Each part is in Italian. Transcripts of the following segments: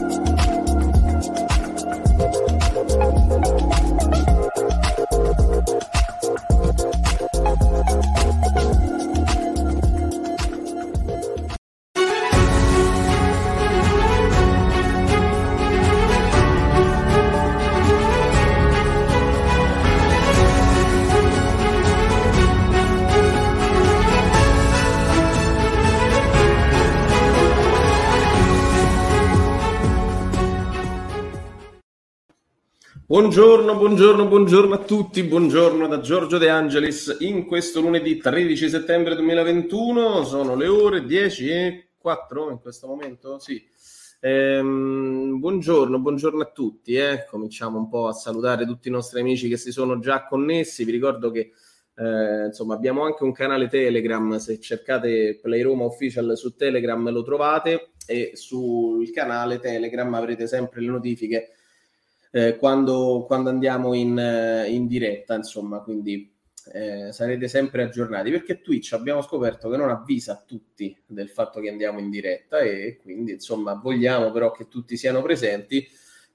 Thank you Buongiorno, buongiorno, buongiorno a tutti, buongiorno da Giorgio De Angelis. In questo lunedì 13 settembre 2021, sono le ore 10 e 4 in questo momento, sì. Ehm, buongiorno, buongiorno a tutti, eh. cominciamo un po' a salutare tutti i nostri amici che si sono già connessi, vi ricordo che eh, insomma abbiamo anche un canale Telegram, se cercate Play Roma Official su Telegram lo trovate e sul canale Telegram avrete sempre le notifiche eh, quando, quando, andiamo in, eh, in, diretta, insomma, quindi eh, sarete sempre aggiornati perché Twitch abbiamo scoperto che non avvisa tutti del fatto che andiamo in diretta e quindi insomma vogliamo però che tutti siano presenti.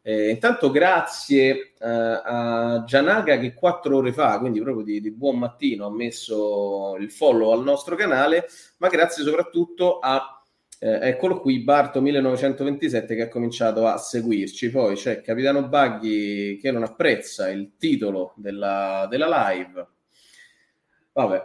Eh, intanto grazie eh, a Gianaga che quattro ore fa, quindi proprio di, di, buon mattino, ha messo il follow al nostro canale, ma grazie soprattutto a eh, eccolo qui, Barto 1927 che ha cominciato a seguirci. Poi c'è Capitano Baghi che non apprezza il titolo della, della live. Vabbè,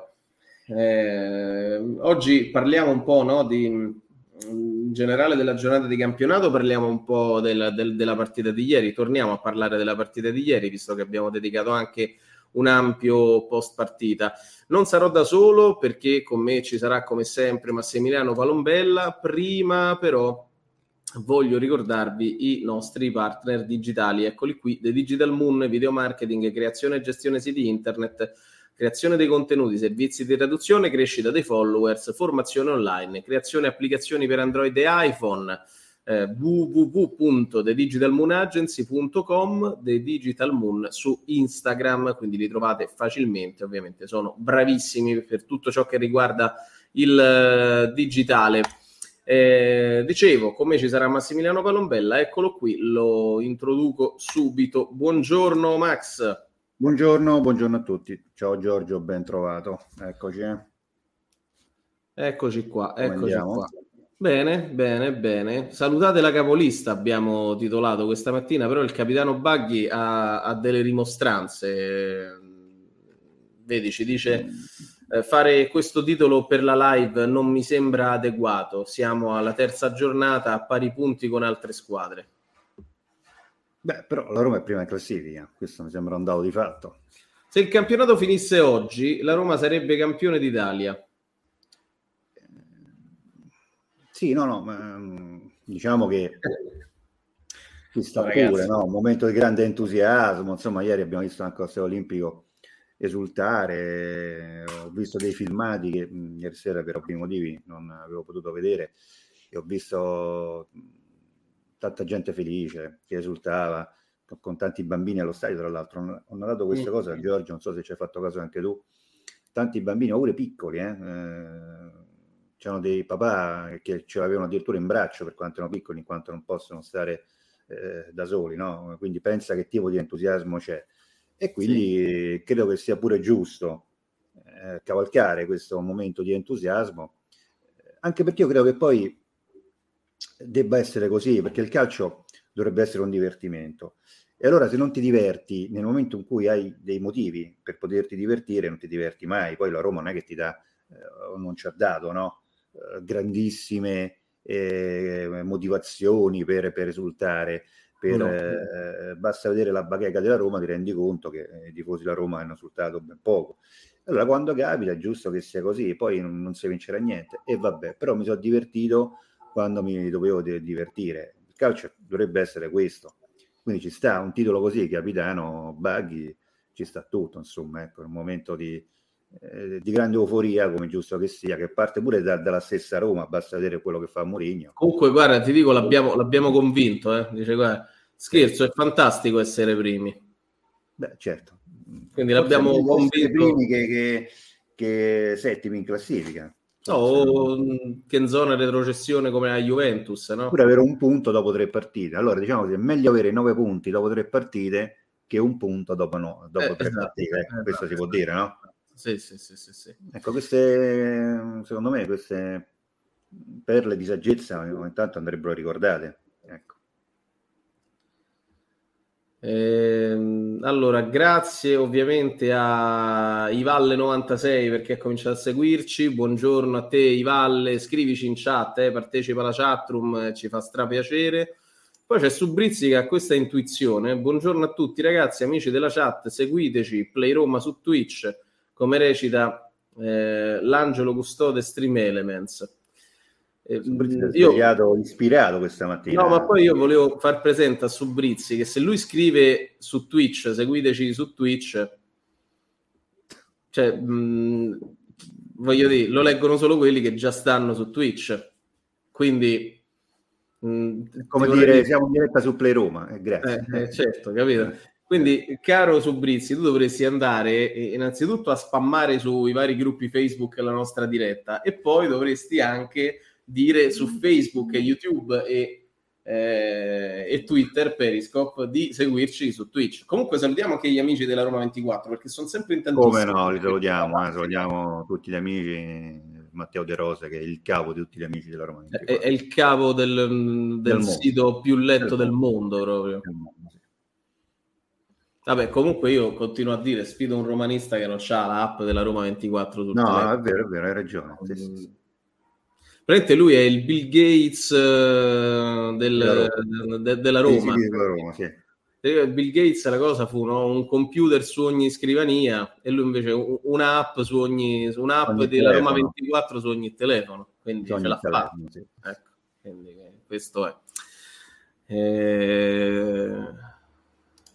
eh, oggi parliamo un po' no, di, in generale della giornata di campionato, parliamo un po' del, del, della partita di ieri. Torniamo a parlare della partita di ieri, visto che abbiamo dedicato anche un ampio post partita. Non sarò da solo perché con me ci sarà come sempre Massimiliano Palombella. Prima però voglio ricordarvi i nostri partner digitali. Eccoli qui: The Digital Moon, video marketing, creazione e gestione siti internet, creazione dei contenuti, servizi di traduzione, crescita dei followers, formazione online, creazione applicazioni per Android e iPhone eh, www.thedigitalmoonagency.com The Digital Moon su Instagram, quindi li trovate facilmente, ovviamente sono bravissimi per tutto ciò che riguarda il uh, digitale. Eh, dicevo, come ci sarà Massimiliano Palombella, eccolo qui, lo introduco subito. Buongiorno Max. Buongiorno, buongiorno a tutti. Ciao Giorgio, ben trovato. Eccoci. Eh. Eccoci qua, eccoci qua. Bene, bene, bene. Salutate la capolista, abbiamo titolato questa mattina, però il capitano Baghi ha, ha delle rimostranze. Vedi, ci dice eh, fare questo titolo per la live non mi sembra adeguato. Siamo alla terza giornata a pari punti con altre squadre. Beh, però la Roma è prima in classifica, questo mi sembra un dato di fatto. Se il campionato finisse oggi, la Roma sarebbe campione d'Italia Sì, no, no, ma, mm, diciamo che ci sta no, pure, no? un momento di grande entusiasmo, insomma ieri abbiamo visto anche lo Stato Olimpico esultare, ho visto dei filmati che mm, ieri sera per ovvi motivi non avevo potuto vedere e ho visto mm, tanta gente felice che esultava con tanti bambini allo stadio tra l'altro. Ho notato questa cosa Giorgio non so se ci hai fatto caso anche tu. Tanti bambini pure piccoli eh, eh c'erano dei papà che ce l'avevano addirittura in braccio per quanto erano piccoli, in quanto non possono stare eh, da soli, no? Quindi pensa che tipo di entusiasmo c'è. E quindi sì. credo che sia pure giusto eh, cavalcare questo momento di entusiasmo, anche perché io credo che poi debba essere così, perché il calcio dovrebbe essere un divertimento. E allora se non ti diverti nel momento in cui hai dei motivi per poterti divertire, non ti diverti mai. Poi la Roma non è che ti dà, eh, non ci ha dato, no? Eh, grandissime eh, motivazioni per, per esultare. Per, no. eh, basta vedere la bacheca della Roma, ti rendi conto che i tifosi della Roma hanno esultato ben poco. Allora, quando capita, è giusto che sia così, poi non, non si vincerà niente. E vabbè, però mi sono divertito quando mi dovevo divertire. calcio dovrebbe essere questo. Quindi ci sta un titolo così, capitano Baghi, ci sta tutto, insomma, ecco, un momento di, eh, di grande euforia, come giusto che sia, che parte pure da, dalla stessa Roma, basta vedere quello che fa Mourinho. Comunque, guarda, ti dico, l'abbiamo, l'abbiamo convinto, eh? dice, guarda, scherzo, è fantastico essere primi. Beh, certo. Quindi Forse l'abbiamo convinto. primi che, che, che settimi in classifica. No, che in zona retrocessione come la Juventus, no? Pure avere un punto dopo tre partite. Allora, diciamo che è meglio avere nove punti dopo tre partite che un punto dopo, no, dopo eh, tre esatto, partite. Esatto. Questo si può dire, no? Sì, sì, sì, sì, sì. Ecco, queste, secondo me, queste perle di saggezza ogni tanto andrebbero ricordate. Ecco. Eh, allora, grazie ovviamente a Ivalle96 perché ha cominciato a seguirci. Buongiorno a te, Ivalle. Scrivici in chat, eh, partecipa alla chatroom, eh, ci fa strapiacere. Poi c'è Subrizzi che ha questa intuizione. Buongiorno a tutti, ragazzi, amici della chat. Seguiteci, Play Roma su Twitch, come recita eh, l'angelo custode Stream Elements. Eh, io ispirato questa mattina. No, ma poi io volevo far presente a Subrizzi che se lui scrive su Twitch, seguiteci su Twitch, cioè, mh, voglio dire, lo leggono solo quelli che già stanno su Twitch. Quindi, mh, come dire, dire, siamo in diretta su Play Roma, eh, grazie. Eh, eh, certo, capito? Quindi, caro Subrizzi, tu dovresti andare eh, innanzitutto a spammare sui vari gruppi Facebook la nostra diretta e poi dovresti anche dire su Facebook, YouTube e, eh, e Twitter, Periscope, di seguirci su Twitch. Comunque salutiamo anche gli amici della Roma 24 perché sono sempre in tantissimi. Come no, li salutiamo, eh, salutiamo tutti gli amici. Matteo De Rosa, che è il capo di tutti gli amici della Roma. 24. È, è il capo del, del, del sito più letto del, del mondo, proprio. Mondo. Vabbè, comunque io continuo a dire, sfido un romanista che non ha l'app della Roma 24 sul No, telefono. è vero, è vero, hai ragione. Sì, sì, sì. Praticamente lui è il Bill Gates uh, del, della Roma. De, della Roma. Della Roma sì. Bill Gates la cosa fu no? un computer su ogni scrivania e lui invece un'app su ogni un'app ogni della telefono. Roma 24 su ogni telefono quindi ogni ce l'ha fatta ecco, quindi questo è eh...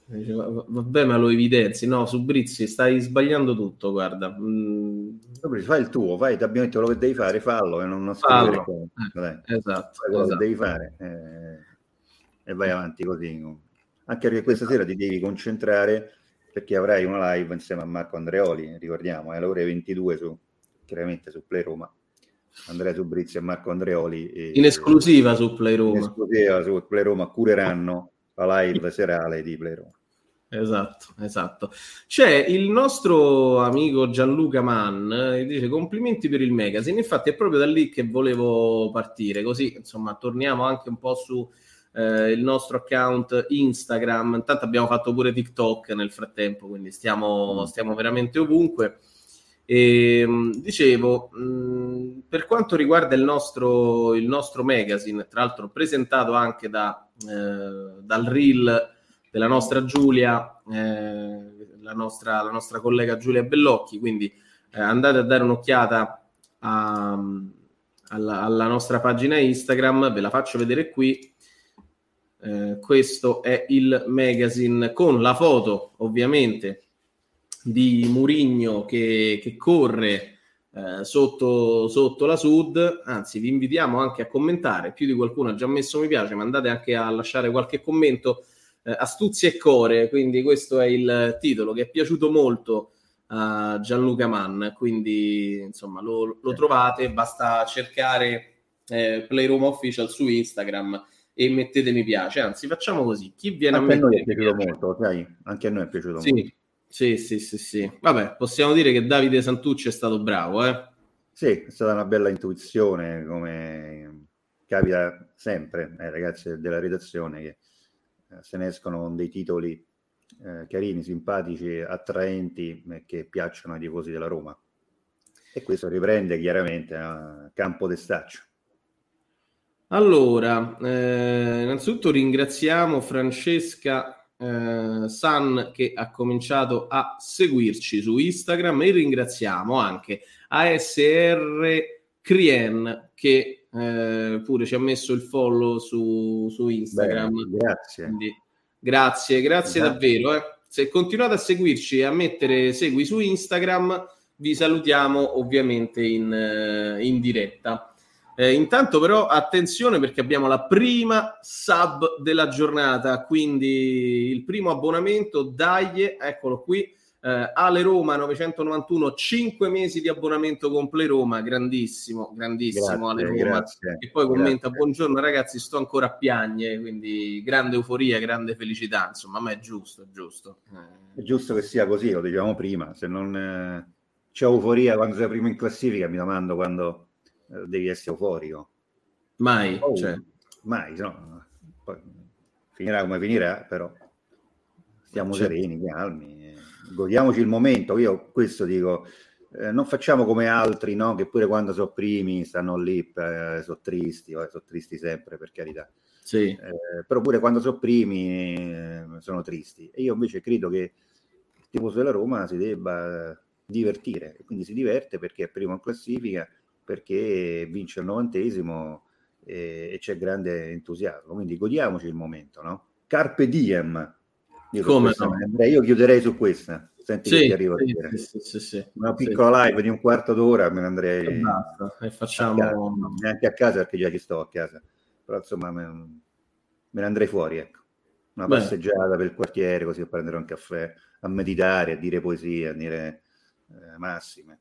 Vabbè, ma lo evidenzi. No, su Brizzi stai sbagliando tutto. Guarda, mm. fai il tuo, abbiamo detto quello che devi fare, fallo e non, non scrivere eh, esatto, fai quello esatto. che devi fare eh, e vai avanti così. Anche perché questa sera ti devi concentrare perché avrai una live insieme a Marco Andreoli. Ricordiamo, è alle ore 22 su chiaramente su Play Roma. Andrea Subrizzi e Marco Andreoli. E, in esclusiva su Play Roma. In esclusiva su Play Roma cureranno la live serale di Play Roma. Esatto, esatto. C'è il nostro amico Gianluca Mann che dice complimenti per il magazine. Infatti è proprio da lì che volevo partire, così insomma torniamo anche un po' su eh, il nostro account Instagram. Intanto abbiamo fatto pure TikTok nel frattempo, quindi stiamo, mm. stiamo veramente ovunque. E, ehm, dicevo, mh, per quanto riguarda il nostro, il nostro magazine, tra l'altro presentato anche da, eh, dal reel della nostra Giulia, eh, la, nostra, la, nostra, collega Giulia Bellocchi, quindi eh, andate a dare un'occhiata a, alla, alla, nostra pagina Instagram, ve la faccio vedere qui. Eh, questo è il magazine con la foto, ovviamente, di Murigno che, che corre eh, sotto, sotto, la Sud. Anzi, vi invitiamo anche a commentare. Più di qualcuno ha già messo mi piace, ma andate anche a lasciare qualche commento. Eh, Astuzia e Core, quindi questo è il titolo che è piaciuto molto a Gianluca Mann. Quindi, insomma, lo, lo trovate, basta cercare eh, Play Roma Official su Instagram e mettete mi piace. Anzi, facciamo così: chi viene anche a, a noi è piaciuto molto, sai? Anche a noi è piaciuto sì. molto. Sì, sì, sì, sì. Vabbè, possiamo dire che Davide Santucci è stato bravo, eh? Sì, è stata una bella intuizione, come capita sempre ai ragazzi della redazione che eh, se ne escono con dei titoli eh, carini, simpatici, attraenti eh, che piacciono ai tifosi della Roma. E questo riprende chiaramente a campo d'estaccio. Allora, eh, innanzitutto ringraziamo Francesca eh, San che ha cominciato a seguirci su Instagram e ringraziamo anche ASR Crien che eh, pure ci ha messo il follow su, su Instagram. Bene, grazie. Quindi, grazie, grazie Esatto. davvero. eh. Se continuate a seguirci e a mettere segui su Instagram, vi salutiamo ovviamente in, eh, in diretta. Eh, intanto però attenzione perché abbiamo la prima sub della giornata, quindi il primo abbonamento, dai, eccolo qui, eh, Ale Roma 991, 5 mesi di abbonamento con Play Roma, grandissimo, grandissimo Ale Grazie, Roma. grazie. E poi commenta: grazie. Buongiorno ragazzi, sto ancora a piagne. Quindi grande euforia, grande felicità. Insomma, ma è giusto, è giusto. È giusto che sia così, lo dicevamo prima. Se non eh, c'è euforia quando sei primo in classifica, mi domando quando eh, devi essere euforico. Mai, Oh, cioè, Mai, no. Poi finirà come finirà, però stiamo Certo. sereni, calmi, eh, godiamoci il momento. Io questo dico, eh, non facciamo come altri, no? Che pure quando sono primi stanno lì, eh, sono tristi, vabbè, sono tristi sempre per carità. sì. Eh, però pure quando sono primi eh, sono tristi. E io invece credo che il tifoso della Roma si debba divertire, quindi si diverte perché è primo in classifica, perché vince il novantesimo e, e c'è grande entusiasmo. Quindi godiamoci il momento, no? Carpe diem. Io, no? io chiuderei su questa. Senti che Sì, ti arrivo a sì, dire. sì, sì. Una piccola live di un quarto d'ora me ne E andrei basta. E a casa. facciamo. neanche a casa perché già ci sto a casa però insomma me, me ne andrei fuori ecco una Beh. passeggiata per il quartiere così a prendere un caffè a meditare a dire poesie a dire eh, massime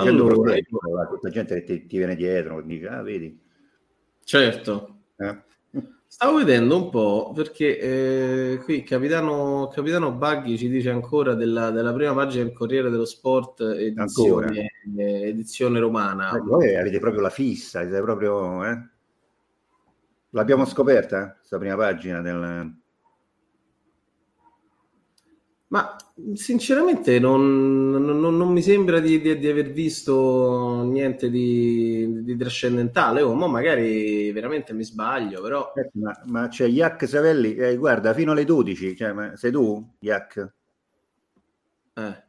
Allora, va, tutta gente che ti, ti viene dietro dice ah vedi Certo. eh? Stavo vedendo un po' perché eh, qui Capitano, Capitano Baghi ci dice ancora della, della prima pagina del Corriere dello Sport edizione, eh, edizione romana. Eh, voi avete proprio la fissa siete proprio eh? l'abbiamo scoperta questa prima pagina del Ma sinceramente non, non- non- mi sembra di, di- di aver visto niente di, di trascendentale. Oh, mo magari veramente mi sbaglio, però Eh, ma, ma c'è Iac Savelli eh, guarda fino alle 12 cioè, ma sei tu Iac eh.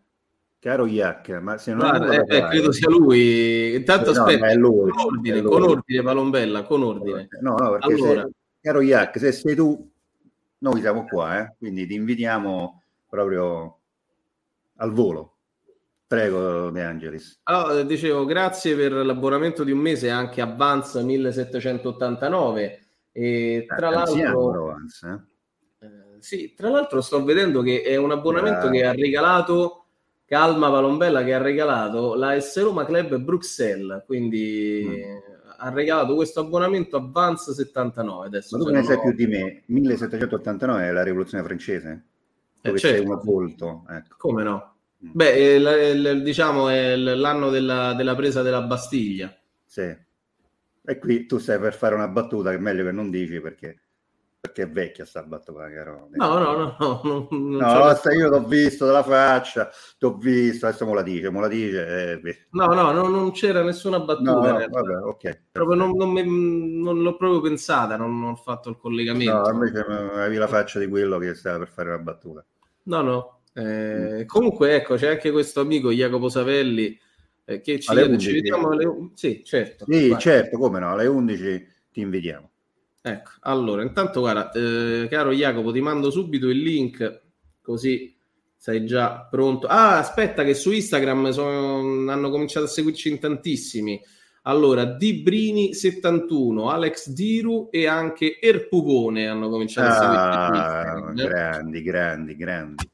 caro Iac ma se non Guarda, eh, da eh, credo sia lui. Intanto No, aspetta, lui, con ordine, con ordine, Palombella, con ordine. No, no, perché Allora. se, caro Iac, se sei tu, noi siamo qua, eh, quindi ti invitiamo proprio al volo. Prego, De Angelis. Allora, dicevo, grazie per l'abbonamento di un mese anche Avanza 1789. E tra Anziano, l'altro, Provence, eh. eh, sì, tra l'altro sto vedendo che è un abbonamento Ah. che ha regalato Calma Palombella che ha regalato la S Roma Club Bruxelles, quindi Mm. ha regalato questo abbonamento Avanza 79. Adesso Ma tu ne sai più di me? 1789 è la rivoluzione francese? Eh, Dove certo. sei uno volto, ecco. Come no? Mm. Beh, eh, la- il- diciamo è l- l'anno della, della presa della Bastiglia. Sì. E qui tu stai per fare una battuta che è meglio che non dici perché, perché è vecchia sta battuta, caro. No, no, no, no, No, io l'ho visto dalla faccia, t'ho visto, adesso me la dice, me la dice. eh, no, no, no, non c'era nessuna battuta. Proprio non, non mi- non l'ho proprio pensata, non, ho fatto il collegamento. No, invece avevi la faccia di quello che stava per fare una battuta. No, no. Eh, Mm. comunque, ecco, c'è anche questo amico Jacopo Savelli eh, che ci Alle 11. vediamo alle... Sì, certo. Sì, certo, come no, alle 11 ti invitiamo. Ecco, allora, intanto guarda, eh, caro Jacopo, ti mando subito il link così sei già pronto. Ah, aspetta che su Instagram sono- hanno cominciato a seguirci in tantissimi. Allora, Dibrini71, Alex Diru e anche Erpupone hanno cominciato a seguirci su Ah, grandi, grandi, grandi.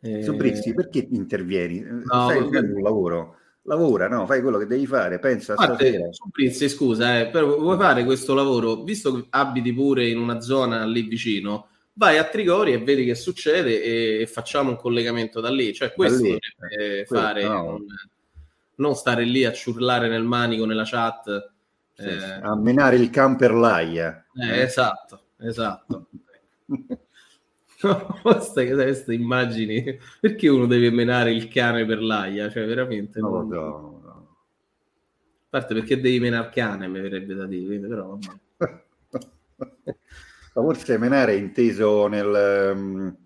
Eh, Sobrizzi, perché intervieni? Stai vabbè. facendo un lavoro. Lavora, no? Fai quello che devi fare, pensa a Guarda, stasera. Sobrizzi, scusa, eh, però vuoi fare questo lavoro, visto che abiti pure in una zona lì vicino, vai a Trigori e vedi che succede e, e facciamo un collegamento da lì. Cioè, questo lì, eh, fare, no. non, non stare lì a ciurlare nel manico nella chat. Sì, eh. A menare il camper laia. eh, esatto, esatto. No, queste, queste immagini, perché uno deve menare il cane per l'aia? Cioè, veramente. Lo non- so, no. A parte perché devi menare il cane, mi verrebbe da dire, però forse menare è inteso nel ehm,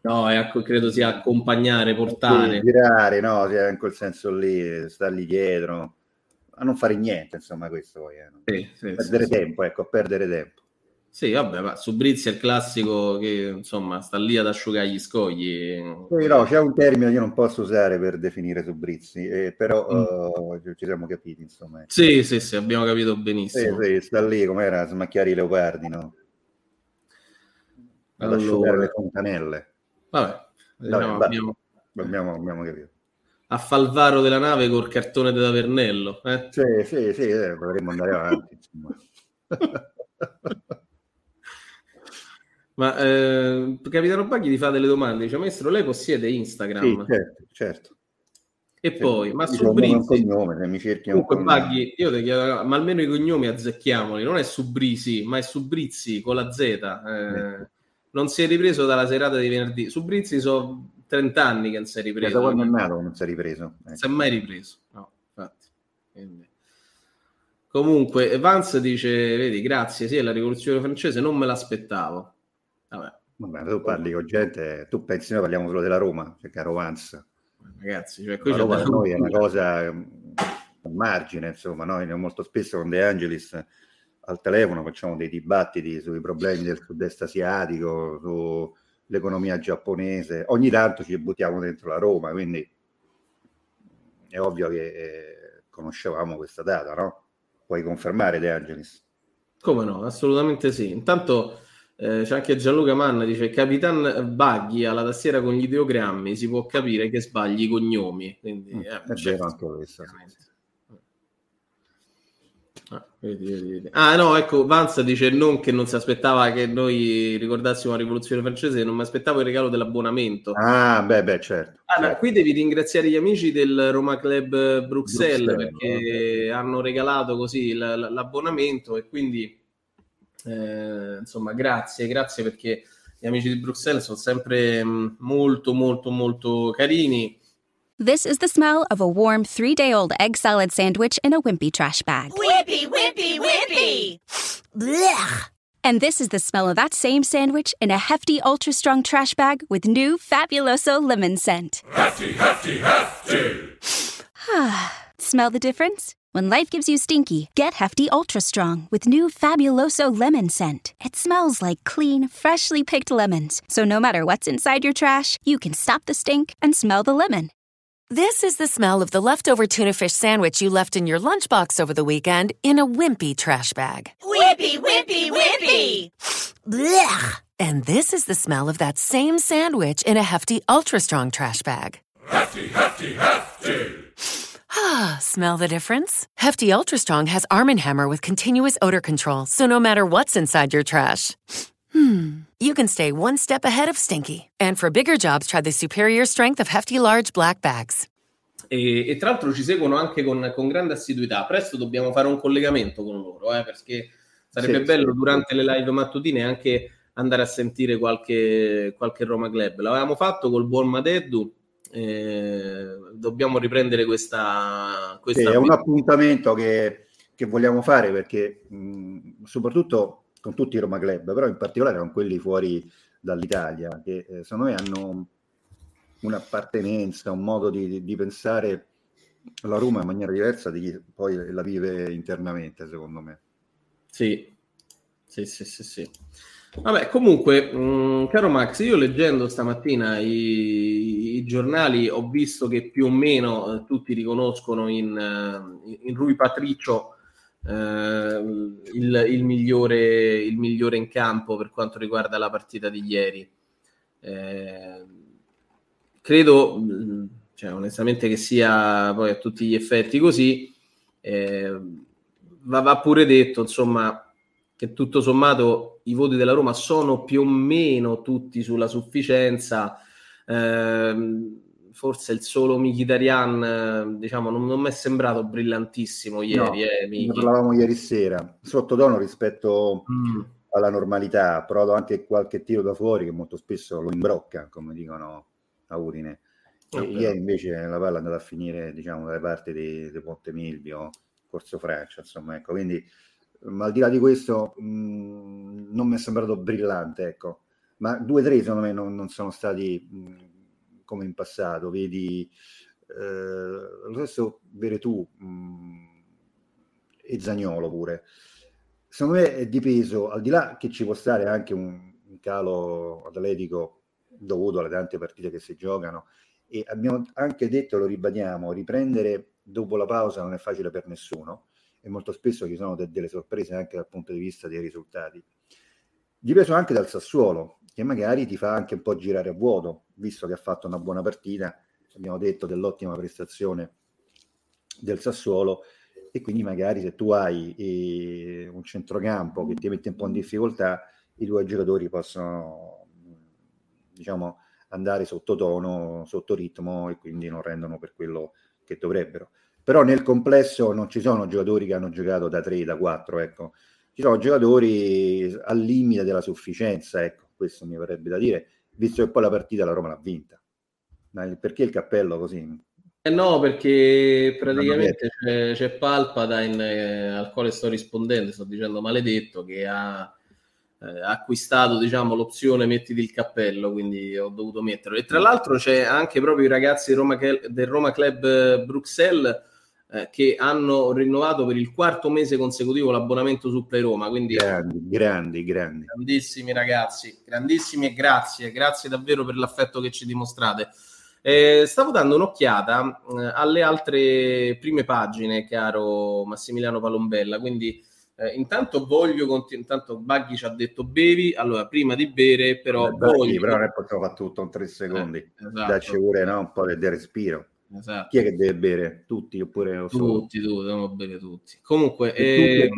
No, è acco- credo sia accompagnare, portare. girare, no? Sia in quel senso lì, stargli dietro, a non fare niente, insomma, questo poi, eh. Sì, sì, perdere sì, tempo, ecco, a perdere tempo. Sì, vabbè, ma Subrizzi è il classico che insomma sta lì ad asciugare gli scogli. Sì, no, c'è un termine che io non posso usare per definire Subrizzi, eh, però Mm. uh, ci siamo capiti, insomma. Sì, sì, sì, abbiamo capito Sì, benissimo. sì, sta lì come era a smacchiare i leopardi, no? Ad asciugare Allora, le fontanelle. vabbè, diciamo, Vabbè, abbiamo Abbiamo, abbiamo capito. a Falvaro della nave col cartone da Tavernello. Eh? Sì, sì, sì, eh, potremmo andare avanti, insomma. Ma eh, Capitano Baghi ti fa delle domande, dice maestro, lei possiede Instagram? Sì, certo, certo. E poi, ma su un un Brizzi, cognome, se mi cerchi un comunque cognome. Baghi, io ti chiedo, ma almeno i cognomi azzecchiamoli, non è su Brisi, ma è su Brizzi con la Z. eh. non si è ripreso dalla serata di venerdì. Su Brizzi sono 30 anni che non si è Da ripreso, quando è nato non si è ripreso. ecco. si è mai ripreso. No, infatti. Quindi- Comunque, Vance dice, vedi, grazie, sì, è la rivoluzione francese, non me l'aspettavo. Vabbè, Vabbè, tu parli con gente, tu pensi noi parliamo solo della Roma, cioè caro Vanz. ragazzi, cioè, qui Roma per noi è una cosa mm, a margine, insomma, noi molto spesso con De Angelis al telefono facciamo dei dibattiti sui problemi del sud-est asiatico, sull'economia giapponese, ogni tanto ci buttiamo dentro la Roma, quindi è ovvio che eh, conoscevamo questa data, no? Puoi confermare De Angelis? Come no, assolutamente sì. Intanto eh, c'è anche Gianluca Manna, dice Capitan Baghi alla tastiera con gli ideogrammi, si può capire che sbagli i cognomi. Quindi, Mm, eh, è certo, anche questo. Ah, vedi, vedi, vedi. Ah, no, ecco, Vanza dice non che non si aspettava che noi ricordassimo la rivoluzione francese, non mi aspettavo il regalo dell'abbonamento. Ah, beh, beh, certo. Ah, no, certo. qui devi ringraziare gli amici del Roma Club Bruxelles, Bruxelles, perché hanno regalato così l- l- l'abbonamento e quindi eh, insomma grazie, grazie perché gli amici di Bruxelles sono sempre molto molto molto carini. This is the smell of a warm three day old egg salad sandwich in a wimpy trash bag. Whippy, whippy, whippy. Blech. And this is the smell of that same sandwich in a hefty, ultra strong trash bag with new Fabuloso lemon scent. Hefty, hefty, hefty. Smell the difference? When life gives you stinky, get Hefty Ultra Strong with new Fabuloso lemon scent. It smells like clean, freshly picked lemons. So no matter what's inside your trash, you can stop the stink and smell the lemon. This is the smell of the leftover tuna fish sandwich you left in your lunchbox over the weekend in a wimpy trash bag. Whippy, whippy, whippy. Blech. And this is the smell of that same sandwich in a hefty, ultra strong trash bag. Hefty, hefty, hefty. Ah, smell the difference? Hefty Ultra Strong has Arm & Hammer with continuous odor control, so no matter what's inside your trash, hmm, you can stay one step ahead of stinky. And for bigger jobs, try the superior strength of Hefty Large Black Bags. E, e tra l'altro ci seguono anche con, con grande assiduità. Presto dobbiamo fare un collegamento con loro, eh, perché sarebbe Sì, bello sì. durante le live mattutine anche andare a sentire qualche, qualche Roma Club. L'avevamo fatto col buon Madeddu, eh, dobbiamo riprendere questa... Sì, questa è un appuntamento che, che vogliamo fare perché mh, soprattutto con tutti i Roma Club, però in particolare con quelli fuori dall'Italia, che eh, secondo me hanno un'appartenenza, un modo di, di- di pensare la Roma in maniera diversa di chi poi la vive internamente, secondo me. Sì, sì, sì, sì, sì. Vabbè, comunque, mh, caro Max, io leggendo stamattina i, i giornali ho visto che più o meno eh, tutti riconoscono in, eh, in Rui Patricio eh, il, il migliore, il migliore in campo per quanto riguarda la partita di ieri. Eh, credo, mh, cioè, onestamente, che sia poi a tutti gli effetti così. Eh, va, va pure detto, insomma, che tutto sommato i voti della Roma sono più o meno tutti sulla sufficienza. Ehm, forse il solo Mkhitaryan, eh, diciamo, non, non mi è sembrato brillantissimo ieri. No, eh, parlavamo ieri sera, sottotono rispetto Mm, alla normalità, ha provato anche qualche tiro da fuori che molto spesso lo imbrocca, come dicono a Udine. E ieri invece la palla è andata a finire diciamo dalle parti di, di Ponte Milvio, Corso Francia, insomma, ecco, quindi ma al di là di questo mh, non mi è sembrato brillante, ecco, ma due o tre secondo me non, non sono stati mh, come in passato, vedi eh, lo stesso Veretù mh, e Zagnolo pure. Secondo me è dipeso, al di là che ci può stare anche un, un calo atletico dovuto alle tante partite che si giocano, e abbiamo anche detto, lo ribadiamo, riprendere dopo la pausa non è facile per nessuno e molto spesso ci sono de- delle sorprese anche dal punto di vista dei risultati. Dipeso anche dal Sassuolo, che magari ti fa anche un po' girare a vuoto, visto che ha fatto una buona partita, abbiamo detto dell'ottima prestazione del Sassuolo, e quindi magari se tu hai eh, un centrocampo che ti mette un po' in difficoltà, i due giocatori possono, diciamo, andare sottotono, sotto ritmo e quindi non rendono per quello che dovrebbero. Però nel complesso non ci sono giocatori che hanno giocato da 3, da 4, ecco. Ci sono giocatori al limite della sufficienza, ecco, questo mi verrebbe da dire, visto che poi la partita la Roma l'ha vinta. Ma perché il cappello così? Eh no, perché praticamente c'è, c'è Palpatine eh, al quale sto rispondendo, sto dicendo maledetto, che ha eh, acquistato diciamo, l'opzione mettiti il cappello, quindi ho dovuto metterlo. E tra l'altro c'è anche proprio i ragazzi Roma, del Roma Club Bruxelles eh, che hanno rinnovato per il quarto mese consecutivo l'abbonamento su Play Roma. Quindi grandi, grandi, grandi. Grandissimi ragazzi, grandissimi e grazie, grazie davvero per l'affetto che ci dimostrate. Eh, stavo dando un'occhiata eh, alle altre prime pagine, caro Massimiliano Palombella, quindi eh, intanto voglio continuare, intanto Baghi ci ha detto bevi, allora prima di bere però Beh, voglio... però non è possiamo fare tutto in tre secondi, eh, esatto. dacci pure no, un po' di respiro. Esatto. Chi è che deve bere? Tutti oppure tutti, tutti, dobbiamo bere tutti. Comunque, eh,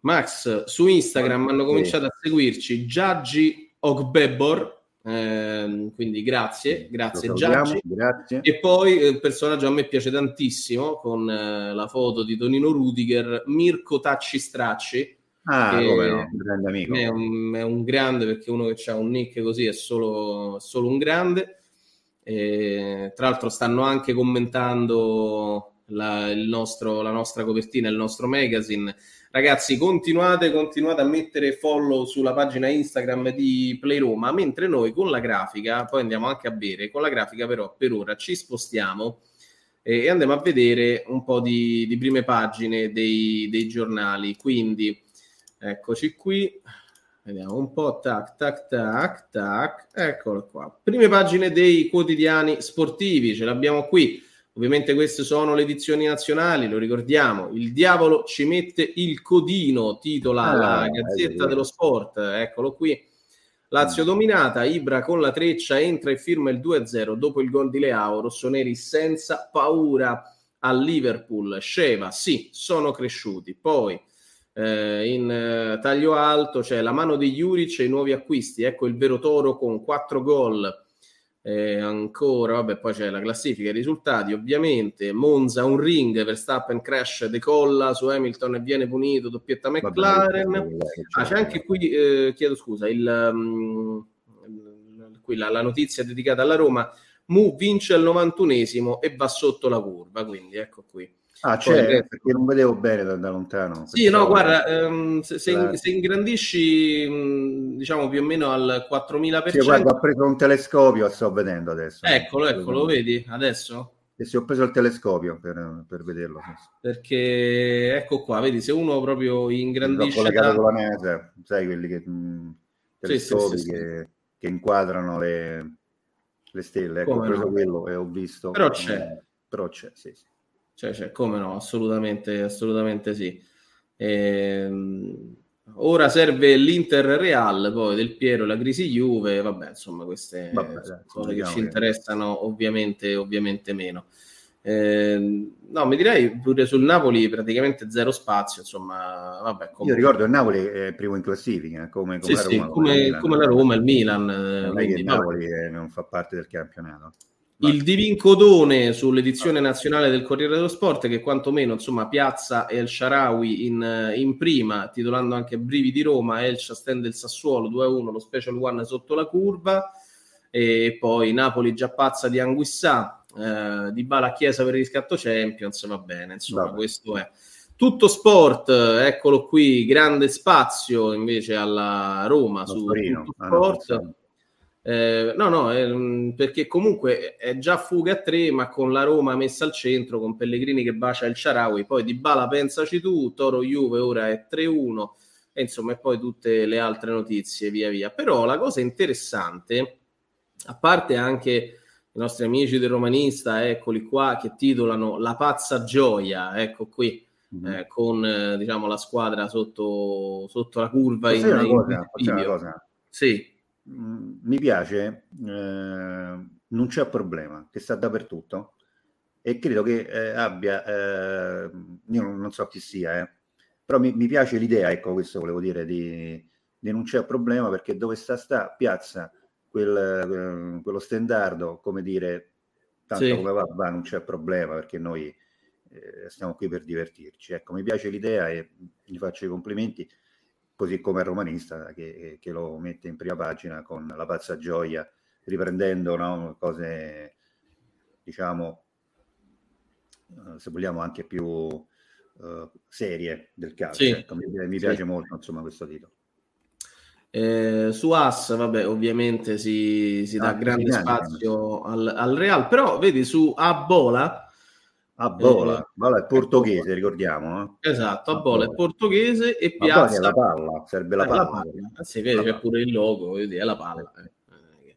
Max, su Instagram hanno cominciato a seguirci Giaggi Ogbebor, eh, quindi grazie, grazie Giaggi. Grazie. E poi il eh, personaggio a me piace tantissimo con eh, la foto di Tonino Rudiger, Mirko Tacci Stracci. Ah, come no, un grande amico. È un, è un, grande perché uno che ha un nick così è solo, solo un grande. E, tra l'altro stanno anche commentando la, nostro, la nostra copertina, il nostro magazine. Ragazzi, continuate, continuate a mettere follow sulla pagina Instagram di Play Roma, mentre noi con la grafica, poi andiamo anche a bere, con la grafica però per ora ci spostiamo e, e andiamo a vedere un po' di, di prime pagine dei, dei giornali. Quindi eccoci qui. Vediamo un po', tac, tac, tac, tac, eccolo qua. Prime pagine dei quotidiani sportivi, ce l'abbiamo qui. Ovviamente queste sono le edizioni nazionali, lo ricordiamo. Il diavolo ci mette il codino, titola ah, la Gazzetta dello Sport, eccolo qui. Lazio mm. dominata, Ibra con la treccia entra e firma il 2-0 dopo il gol di Leao, rossoneri senza paura a Liverpool. Sceva, sì, sono cresciuti. Poi eh, in eh, taglio alto c'è la mano di Juric e i nuovi acquisti. Ecco il vero toro con quattro gol. Eh, ancora, vabbè, poi c'è la classifica, i risultati ovviamente. Monza un ring, Verstappen crash, decolla su Hamilton e viene punito, doppietta McLaren. Ah, c'è anche qui, eh, chiedo scusa, il, um, qui la, la, notizia dedicata alla Roma. Mu vince al 91esimo e va sotto la curva, quindi ecco qui. Ah, c'è, Poi, perché non vedevo bene da, da lontano. Sì, no, guarda, ehm, se, se, se, ingrandisci, mh, diciamo più o meno al 4000%. Sì, guarda, ho preso un telescopio e sto vedendo adesso. Eccolo, eccolo, vedi adesso? E sì, ho preso il telescopio per, per vederlo. Perché, ecco qua, vedi, se uno proprio ingrandisce... L'ho collegato con la mesa, sai, quelli che... Mh, telescopi sì, sì, che, che, inquadrano le, le stelle. Ecco, ho preso no? quello e ho visto... Però c'è. Eh, però c'è, sì, sì. Cioè, cioè, come no, assolutamente, assolutamente sì. Ehm, ora serve l'Inter Real, poi del Piero la crisi Juve, vabbè, insomma, queste vabbè, sono cose che ci interessano ovviamente, ovviamente meno. Eh, no, mi direi pure sul Napoli praticamente zero spazio, insomma, vabbè. Comunque. Io ricordo il Napoli è primo in classifica, come, come, sì, la, Roma, sì, come, come la Roma, il Milan. Non quindi, il Napoli non fa parte del campionato. Il Divincodone sull'edizione nazionale del Corriere dello Sport che quantomeno insomma piazza El Sharawi in, in prima, titolando anche Brivi di Roma, Elcia stende il Sassuolo 2-1, lo special one sotto la curva e poi Napoli già pazza di Anguissà, eh, di Bala Chiesa per il riscatto Champions, va bene, insomma Vabbè. questo è. Tutto sport, eccolo qui, grande spazio invece alla Roma su Torino. Tutto sport. Ah, no, Eh, no, no, eh, perché comunque è già fuga a tre, ma con la Roma messa al centro, con Pellegrini che bacia il Ciaraui, poi di Bala pensaci tu, Toro Juve ora è 3-1, e insomma, e poi tutte le altre notizie via via. Però la cosa interessante, a parte anche i nostri amici del romanista, eccoli qua, che titolano La pazza gioia, ecco qui, mm-hmm. eh, con eh, diciamo la squadra sotto, sotto la curva. in, una cosa, in una cosa. Sì Mi piace, eh, non c'è problema, che sta dappertutto e credo che eh, abbia, eh, io non, non, so chi sia, eh, però mi, mi, piace l'idea, ecco questo volevo dire, di, di, non c'è problema perché dove sta sta piazza quel, eh, quello stendardo, come dire, tanto sì. come va, va, non c'è problema perché noi eh, stiamo qui per divertirci. Ecco, mi piace l'idea e gli faccio i complimenti così come il romanista che, che, lo mette in prima pagina con la pazza gioia, riprendendo no, cose, diciamo, eh, se vogliamo anche più uh, serie del calcio. Sì. Ecco, mi, mi, piace sì. molto insomma questo titolo. Eh, su As, vabbè, ovviamente si, si dà ah, grande spazio al, al, Real, però vedi su Abola a Bola, eh, Bola è portoghese, ricordiamo. Eh? Esatto, a Bola è portoghese e Piazza... la palla, serve la palla. La palla. Eh, sì, vede, c'è pure il logo, vedi, è la palla. Eh.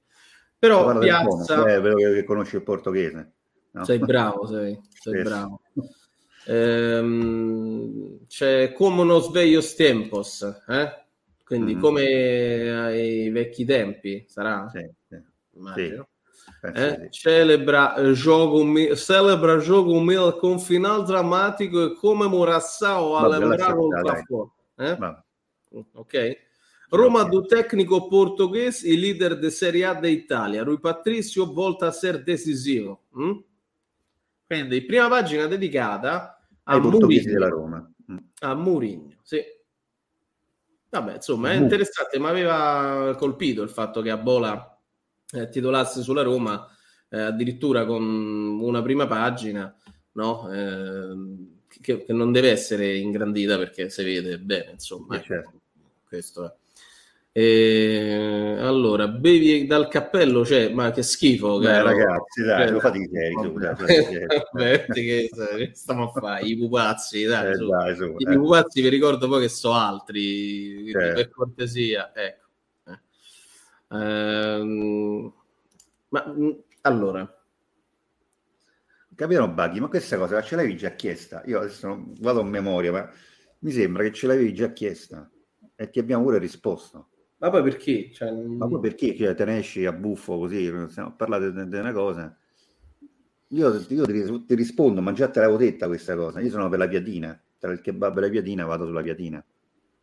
Però Piazza... Eh, vedo che conosci il portoghese. No? Sei bravo, sei, sei bravo. Ehm, c'è come uno sveglio tempos, eh? quindi mm. come ai vecchi tempi, sarà? Sì, sì. Immagino. Sì. Eh, celebra, eh, gioco, celebra gioco umile con final drammatico e comemoração a lembrar o café. Eh? Ok. Roma do técnico português e líder de Serie A da Italia. Rui Patrizio volta a ser decisivo. Mm? Quindi, prima pagina dedicata a Mourinho. della Roma. Mm. A Mourinho, sì. Vabbè, insomma, è interessante, mi aveva colpito il fatto che a Bola eh, titolasse sulla Roma eh, addirittura con una prima pagina no? eh, che, che, non deve essere ingrandita perché si vede bene insomma ecco, certo. questo è e, allora, bevi dal cappello, cioè, ma che schifo, Beh, ragazzi, dai, cioè, lo fate i seri, che stiamo a fare? I pupazzi, dai, eh, dai su, I eh. pupazzi vi ricordo poi che so altri, certo. per cortesia, ecco. Ehm, ma mm, allora, capito Baghi, ma questa cosa ce l'avevi già chiesta? Io adesso non vado a memoria, ma mi sembra che ce l'avevi già chiesta e ti abbiamo pure risposto. Ma poi perché? Cioè... Ma poi perché cioè, te ne esci a buffo così, stiamo di, di una cosa? Io, io ti, ti, rispondo, ma già te l'avevo detta questa cosa. Io sono per la piatina, tra il kebab e la piatina vado sulla piatina.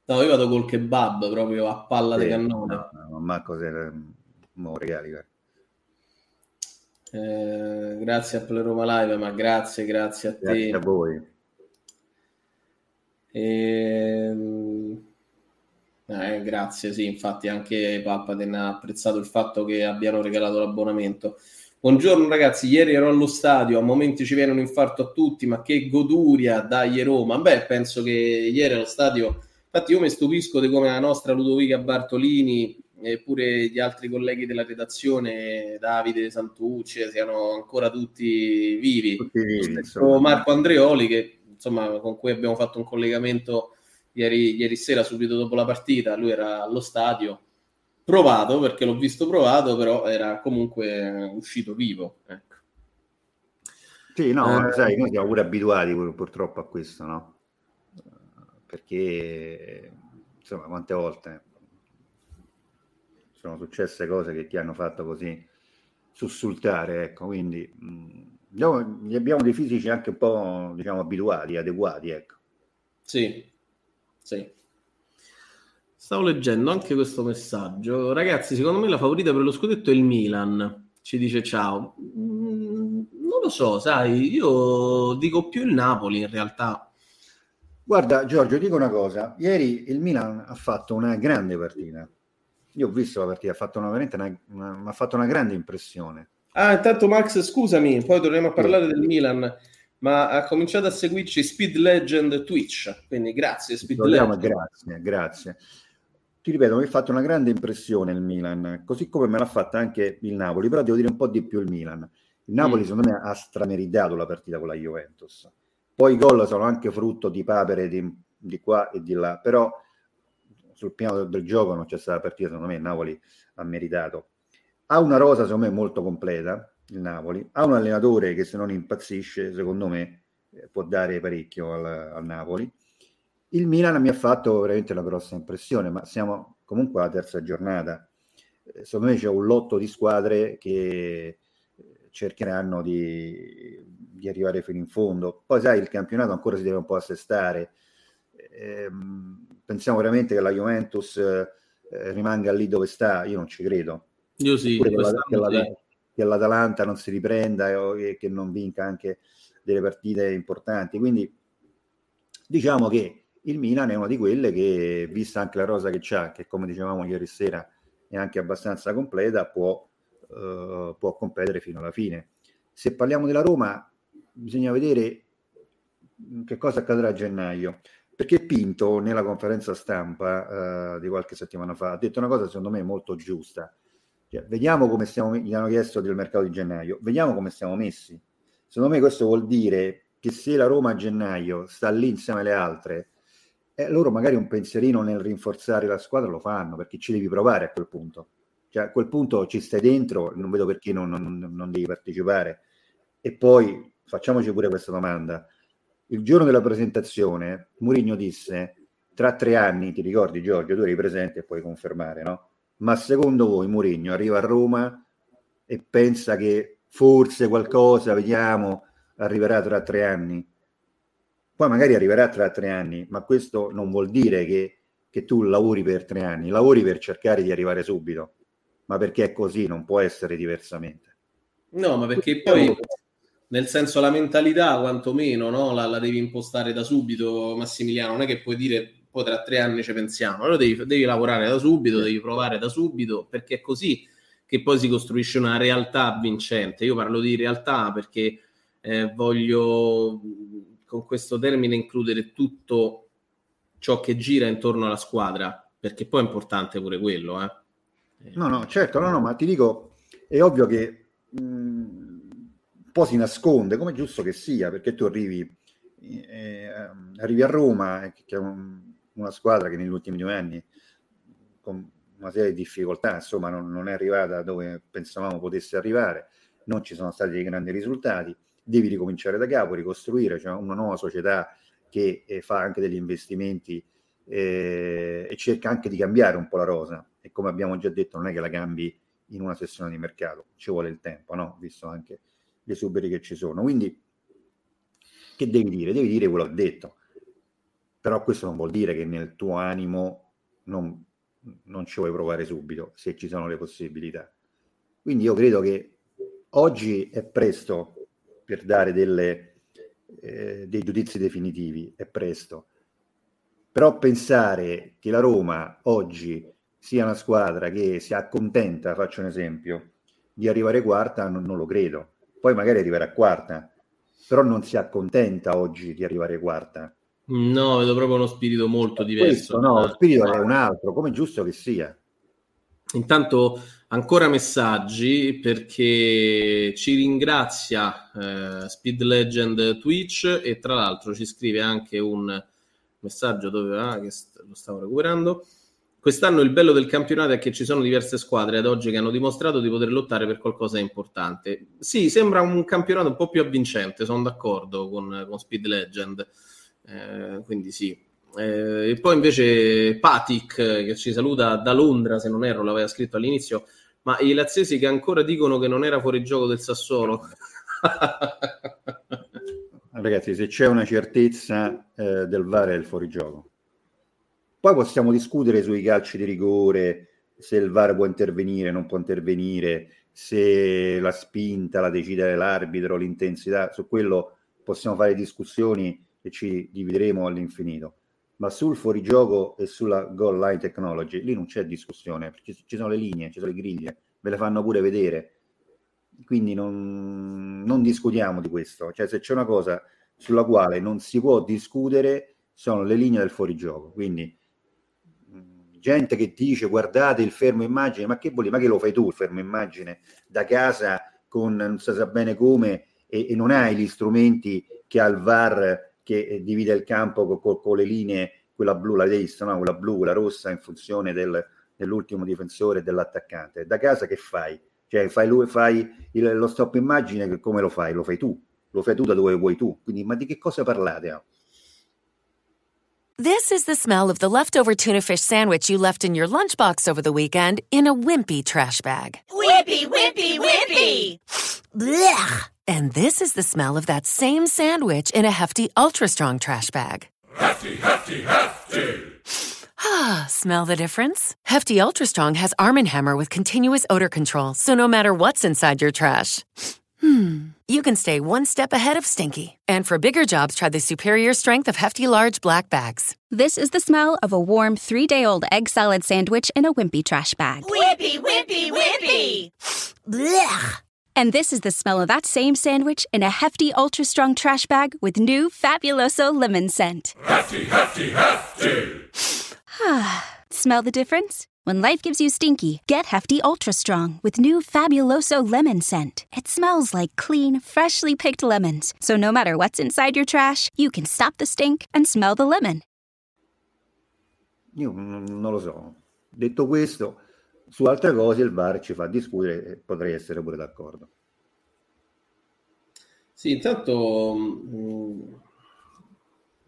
No, io vado col kebab proprio a palla sì, di cannone. No, no, ma cos'è? Mo regali, eh, grazie a Pleroma Live, ma grazie, grazie a te. Grazie a voi. Ehm... Eh, grazie, sì, infatti anche Palpaten ha apprezzato il fatto che abbiano regalato l'abbonamento. Buongiorno ragazzi, ieri ero allo stadio, a momenti ci viene un infarto a tutti, ma che goduria dai Roma. Beh, penso che ieri allo stadio Infatti io mi stupisco di come la nostra Ludovica Bartolini e pure gli altri colleghi della redazione, Davide Santucci, siano ancora tutti vivi. Tutti vivi Marco Andreoli, che insomma con cui abbiamo fatto un collegamento ieri, ieri sera, subito dopo la partita, lui era allo stadio, provato perché l'ho visto provato, però era comunque uscito vivo. Ecco. Sì, no, eh, sai, noi siamo pure abituati purtroppo a questo, no? Perché insomma quante volte sono successe cose che ti hanno fatto così sussultare, ecco, quindi mh, li abbiamo dei fisici anche un po' diciamo abituati, adeguati, ecco. Sì, sì. Stavo leggendo anche questo messaggio. Ragazzi, secondo me la favorita per lo scudetto è il Milan. Ci dice ciao. Mm, non lo so, sai, io dico più il Napoli in realtà Guarda Giorgio, dico una cosa, ieri il Milan ha fatto una grande partita. Io ho visto la partita, ha fatto una, veramente una, una, ha fatto una grande impressione. Ah, intanto Max, scusami, poi torniamo a parlare sì. del Milan, ma ha cominciato a seguirci Speed Legend Twitch, quindi grazie Speed Legend. Grazie, grazie. Ti ti ripeto, mi ha fatto una grande impressione il Milan, così come me l'ha fatta anche il Napoli, però devo dire un po' di più il Milan. Il Napoli, mm. secondo me, ha strameritato la partita con la Juventus. Poi i gol sono anche frutto di papere di, di qua e di là, però sul piano del, gioco non c'è stata partita, secondo me il Napoli ha meritato. Ha una rosa, secondo me, molto completa, il Napoli. Ha un allenatore che se non impazzisce, secondo me, eh, può dare parecchio al, al Napoli. Il Milan mi ha fatto veramente una grossa impressione, ma siamo comunque alla terza giornata. Eh, secondo me c'è un lotto di squadre che cercheranno di, di, arrivare fino in fondo. Poi, sai, il campionato ancora si deve un po' assestare. Eh, pensiamo veramente che la Juventus eh, rimanga lì dove sta? Io non ci credo. Io sì, che, la, che, la, che, l'Atalanta non si riprenda e, e che non vinca anche delle partite importanti. Quindi diciamo che il Milan è una di quelle che, vista anche la rosa che c'ha, che come dicevamo ieri sera è anche abbastanza completa, può eh, può competere fino alla fine. Se parliamo della Roma, bisogna vedere che cosa accadrà a gennaio. Perché Pinto, nella conferenza stampa uh, di qualche settimana fa, ha detto una cosa secondo me molto giusta. Cioè, vediamo come stiamo, gli hanno chiesto del mercato di gennaio, vediamo come stiamo messi. Secondo me questo vuol dire che se la Roma a gennaio sta lì insieme alle altre, eh, loro magari un pensierino nel rinforzare la squadra lo fanno, perché ci devi provare a quel punto. Cioè, a quel punto ci stai dentro, non vedo perché non, non, non devi partecipare. E poi facciamoci pure questa domanda. Il giorno della presentazione, Murigno disse: Tra tre anni, ti ricordi, Giorgio, tu eri presente e puoi confermare, no? Ma secondo voi Murigno arriva a Roma e pensa che forse qualcosa, vediamo, arriverà tra tre anni? Poi magari arriverà tra tre anni, ma questo non vuol dire che, che tu lavori per tre anni, lavori per cercare di arrivare subito ma perché è così, non può essere diversamente. No, ma perché poi, nel senso, la mentalità, quantomeno, no? la, la, devi impostare da subito, Massimiliano. Non è che puoi dire, poi tra tre anni ci pensiamo. Allora devi, devi lavorare da subito, devi provare da subito, perché è così che poi si costruisce una realtà vincente. Io parlo di realtà perché eh, voglio con questo termine includere tutto ciò che gira intorno alla squadra, perché poi è importante pure quello, eh. No, no, certo, no, no, ma ti dico, è ovvio che mh, un po' si nasconde, come giusto che sia, perché tu arrivi, eh, arrivi a Roma, eh, che è un, una squadra che negli ultimi due anni, con una serie di difficoltà, insomma, non, non, è arrivata dove pensavamo potesse arrivare, non ci sono stati dei grandi risultati, devi ricominciare da capo, ricostruire, cioè una nuova società che eh, fa anche degli investimenti eh, e cerca anche di cambiare un po' la rosa e come abbiamo già detto non è che la cambi in una sessione di mercato, ci vuole il tempo, no? visto anche gli esuberi che ci sono. Quindi che devi dire? Devi dire quello che ho detto, però questo non vuol dire che nel tuo animo non, non ci vuoi provare subito, se ci sono le possibilità. Quindi io credo che oggi è presto per dare delle, eh, dei giudizi definitivi, è presto. Però pensare che la Roma oggi sia una squadra che si accontenta, faccio un esempio, di arrivare quarta, non, non lo credo. Poi magari arriverà quarta, però non si accontenta oggi di arrivare quarta. No, vedo proprio uno spirito molto diverso. Questo, no, lo spirito è un altro, come giusto che sia. Intanto ancora messaggi perché ci ringrazia eh, Speed Legend Twitch e tra l'altro ci scrive anche un messaggio dove ah, che st- lo stavo recuperando. Quest'anno il bello del campionato è che ci sono diverse squadre ad oggi che hanno dimostrato di poter lottare per qualcosa di importante. Sì, sembra un campionato un po' più avvincente, sono d'accordo con, con Speed Legend. Eh, quindi sì. Eh, e poi invece Patic che ci saluta da Londra, se non erro, l'aveva scritto all'inizio, ma i laziesi che ancora dicono che non era fuori gioco del Sassuolo. Ragazzi, se c'è una certezza eh, del VAR è il fuorigioco. Poi possiamo discutere sui calci di rigore, se il VAR può intervenire, non può intervenire, se la spinta la decide l'arbitro, l'intensità, su quello possiamo fare discussioni e ci divideremo all'infinito. Ma sul fuorigioco e sulla goal line technology, lì non c'è discussione, ci sono le linee, ci sono le griglie, ve le fanno pure vedere quindi non, non discutiamo di questo. Cioè, se c'è una cosa sulla quale non si può discutere, sono le linee del fuorigioco. Quindi gente che dice guardate il fermo immagine, ma che vuol dire? Ma che lo fai tu il fermo immagine da casa con non si sa bene come e, e non hai gli strumenti che ha il VAR che eh, divide il campo con, con, con le linee, quella blu, la destra, no? quella blu, quella rossa in funzione del, dell'ultimo difensore e dell'attaccante. Da casa che fai? Cioè fai, lui, fai il, lo stop immagine come lo fai? Lo fai tu, lo fai tu da dove vuoi tu. Quindi ma di che cosa parlate? This is the smell of the leftover tuna fish sandwich you left in your lunchbox over the weekend in a wimpy trash bag. Wimpy, wimpy, wimpy! Blech! And this is the smell of that same sandwich in a hefty, ultra strong trash bag. Hefty, hefty, hefty. Ah, smell the difference? Hefty Ultra Strong has Arm & Hammer with continuous odor control, so no matter what's inside your trash, hmm, you can stay one step ahead of stinky. And for bigger jobs, try the superior strength of Hefty Large Black Bags. This is the smell of a warm three day old egg salad sandwich in a wimpy trash bag. Wimpy, wimpy, wimpy! Blech! And this is the smell of that same sandwich in a hefty, ultra strong trash bag with new Fabuloso lemon scent. Hefty, hefty, hefty. Smell the difference? When life gives you stinky, get Hefty Ultra Strong with new Fabuloso lemon scent. It smells like clean, freshly picked lemons. So no matter what's inside your trash, you can stop the stink and smell the lemon. Io non, non lo so. Detto questo, su altre cose il VAR ci fa discutere e potrei essere pure d'accordo. Sì, intanto mh,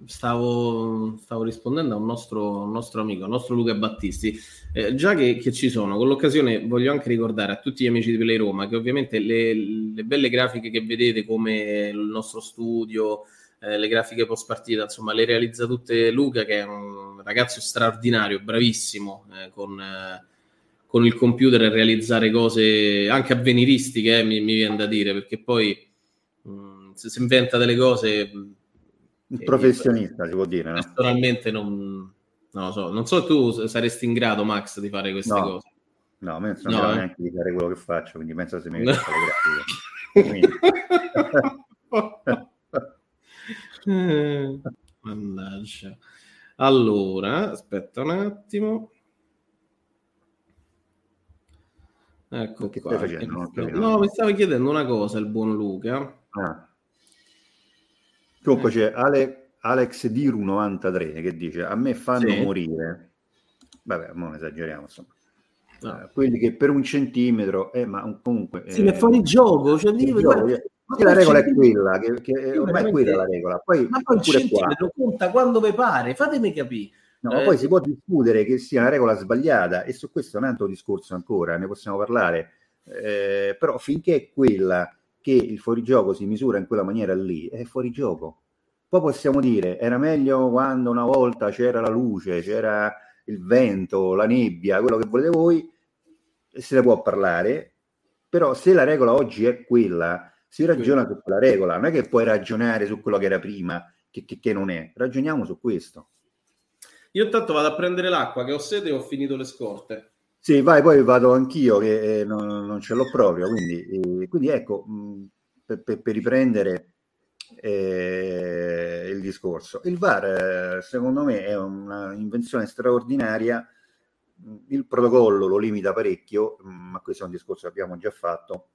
stavo, stavo rispondendo a un nostro, un nostro amico, al nostro Luca Battisti. Eh, già che, che ci sono, con l'occasione voglio anche ricordare a tutti gli amici di Play Roma che ovviamente le, le belle grafiche che vedete come il nostro studio, eh, le grafiche post partita, insomma, le realizza tutte Luca, che è un ragazzo straordinario, bravissimo, eh, con, con, il computer a realizzare cose anche avveniristiche, eh, mi, mi, viene da dire, perché poi mh, se si inventa delle cose un professionista, si può dire. No? Personalmente non, non lo so. Non so tu saresti in grado, Max, di fare queste no. cose. No, a me non no, eh. neanche di fare quello che faccio, quindi penso se mi no. le grafiche. Mannaggia. Allora, aspetta un attimo. Ecco che qua. stai facendo? No, mi stava chiedendo una cosa il buon Luca. Ah. Comunque c'è Ale, Alex Diru 93 che dice a me fanno sì. morire, vabbè, non esageriamo insomma, no. uh, quelli che per un centimetro, eh, ma comunque... Sì, eh, ma fuori gioco, cioè, lì, gioco ma la regola è quella, che, che ormai è quella la regola. Poi, ma poi il centimetro qua. conta quando vi pare, fatemi capire. No, eh, poi si può discutere che sia una regola sbagliata e su questo è un altro discorso ancora, ne possiamo parlare, eh, però finché è quella che il fuorigioco si misura in quella maniera lì, è fuorigioco. Poi possiamo dire, era meglio quando una volta c'era la luce, c'era il vento, la nebbia, quello che volete voi, se ne può parlare, però se la regola oggi è quella, si ragiona su quella regola, non è che puoi ragionare su quello che era prima, che, che, che non è, ragioniamo su questo. Io intanto vado a prendere l'acqua, che ho sete e ho finito le scorte. Sì, vai, poi vado anch'io che eh, non, non, ce l'ho proprio, quindi, eh, quindi ecco, per, per, per, riprendere eh, il discorso. Il VAR, eh, secondo me, è un'invenzione straordinaria, il protocollo lo limita parecchio, ma questo è un discorso che abbiamo già fatto,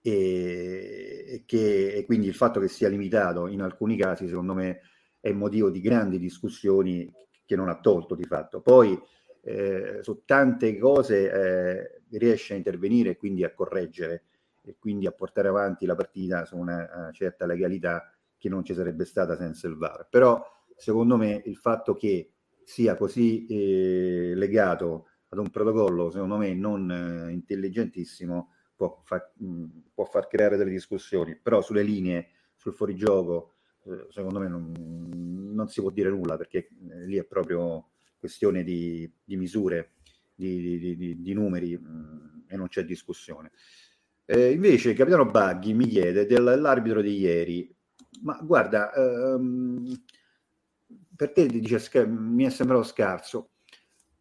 e, che, e quindi il fatto che sia limitato in alcuni casi, secondo me, è motivo di grandi discussioni che non ha tolto di fatto. Poi eh, su tante cose eh, riesce a intervenire e quindi a correggere e quindi a portare avanti la partita su una, una certa legalità che non ci sarebbe stata senza il VAR. Però secondo me il fatto che sia così eh, legato ad un protocollo, secondo me non eh, intelligentissimo, può far, mh, può far, creare delle discussioni, però sulle linee, sul fuorigioco, eh, secondo me non, non, si può dire nulla perché eh, lì è proprio questione di, di misure, di, di, di, numeri mh, e non c'è discussione. Eh, invece il capitano Baghi mi chiede dell'arbitro di ieri, ma guarda, ehm, per te dice, mi è sembrato scarso.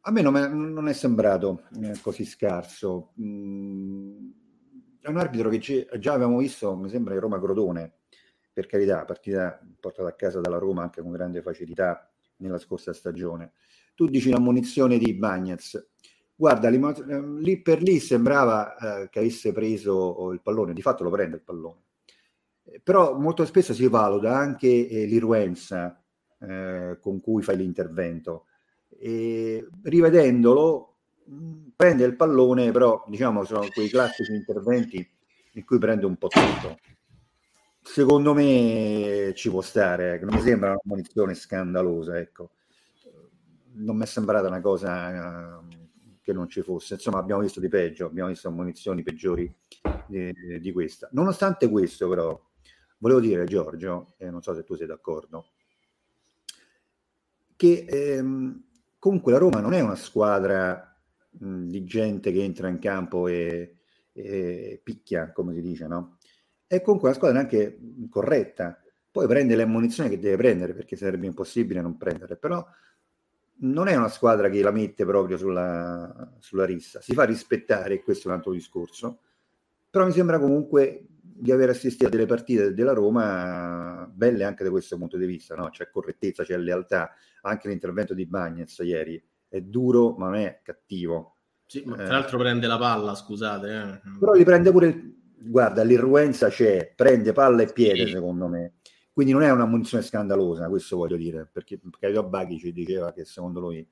A me non, è, non è sembrato eh, così scarso. Mm, è un arbitro che già avevamo visto, mi sembra, in Roma-Crotone, per carità, partita portata a casa dalla Roma anche con grande facilità nella scorsa stagione tu dici la munizione di Bagnets. Guarda, ehm, lì per lì sembrava eh, che avesse preso il pallone, di fatto lo prende il pallone. Eh, però molto spesso si valuta anche eh, l'irruenza eh, con cui fai l'intervento. E rivedendolo, prende il pallone, però diciamo sono quei classici interventi in cui prende un po' tutto. Secondo me ci può stare, ecco. non mi sembra una munizione scandalosa, ecco. Non mi è sembrata una cosa uh, che non ci fosse. Insomma, abbiamo visto di peggio, abbiamo visto munizioni peggiori di, di questa. Nonostante questo, però, volevo dire, Giorgio, e non so se tu sei d'accordo, che ehm, comunque la Roma non è una squadra mh, di gente che entra in campo e, e picchia, come si dice, no? È comunque una squadra anche corretta. Poi prende le munizioni che deve prendere, perché sarebbe impossibile non prendere, però non è una squadra che la mette proprio sulla, sulla rissa, si fa rispettare, e questo è un altro discorso, però mi sembra comunque di aver assistito a delle partite della Roma belle anche da questo punto di vista, no? c'è correttezza, c'è lealtà, anche l'intervento di Bagnez ieri è duro ma non è cattivo. Sì, ma tra eh. l'altro prende la palla, scusate. Eh. Però li prende pure, il... guarda, l'irruenza c'è, prende palla e piede sì. secondo me. Quindi non è una munizione scandalosa, questo voglio dire, perché Caio Baghi ci diceva che secondo lui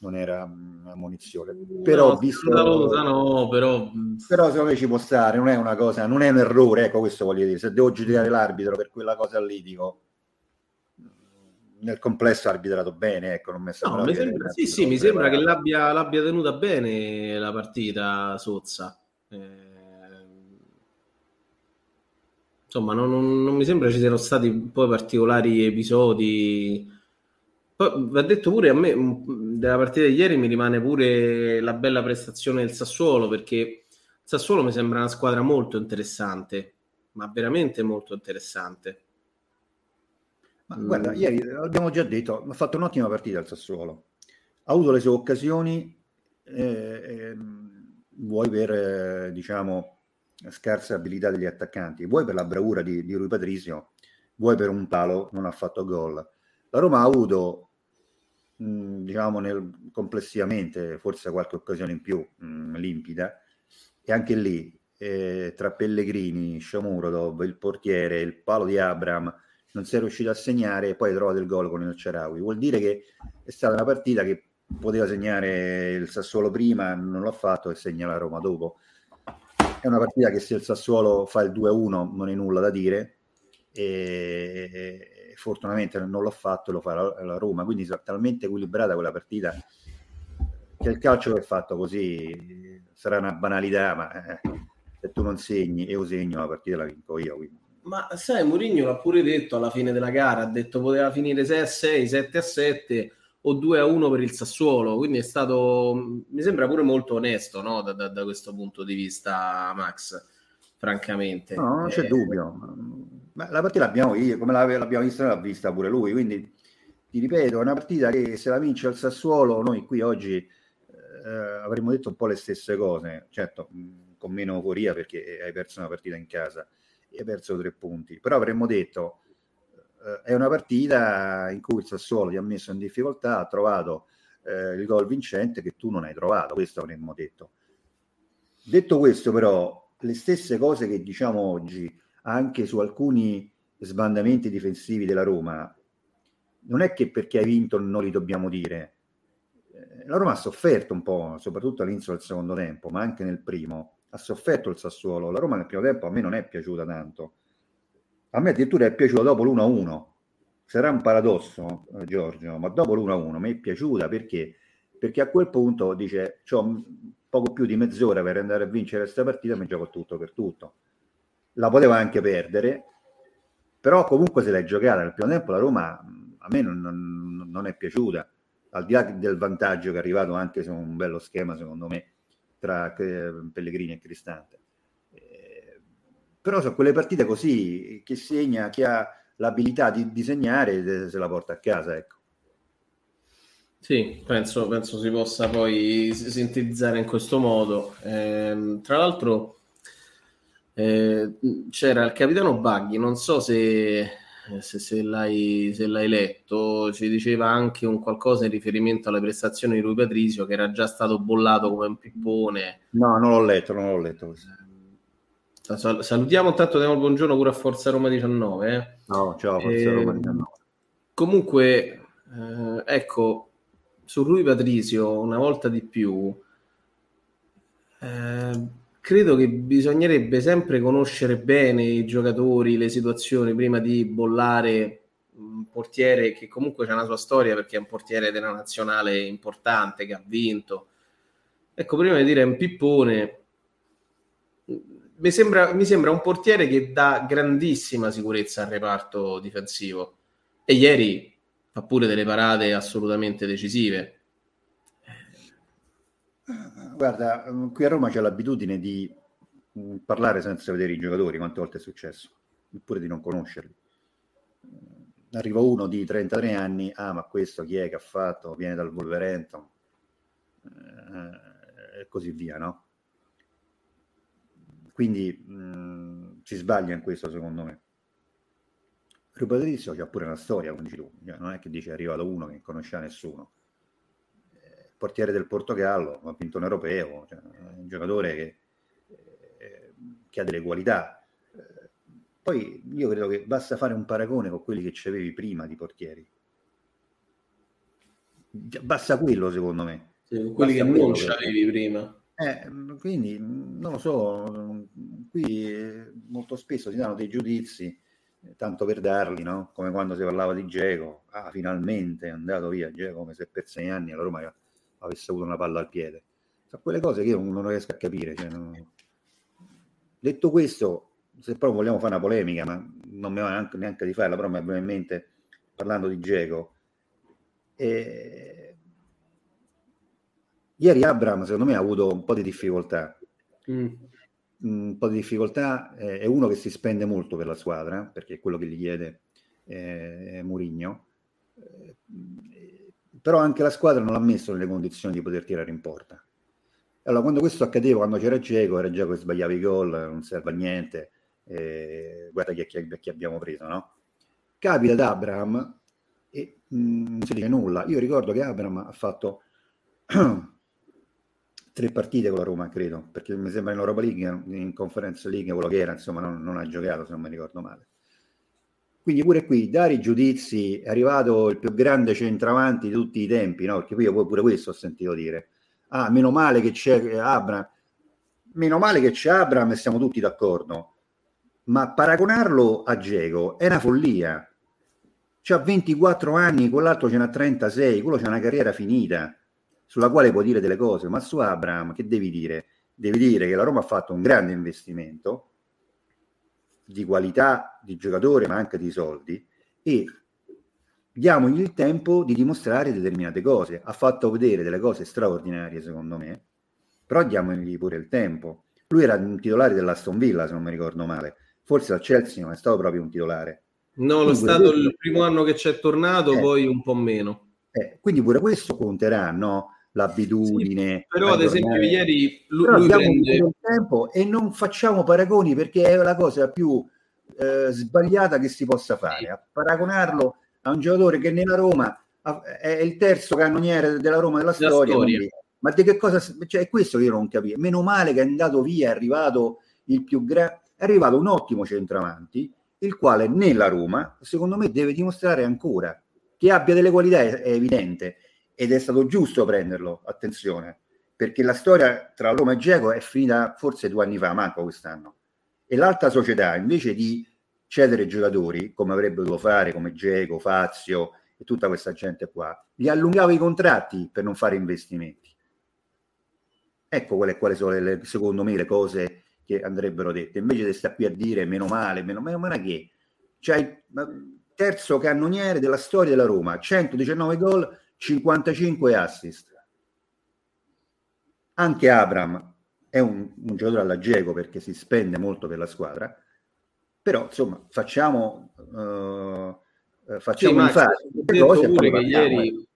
non era una munizione. Però, no, visto, no, però... però secondo me ci può stare, non è una cosa, non è un errore, ecco questo voglio dire. Se devo giudicare l'arbitro per quella cosa lì, dico nel complesso ha arbitrato bene, ecco, non mi no, mi sembra, sì, sì, mi sembra che l'abbia, l'abbia, tenuta bene la partita Sozza. Eh, insomma, non, non, non, mi sembra ci siano stati poi particolari episodi. Poi va detto pure a me della partita di ieri mi rimane pure la bella prestazione del Sassuolo perché il Sassuolo mi sembra una squadra molto interessante, ma veramente molto interessante. Ma guarda, ieri abbiamo già detto, ha fatto un'ottima partita il Sassuolo. Ha avuto le sue occasioni, eh, eh, vuoi per, eh, diciamo, scarsa abilità degli attaccanti, vuoi per la bravura di, di Rui Patrizio, vuoi per un palo, non ha fatto gol. La Roma ha avuto, mh, diciamo, nel, complessivamente, forse qualche occasione in più, mh, limpida, e anche lì, eh, tra Pellegrini, Shomurodov, il portiere, il palo di Abram, non si è riuscito a segnare e poi ha trovato il gol con il Cerawi. Vuol dire che è stata una partita che poteva segnare il Sassuolo prima, non l'ha fatto e segna la Roma dopo. È una partita che se il Sassuolo fa il 2-1 non è nulla da dire e fortunatamente non l'ha fatto e lo fa la, la Roma, quindi è talmente equilibrata quella partita che il calcio è fatto così sarà una banalità, ma eh, se tu non segni e io segno la partita la vinco io. Quindi ma sai, Mourinho l'ha pure detto alla fine della gara, ha detto poteva finire 6 a 6, 7 a 7 o 2 a 1 per il Sassuolo, quindi è stato, mi sembra pure molto onesto no? da, da, da, questo punto di vista, Max, francamente. No, non c'è eh... dubbio. Ma la partita l'abbiamo, come l'abbiamo vista, l'ha vista pure lui, quindi ti ripeto, è una partita che se la vince il Sassuolo, noi qui oggi eh, avremmo detto un po' le stesse cose, certo con meno euforia perché hai perso una partita in casa e ha perso tre punti. Però avremmo detto eh, è una partita in cui il Sassuolo ti ha messo in difficoltà, ha trovato eh, il gol vincente che tu non hai trovato, questo avremmo detto. Detto questo però, le stesse cose che diciamo oggi anche su alcuni sbandamenti difensivi della Roma, non è che perché hai vinto non li dobbiamo dire. Eh, la Roma ha sofferto un po', soprattutto all'inizio del secondo tempo, ma anche nel primo ha sofferto il Sassuolo. La Roma nel primo tempo a me non è piaciuta tanto. A me addirittura è piaciuta dopo l'1-1. Sarà un paradosso, eh, Giorgio, ma dopo l'1-1 mi è piaciuta perché? Perché a quel punto dice, ho poco più di mezz'ora per andare a vincere questa partita, mi gioco tutto per tutto. La poteva anche perdere, però comunque se l'è giocata nel primo tempo la Roma a me non, non, non è piaciuta, al di là del vantaggio che è arrivato anche su un bello schema secondo me tra eh, Pellegrini e Cristante. Eh, però sono quelle partite così che segna chi ha l'abilità di disegnare se la porta a casa, ecco. Sì, penso, penso si possa poi sintetizzare in questo modo. Eh, tra l'altro eh, c'era il capitano Baghi, non so se eh, se, se, l'hai, se, l'hai, letto, ci diceva anche un qualcosa in riferimento alle prestazioni di Rui Patrizio che era già stato bollato come un pippone. No, non l'ho letto, non l'ho letto. Sal- salutiamo intanto, diamo il buongiorno pure a Forza Roma 19. Eh. No, ciao Forza eh, Roma 19. Comunque, eh, ecco, su Rui Patrizio una volta di più, eh, credo che bisognerebbe sempre conoscere bene i giocatori, le situazioni prima di bollare un portiere che comunque c'è una sua storia perché è un portiere della nazionale importante che ha vinto. Ecco, prima di dire un pippone, mi sembra, mi sembra un portiere che dà grandissima sicurezza al reparto difensivo e ieri fa pure delle parate assolutamente decisive. Guarda, mm, qui a Roma c'è l'abitudine di mm, parlare senza vedere i giocatori, quante volte è successo, oppure di non conoscerli. Mm, arriva uno di 33 anni, ah ma questo chi è che ha fatto? Viene dal Wolverhampton eh, e così via, no? Quindi mh, si sbaglia in questo secondo me. Rubo Patrizio c'ha pure una storia, come dici tu, cioè, non è che dice è arrivato uno che non conosceva nessuno portiere del Portogallo, ha vinto un europeo, cioè, un giocatore che, eh, che, ha delle qualità. Poi io credo che basta fare un paragone con quelli che c'avevi prima di portieri. Basta quello, secondo me. Sì, quelli basta che non c'avevi prima. Eh, quindi non lo so, qui eh, molto spesso si danno dei giudizi tanto per darli, no? come quando si parlava di Geco, ah finalmente è andato via Geco come se per sei anni alla Roma avesse avuto una palla al piede. Sono quelle cose che io non, riesco a capire. Cioè, non... Detto questo, se proprio vogliamo fare una polemica, ma non mi va neanche, neanche di farla, però mi viene in mente parlando di Geco. E... Ieri Abram, secondo me, ha avuto un po' di difficoltà. Mm. Un po' di difficoltà, eh, è uno che si spende molto per la squadra, perché è quello che gli chiede eh, Murigno. Eh, però anche la squadra non l'ha messo nelle condizioni di poter tirare in porta. Allora, quando questo accadeva, quando c'era Geco, era Geco che sbagliava i gol, non serve a niente, eh, guarda chi, chi, chi, abbiamo preso, no? Capita ad Abraham e mh, non si dice nulla. Io ricordo che Abraham ha fatto tre partite con la Roma, credo, perché mi sembra in Europa League, in Conference League, quello che era, insomma, non, non ha giocato, se non mi ricordo male. Quindi pure qui dare i giudizi è arrivato il più grande centravanti di tutti i tempi, no? Perché qui io pure questo ho sentito dire. Ah, meno male che c'è Abram. Meno male che c'è Abram e siamo tutti d'accordo. Ma paragonarlo a Diego è una follia. C'ha 24 anni, quell'altro ce n'ha 36, quello c'ha una carriera finita sulla quale può dire delle cose, ma su Abram che devi dire? Devi dire che la Roma ha fatto un grande investimento, di qualità di giocatore ma anche di soldi e diamogli il tempo di dimostrare determinate cose. Ha fatto vedere delle cose straordinarie secondo me, però diamogli pure il tempo. Lui era un titolare dell'Aston Villa se non mi ricordo male, forse al Chelsea non è stato proprio un titolare. No, lo è stato il primo anno che c'è tornato, eh, poi un po' meno. Eh, quindi pure questo conterà, no? L'abitudine. Sì, però ad esempio ieri lui, però lui prende... tempo e non facciamo paragoni perché è la cosa più eh, sbagliata che si possa fare. A paragonarlo a un giocatore che nella Roma è il terzo cannoniere della Roma della storia. storia. ma di che cosa cioè, è questo che io non capisco. Meno male che è andato via, è arrivato il più grande, è arrivato un ottimo centravanti, il quale nella Roma, secondo me, deve dimostrare ancora che abbia delle qualità, è, è evidente ed è stato giusto prenderlo, attenzione, perché la storia tra Roma e Geco è finita forse due anni fa, manco quest'anno. E l'altra società, invece di cedere giocatori, come avrebbe dovuto fare, come Geco, Fazio e tutta questa gente qua, gli allungava i contratti per non fare investimenti. Ecco quali, quali sono, le, secondo me, le cose che andrebbero dette. Invece di stare qui a dire meno male, meno, meno male che... Cioè, terzo cannoniere della storia della Roma, 119 gol, 55 assist. Anche Abram è un, un giocatore alla Geco perché si spende molto per la squadra, però insomma facciamo, uh, facciamo sì, cose pure che ieri,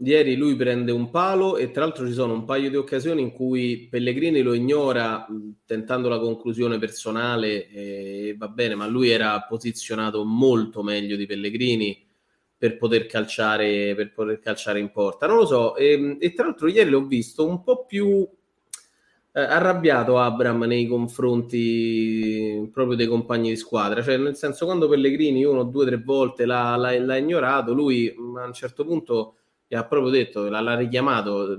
ieri lui prende un palo e tra l'altro ci sono un paio di occasioni in cui Pellegrini lo ignora tentando la conclusione personale e va bene, ma lui era posizionato molto meglio di Pellegrini per poter calciare, per poter calciare in porta. Non lo so, e, e tra l'altro ieri l'ho visto un po' più eh, arrabbiato Abram nei confronti proprio dei compagni di squadra, cioè nel senso quando Pellegrini uno, due, tre volte l'ha, l'ha, l'ha ignorato, lui a un certo punto gli ha proprio detto, l'ha, l'ha richiamato,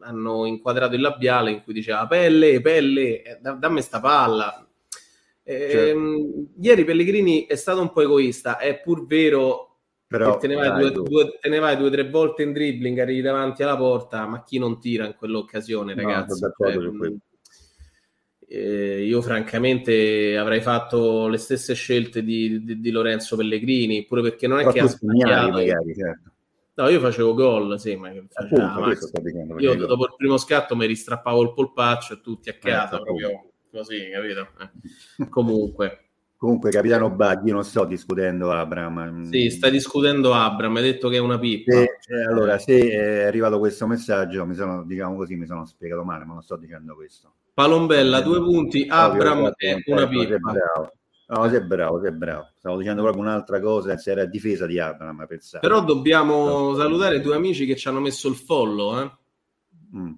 hanno inquadrato il labiale in cui diceva pelle, pelle, eh, dammi sta palla. Eh, certo. Ieri Pellegrini è stato un po' egoista, è pur vero però, te ne, vai dai, due, due, te ne vai due o tre volte in dribbling, arrivi davanti alla porta, ma chi non tira in quell'occasione, ragazzi? No, cioè, eh, io francamente avrei fatto le stesse scelte di, di, di Lorenzo Pellegrini, pure perché non è però che ha sbagliato. Magari, certo. No, io facevo gol, sì, ma Appunto, io dopo il primo scatto mi ristrappavo il polpaccio e tutti a casa, eh, proprio così, capito? Eh. Comunque. Comunque, capitano Baghi, non sto discutendo Abram. Sì, sta discutendo Abram, hai detto che è una pippa. Se, eh, allora, se è arrivato questo messaggio, mi sono, diciamo così, mi sono spiegato male, ma non sto dicendo questo. Palombella, due punti, Abram è una pippa. No, sei bravo, sei bravo. Stavo dicendo proprio un'altra cosa, se era difesa di Abram, pensavo. Però dobbiamo no. salutare due amici che ci hanno messo il follow, eh? mm.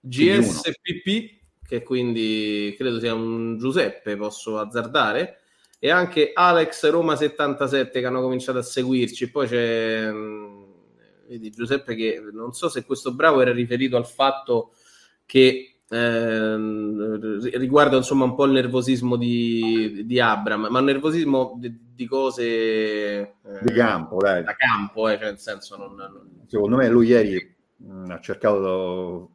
GSPP, che quindi credo sia un Giuseppe, posso azzardare e anche Alex Roma 77 che hanno cominciato a seguirci. Poi c'è mm, vedi, Giuseppe che non so se questo bravo era riferito al fatto che eh, riguarda insomma un po' il nervosismo di, di Abram, ma il nervosismo di, di cose eh, di campo, dai. da campo, eh, cioè nel senso non, non... secondo me lui ieri mh, mm, ha cercato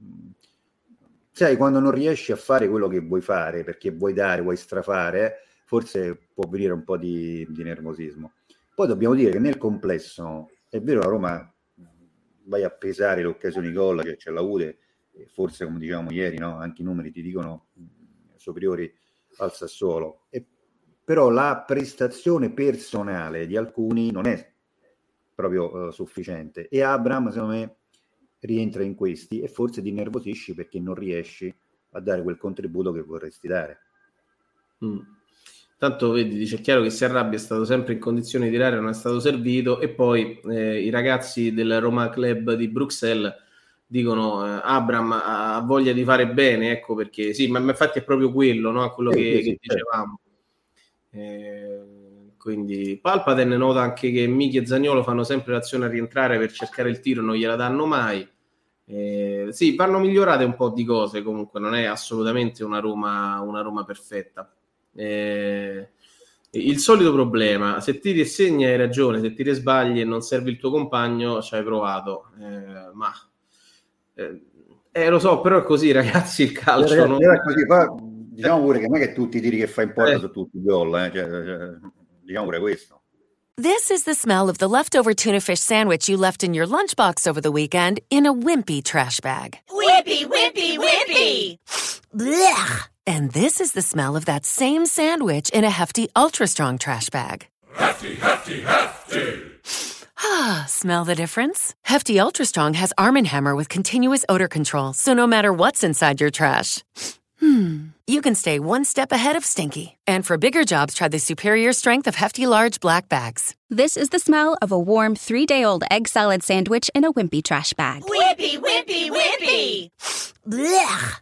sai quando non riesci a fare quello che vuoi fare perché vuoi dare, vuoi strafare forse può venire un po' di, di nervosismo. Poi dobbiamo dire che nel complesso, è vero, la Roma vai a pesare le occasioni gol che c'è la UDE, forse come dicevamo ieri, no? anche i numeri ti dicono superiori al Sassuolo. E, però la prestazione personale di alcuni non è proprio uh, sufficiente e Abram secondo me rientra in questi e forse ti nervosisci perché non riesci a dare quel contributo che vorresti dare. Mm. Tanto vedi, dice è chiaro che si arrabbia, è stato sempre in condizione di tirare, non è stato servito. E poi eh, i ragazzi del Roma Club di Bruxelles dicono eh, Abram ha voglia di fare bene, ecco perché sì, ma infatti è proprio quello, no? quello che, sì, che certo. dicevamo. Eh, quindi Palpaten nota anche che Michi e Zagnolo fanno sempre l'azione a rientrare per cercare il tiro, non gliela danno mai. Eh, sì, vanno migliorate un po' di cose comunque, non è assolutamente una Roma, una Roma perfetta. Eh, il solito problema, se tiri e segni hai ragione, se tiri e sbagli e non serve il tuo compagno, ci hai provato. Eh, ma eh, eh, lo so, però è così, ragazzi. Il calcio ragazzi, non... è così. Fa, diciamo pure che non è che tutti i tiri che fai in porta eh. sono tutti gol, eh. cioè, cioè, diciamo pure questo. This is the smell of the leftover tuna fish sandwich you left in your lunchbox over the weekend in a wimpy trash bag. Wimpy, wimpy, wimpy! Blech! And this is the smell of that same sandwich in a hefty, ultra strong trash bag. Hefty, hefty, hefty. Ah, smell the difference? Hefty Ultra Strong has Arm & Hammer with continuous odor control, so no matter what's inside your trash, hmm, you can stay one step ahead of stinky. And for bigger jobs, try the superior strength of Hefty Large Black Bags. This is the smell of a warm three-day-old egg salad sandwich in a wimpy trash bag. Wimpy, wimpy, wimpy! Blech!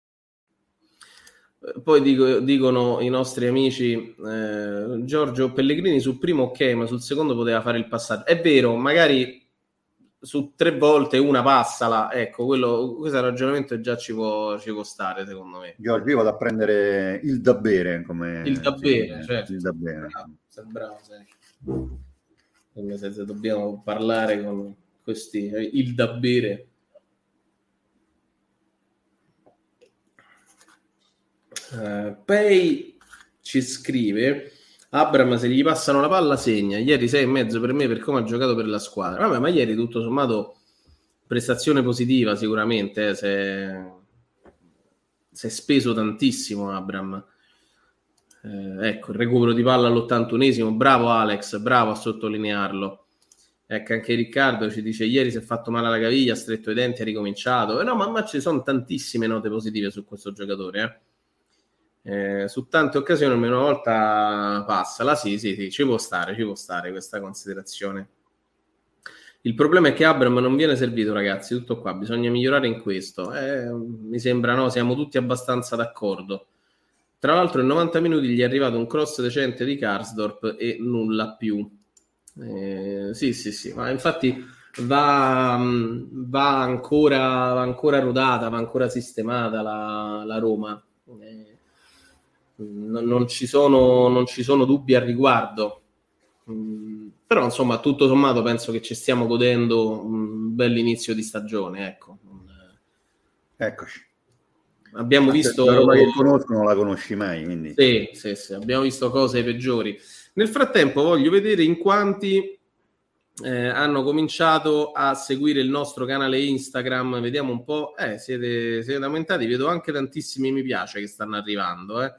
Poi dico, dicono i nostri amici eh, Giorgio Pellegrini sul primo ok, ma sul secondo poteva fare il passaggio. È vero, magari su tre volte una passala, ecco, quello, questo ragionamento già ci può, ci può stare, secondo me. Giorgio, io vado a prendere il da bere come il da bere, sì, certo. Il da bere. Bravo, sei bravo, sei. Dobbiamo parlare con questi il da bere. Uh, Pay ci scrive Abram se gli passano la palla segna, ieri sei e mezzo per me per come ha giocato per la squadra. Vabbè, ma ieri tutto sommato prestazione positiva sicuramente, eh, è, si è speso tantissimo Abram. Eh, ecco, il recupero di palla all'81esimo, bravo Alex, bravo a sottolinearlo. Ecco, anche Riccardo ci dice ieri si è fatto male alla caviglia, ha stretto i denti, ha ricominciato. Eh, no, ma, ma ci sono tantissime note positive su questo giocatore, eh eh, su tante occasioni almeno una volta passa. La sì, sì, sì, ci può stare, ci può stare questa considerazione. Il problema è che Abram non viene servito, ragazzi, tutto qua, bisogna migliorare in questo. Eh, mi sembra, no, siamo tutti abbastanza d'accordo. Tra l'altro in 90 minuti gli è arrivato un cross decente di Karsdorp e nulla più. Eh, sì, sì, sì, ma infatti va, va, ancora, va ancora rodata, va ancora sistemata la, la Roma. Eh, non, ci sono, non ci sono dubbi al riguardo. Mm, però insomma, tutto sommato penso che ci stiamo godendo un bel inizio di stagione. Ecco. Eccoci. Abbiamo Ma visto... La roba che conosco non la conosci mai, quindi... Sì, sì, sì, abbiamo visto cose peggiori. Nel frattempo voglio vedere in quanti eh, hanno cominciato a seguire il nostro canale Instagram. Vediamo un po'. Eh, siete, siete aumentati, vedo anche tantissimi mi piace che stanno arrivando. Eh.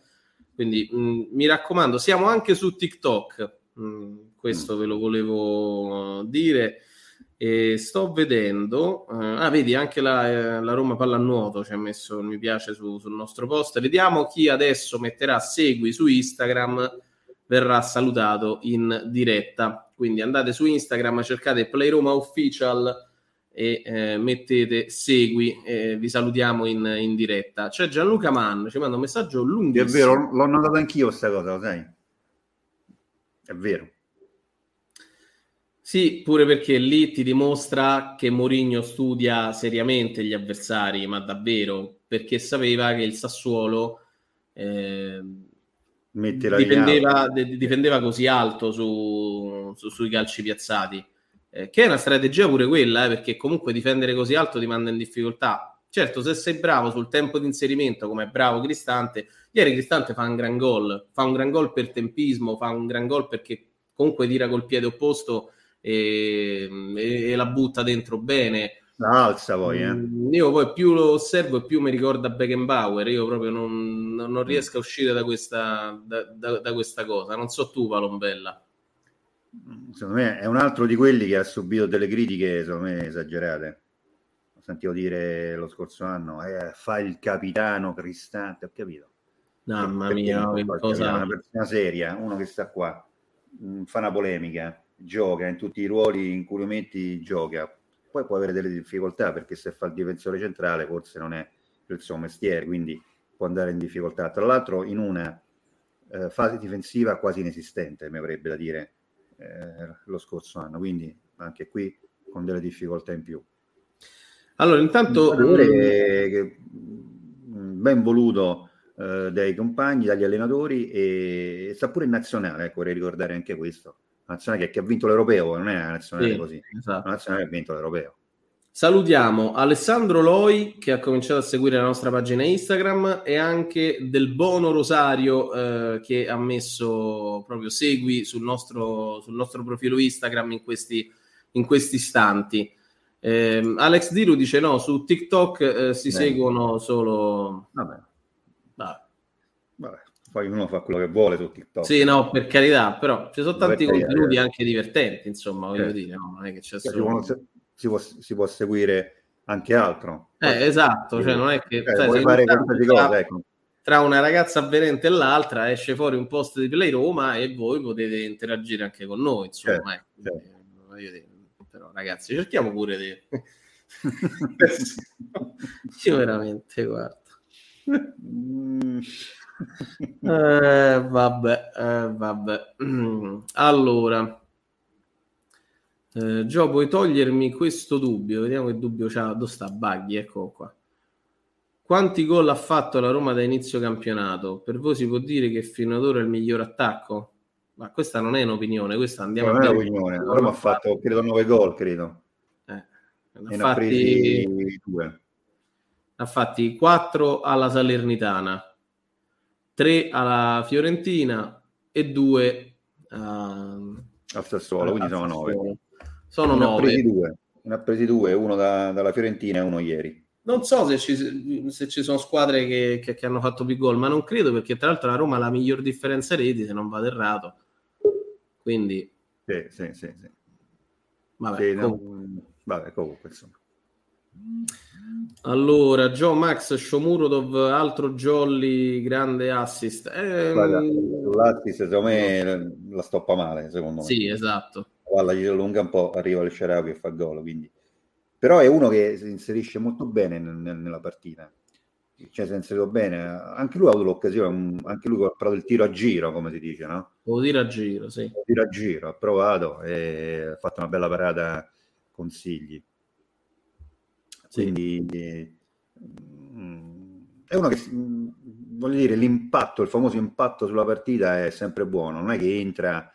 Quindi mh, mm, mi raccomando, siamo anche su TikTok, mh, mm, questo ve lo volevo dire. E sto vedendo, uh, ah, vedi anche la, eh, la, Roma Pallanuoto ci ha messo il mi piace su, sul nostro post. Vediamo chi adesso metterà segui su Instagram, verrà salutato in diretta. Quindi andate su Instagram, cercate Play Roma Official e eh, mettete segui, eh, vi salutiamo in, in, diretta. C'è Gianluca Mann, ci manda un messaggio lunghissimo. È vero, l'ho notato anch'io questa cosa, lo sai? È vero. Sì, pure perché lì ti dimostra che Mourinho studia seriamente gli avversari, ma davvero, perché sapeva che il Sassuolo eh, dipendeva, dipendeva, così alto su, su, sui calci piazzati eh, che è una strategia pure quella, eh, perché comunque difendere così alto ti manda in difficoltà. Certo, se sei bravo sul tempo di inserimento, come è bravo Cristante, ieri Cristante fa un gran gol, fa un gran gol per tempismo, fa un gran gol perché comunque tira col piede opposto e, e, e la butta dentro bene. La alza poi, eh. Mm, io poi più lo osservo e più mi ricorda Beckenbauer. Io proprio non, non riesco a uscire da questa, da, da, da questa cosa. Non so tu, Palombella secondo me è un altro di quelli che ha subito delle critiche, secondo me, esagerate. Ho sentito dire lo scorso anno, eh, fa il capitano Cristante, ho capito. Mamma mia, cosa... una persona seria, uno che sta qua, mm, fa una polemica, gioca in tutti i ruoli in cui lo metti, gioca. Poi può avere delle difficoltà perché se fa il difensore centrale forse non è il suo mestiere, quindi può andare in difficoltà. Tra l'altro in una eh, fase difensiva quasi inesistente, mi avrebbe da dire eh, lo scorso anno, quindi anche qui con delle difficoltà in più. Allora, intanto... Che, ben voluto eh, dai compagni, dagli allenatori e sta pure in nazionale, ecco, vorrei ricordare anche questo. nazionale che, che, ha vinto l'europeo, non è una nazionale sì, così, esatto. una nazionale che ha vinto l'europeo. Salutiamo Alessandro Loi che ha cominciato a seguire la nostra pagina Instagram e anche Del Bono Rosario eh, che ha messo proprio segui sul nostro, sul nostro profilo Instagram in questi, in questi istanti. Eh, Alex Diru dice no, su TikTok eh, si Beh. seguono solo... Vabbè. Vabbè. Vabbè. Poi uno fa quello che vuole su TikTok. Sì, no, per carità, però ci sono tanti contenuti anche divertenti, insomma, voglio certo. dire, no? non è che c'è solo si può, si può seguire anche altro. Eh, esatto, cioè non è che eh, sai, fare qualsiasi cosa, ecco. Tra una ragazza avvenente e l'altra esce fuori un post di Play Roma e voi potete interagire anche con noi, insomma. Certo, eh, certo. Dire, però ragazzi, cerchiamo pure di... Io veramente, guarda. Mm. eh, vabbè, eh, vabbè. Allora, eh, Gio, puoi togliermi questo dubbio? Vediamo che dubbio c'ha. Dove sta Baghi? Ecco qua. Quanti gol ha fatto la Roma da inizio campionato? Per voi si può dire che fino ad ora è il miglior attacco? Ma questa non è un'opinione, questa andiamo non a vedere. Non è un'opinione, la Roma ha fatto credo 9 gol, credo. Eh, ne ha fatti due. Ha fatti 4 alla Salernitana, 3 alla Fiorentina e 2 a, al Sassuolo, quindi sono 9. Sono 9. Ne ha presi due, uno da, dalla Fiorentina e uno ieri. Non so se ci, se ci sono squadre che, che, che, hanno fatto più gol, ma non credo perché tra l'altro la Roma ha la miglior differenza reti, se non vado errato. Quindi... Sì, sì, sì. sì. Vabbè, sì, comunque. No, vabbè, comunque insomma. Allora, Joe Max, Shomurodov, altro jolly, grande assist. Eh, l'assist secondo me la stoppa male, secondo me. Sì, esatto. Palla gli allunga un po', arriva il Sharawi e fa gol, quindi... Però è uno che si inserisce molto bene nel, nella partita. Cioè, si è inserito bene. Anche lui ha avuto l'occasione, anche lui ha provato il tiro a giro, come si dice, no? O tiro a giro, sì. Il tiro a giro, ha provato e ha fatto una bella parata consigli quindi mm, è uno che, mm, voglio dire, l'impatto, il famoso impatto sulla partita è sempre buono, non è che entra,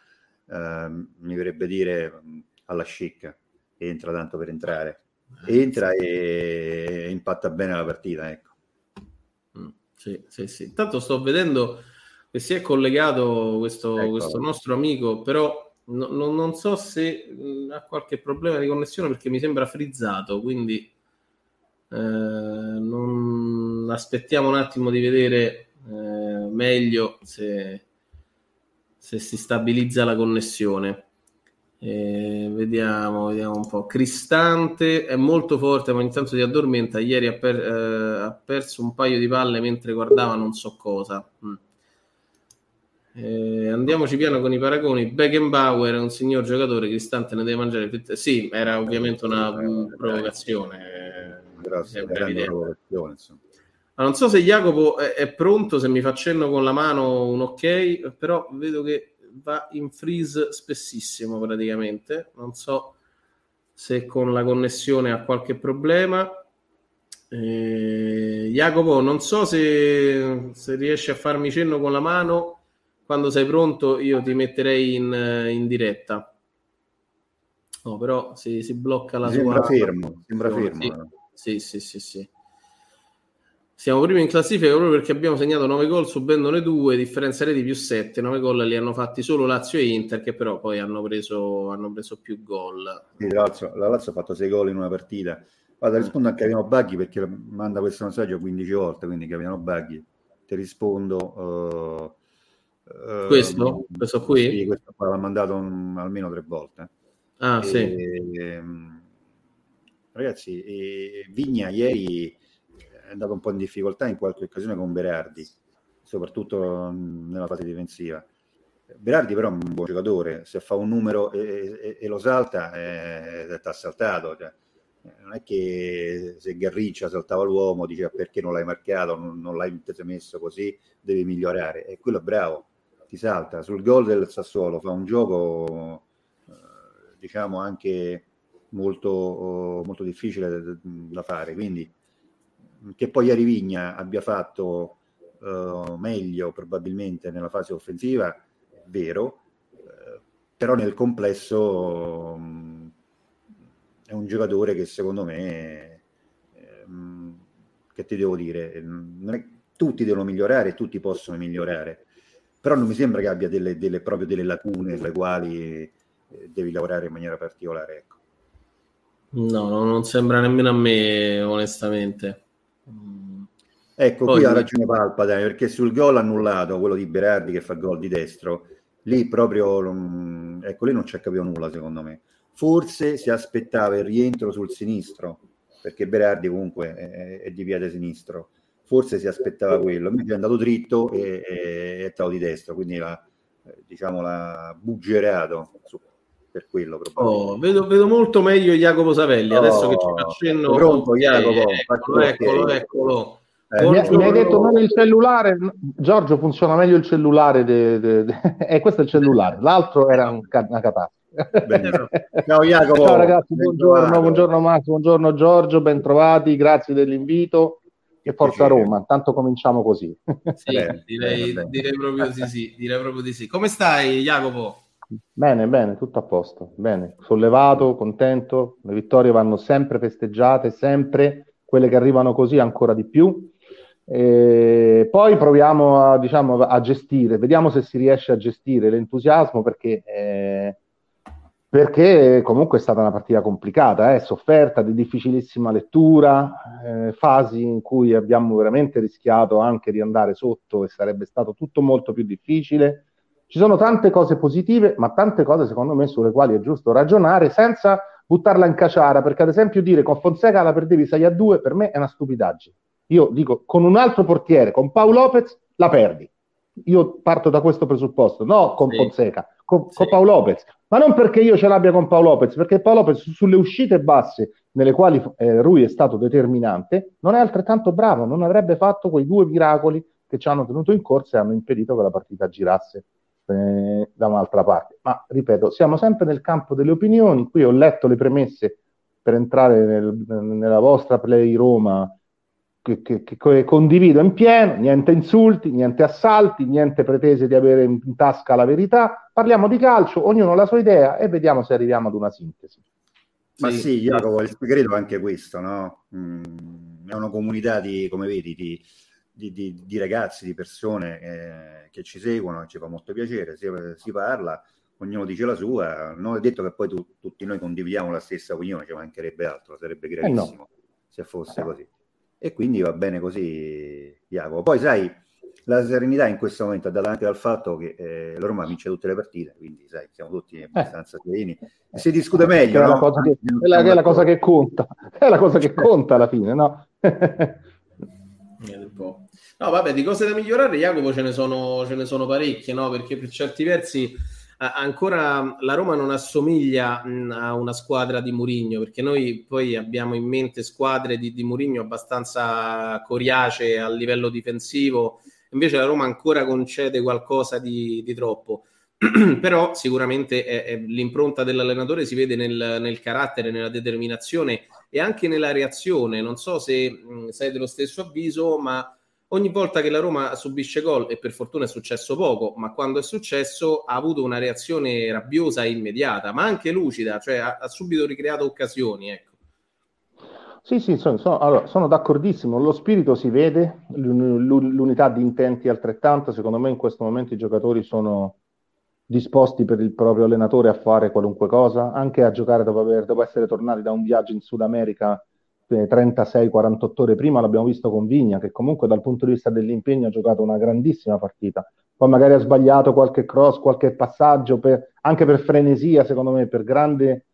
mi verrebbe dire, alla scicca, entra tanto per entrare, eh, entra e impatta bene la partita, ecco. Mm, sì, sì, sì. Intanto sto vedendo che si è collegato questo, ecco. questo nostro amico, però no, no, non so se ha qualche problema di connessione perché mi sembra frizzato, quindi eh, non... aspettiamo un attimo di vedere eh, meglio se, se, si stabilizza la connessione. Eh, vediamo, vediamo un po'. Cristante è molto forte, ma intanto si addormenta. Ieri ha, per, eh, ha, perso un paio di palle mentre guardava non so cosa. Mm. Eh, andiamoci piano con i paragoni. Beckenbauer è un signor giocatore, Cristante ne deve mangiare. Sì, era ovviamente una um, provocazione grossa, grande provocazione. Ma non so se Jacopo è, è, pronto, se mi fa cenno con la mano un ok, però vedo che va in freeze spessissimo praticamente. Non so se con la connessione ha qualche problema. Eh, Jacopo, non so se, se riesci a farmi cenno con la mano. Quando sei pronto, io ti metterei in, in diretta. No, però si, si blocca la sembra sua. Fermo, sembra fermo. Sì. Sì, sì, sì, sì. Siamo primi in classifica proprio perché abbiamo segnato 9 gol subendone 2, differenza reti più 7. 9 gol li hanno fatti solo Lazio e Inter, che però poi hanno preso, hanno preso più gol. Sì, la, Lazio, la Lazio ha fatto 6 gol in una partita. Guarda, rispondo anche a Capitano Baghi perché manda questo messaggio 15 volte, quindi Capitano Baghi, ti rispondo. Uh, questo? Uh, questo qui? Sì, questo qua l'ha mandato un, almeno tre volte. Ah, e, sì. Um, Ragazzi, Vigna ieri è andato un po' in difficoltà in qualche occasione con Berardi, soprattutto nella fase difensiva. Berardi però è un buon giocatore, se fa un numero e, e, e lo salta è, è saltato. Cioè, non è che se Garriccia saltava l'uomo diceva perché non l'hai marcato, non, non l'hai messo così, devi migliorare. E quello è bravo, ti salta. Sul gol del Sassuolo fa un gioco, eh, diciamo, anche molto, molto difficile da fare. Quindi che poi ieri Vigna abbia fatto uh, meglio probabilmente nella fase offensiva, vero, uh, però nel complesso um, è un giocatore che secondo me, um, che ti devo dire, è, tutti devono migliorare, tutti possono migliorare, però non mi sembra che abbia delle, delle proprio delle lacune sulle quali eh, devi lavorare in maniera particolare. Ecco. No, non sembra nemmeno a me, onestamente. Ecco, Poi, qui ha ragione Palpa, dai, perché sul gol annullato, quello di Berardi che fa gol di destro, lì proprio, ecco, lì non ci ha capito nulla secondo me. Forse si aspettava il rientro sul sinistro, perché Berardi comunque è, è di piede sinistro. Forse si aspettava quello, invece è andato dritto e, e è stato di destro, quindi l'ha, diciamo, l'ha buggerato su per quello. Oh, vedo, vedo, molto meglio Jacopo Savelli. Oh, Adesso che ci facendo pronto, Jacopo, eccolo, eccolo, eccolo. Eh, mi, hai detto non il cellulare, Giorgio funziona meglio il cellulare, de, de, de, eh, questo è il cellulare, l'altro era un, una catastrofe. Ciao Jacopo. Ciao ragazzi, buongiorno, buongiorno Max, buongiorno Giorgio, bentrovati, grazie dell'invito e forza Roma, tanto cominciamo così. Sì, direi, direi, proprio di sì, direi proprio di sì. Come stai Jacopo? Bene, bene, tutto a posto. Bene, sollevato, contento. Le vittorie vanno sempre festeggiate, sempre quelle che arrivano così ancora di più. E poi proviamo a, diciamo, a, gestire, vediamo se si riesce a gestire l'entusiasmo perché, eh, perché comunque è stata una partita complicata, eh, sofferta, di difficilissima lettura, eh, fasi in cui abbiamo veramente rischiato anche di andare sotto e sarebbe stato tutto molto più difficile. Ci sono tante cose positive, ma tante cose secondo me sulle quali è giusto ragionare senza buttarla in caciara, perché ad esempio dire con Fonseca la perdevi 6 a 2 per me è una stupidaggine. Io dico con un altro portiere, con Paolo Lopez, la perdi. Io parto da questo presupposto, no con sì. Fonseca, con, sì. con Paolo Lopez, ma non perché io ce l'abbia con Paolo Lopez, perché Paolo Lopez sulle uscite basse nelle quali eh, Rui è stato determinante, non è altrettanto bravo, non avrebbe fatto quei due miracoli che ci hanno tenuto in corsa e hanno impedito che la partita girasse eh, da un'altra parte. Ma ripeto, siamo sempre nel campo delle opinioni. Qui ho letto le premesse per entrare nel, nella vostra Play Roma che, che, che, condivido in pieno, niente insulti, niente assalti, niente pretese di avere in, in tasca la verità. Parliamo di calcio, ognuno ha la sua idea e vediamo se arriviamo ad una sintesi. Ma sì, sì Jacopo, il segreto è anche questo, no? Mm, è una comunità di, come vedi, di, di, di, di ragazzi, di persone eh, che ci seguono, ci fa molto piacere, si, si, parla, ognuno dice la sua, non è detto che poi tu, tutti noi condividiamo la stessa opinione, ci mancherebbe altro, sarebbe gravissimo eh no. se fosse così. E quindi va bene così, Jacopo. Poi sai, la serenità in questo momento è data anche dal fatto che eh, la Roma vince tutte le partite, quindi sai, siamo tutti abbastanza sereni. Eh. Si discute meglio, è, no? la cosa che, è, la, è la cosa che conta, è la cosa che conta alla fine, no? un po'. No, vabbè, di cose da migliorare, Jacopo, ce ne sono, ce ne sono parecchie, no? Perché per certi versi ancora la Roma non assomiglia a una squadra di Murigno, perché noi poi abbiamo in mente squadre di, di Murigno abbastanza coriacee a livello difensivo, invece la Roma ancora concede qualcosa di, di troppo. Però sicuramente è, è, l'impronta dell'allenatore si vede nel, nel, carattere, nella determinazione e anche nella reazione. Non so se mh, sei dello stesso avviso, ma ogni volta che la Roma subisce gol, e per fortuna è successo poco, ma quando è successo ha avuto una reazione rabbiosa e immediata, ma anche lucida, cioè ha, ha subito ricreato occasioni. Ecco. Sì, sì, sono, sono, allora, sono, d'accordissimo, lo spirito si vede, l'unità di intenti altrettanto, secondo me in questo momento i giocatori sono disposti per il proprio allenatore a fare qualunque cosa, anche a giocare dopo, aver, dopo essere tornati da un viaggio in Sud America 36-48 ore prima l'abbiamo visto con Vigna, che comunque dal punto di vista dell'impegno ha giocato una grandissima partita. Poi magari ha sbagliato qualche cross, qualche passaggio, per, anche per frenesia, secondo me, per grande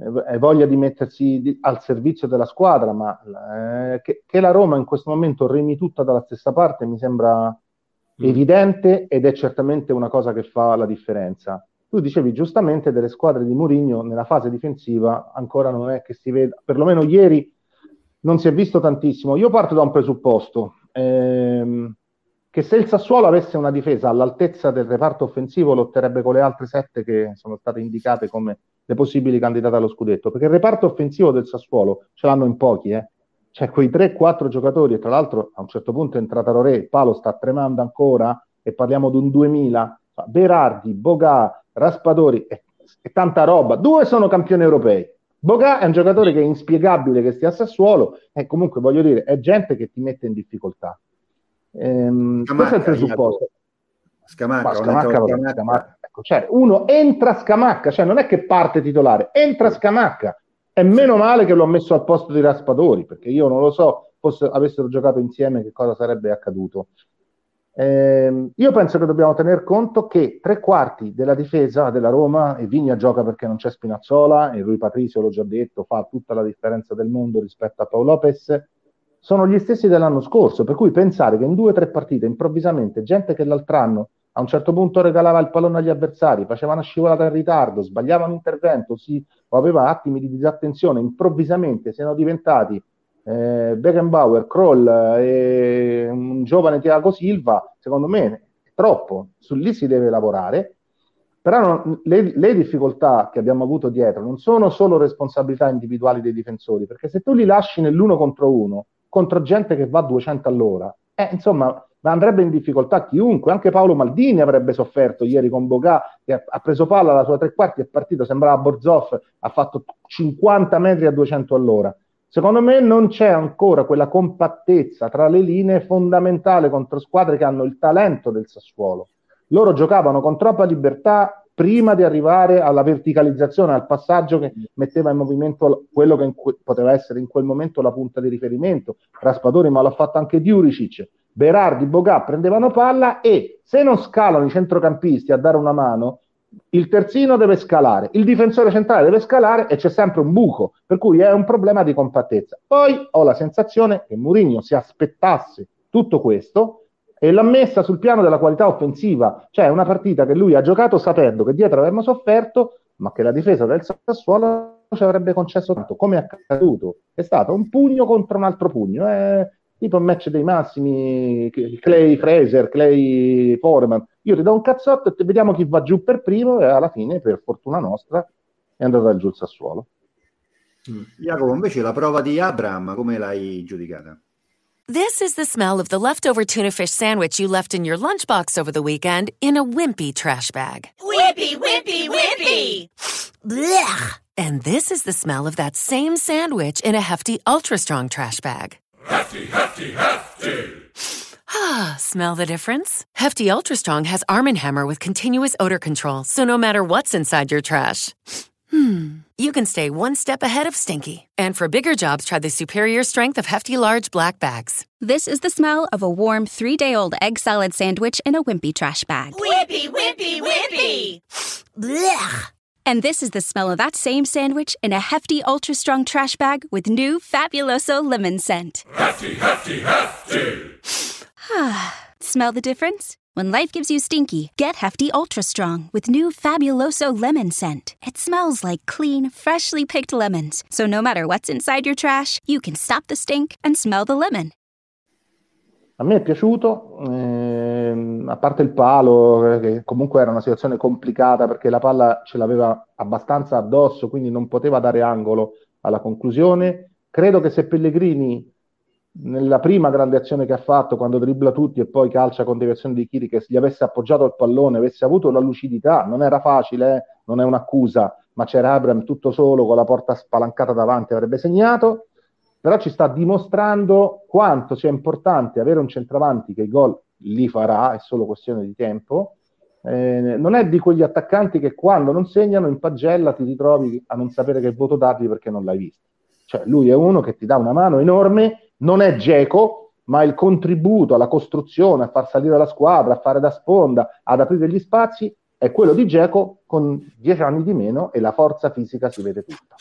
eh, voglia di mettersi di, al servizio della squadra, ma eh, che, che, la Roma in questo momento remi tutta dalla stessa parte mi sembra mm. evidente ed è certamente una cosa che fa la differenza. Tu dicevi giustamente delle squadre di Mourinho nella fase difensiva ancora non è che si veda, perlomeno ieri non si è visto tantissimo. Io parto da un presupposto, ehm, che se il Sassuolo avesse una difesa all'altezza del reparto offensivo lotterebbe con le altre sette che sono state indicate come le possibili candidate allo scudetto, perché il reparto offensivo del Sassuolo ce l'hanno in pochi, eh. C'è quei 3-4 giocatori e tra l'altro a un certo punto è entrata Roré, il palo sta tremando ancora e parliamo di un 2000, Berardi, Bogà, Raspadori e, e tanta roba. Due sono campioni europei Boga è un giocatore che è inspiegabile che stia a Sassuolo e comunque voglio dire è gente che ti mette in difficoltà. Ehm, questo è il presupposto. Scamacca, Scamacca, Scamacca, Scamacca. Ecco, cioè, uno entra Scamacca cioè non è che parte titolare entra Scamacca. È meno male che l'ho messo al posto di Raspadori perché io non lo so fosse avessero giocato insieme che cosa sarebbe accaduto eh, io penso che dobbiamo tener conto che tre quarti della difesa della Roma, e Vigna gioca perché non c'è Spinazzola, e Rui Patricio, l'ho già detto, fa tutta la differenza del mondo rispetto a Paolo Lopez, sono gli stessi dell'anno scorso, per cui pensare che in due o tre partite improvvisamente gente che l'altro anno a un certo punto regalava il pallone agli avversari, faceva una scivolata in ritardo, sbagliava un intervento, si, o aveva attimi di disattenzione, improvvisamente siano diventati eh, Beckenbauer, Kroll e un giovane Tiago Silva, secondo me è troppo, su lì si deve lavorare, però non, le, le, difficoltà che abbiamo avuto dietro non sono solo responsabilità individuali dei difensori, perché se tu li lasci nell'uno contro uno, contro gente che va a 200 all'ora, eh, insomma, andrebbe in difficoltà chiunque, anche Paolo Maldini avrebbe sofferto ieri con Bogà, che ha, ha preso palla alla sua tre quarti, è partito, sembrava Borzoff, ha fatto 50 metri a 200 all'ora Secondo me non c'è ancora quella compattezza tra le linee fondamentale contro squadre che hanno il talento del Sassuolo. Loro giocavano con troppa libertà prima di arrivare alla verticalizzazione, al passaggio che metteva in movimento quello che que- poteva essere in quel momento la punta di riferimento. Raspadori, ma l'ha fatto anche Diuricic. Berardi, Bogà prendevano palla e se non scalano i centrocampisti a dare una mano, il terzino deve scalare, il difensore centrale deve scalare e c'è sempre un buco, per cui è un problema di compattezza. Poi ho la sensazione che Mourinho si aspettasse tutto questo e l'ha messa sul piano della qualità offensiva, cioè una partita che lui ha giocato sapendo che dietro avremmo sofferto, ma che la difesa del Sassuolo ci avrebbe concesso tanto, come è accaduto. È stato un pugno contro un altro pugno, è tipo il match dei massimi, Clay Fraser, Clay Foreman, io ti do un cazzotto e vediamo chi va giù per primo e alla fine, per fortuna nostra, è andata giù il Sassuolo. Mm. Jacopo, invece la prova di Abraham, come l'hai giudicata? This is the smell of the leftover tuna fish sandwich you left in your lunchbox over the weekend in a wimpy trash bag. Wimpy, wimpy, wimpy! Blech! And this is the smell of that same sandwich in a hefty, ultra strong trash bag. Hefty, hefty, hefty. Ah, smell the difference? Hefty Ultra Strong has Arm & Hammer with continuous odor control, so no matter what's inside your trash, hmm, you can stay one step ahead of stinky. And for bigger jobs, try the superior strength of Hefty Large Black Bags. This is the smell of a warm three day old egg salad sandwich in a wimpy trash bag. Wimpy, wimpy, wimpy! Blech! And this is the smell of that same sandwich in a hefty, ultra strong trash bag with new Fabuloso lemon scent. Hefty, hefty, hefty. Smell the difference? When life gives you stinky, get Hefty Ultra Strong with new Fabuloso lemon scent. It smells like clean, freshly picked lemons. So no matter what's inside your trash, you can stop the stink and smell the lemon. A me è piaciuto, ehm, a parte il palo, che comunque era una situazione complicata perché la palla ce l'aveva abbastanza addosso, quindi non poteva dare angolo alla conclusione. Credo che se Pellegrini nella prima grande azione che ha fatto, quando dribbla tutti e poi calcia con deviazione di Chiriches, gli avesse appoggiato il pallone, avesse avuto la lucidità, non era facile, eh? non è un'accusa, ma c'era Abram tutto solo con la porta spalancata davanti, avrebbe segnato, però ci sta dimostrando quanto sia importante avere un centravanti che i gol li farà, è solo questione di tempo. Eh, non è di quegli attaccanti che quando non segnano in pagella ti ritrovi a non sapere che voto dargli perché non l'hai visto. Cioè, lui è uno che ti dà una mano enorme non è Geco, ma il contributo alla costruzione, a far salire la squadra, a fare da sponda, ad aprire gli spazi, è quello di Geco con dieci anni di meno e la forza fisica si vede tutta.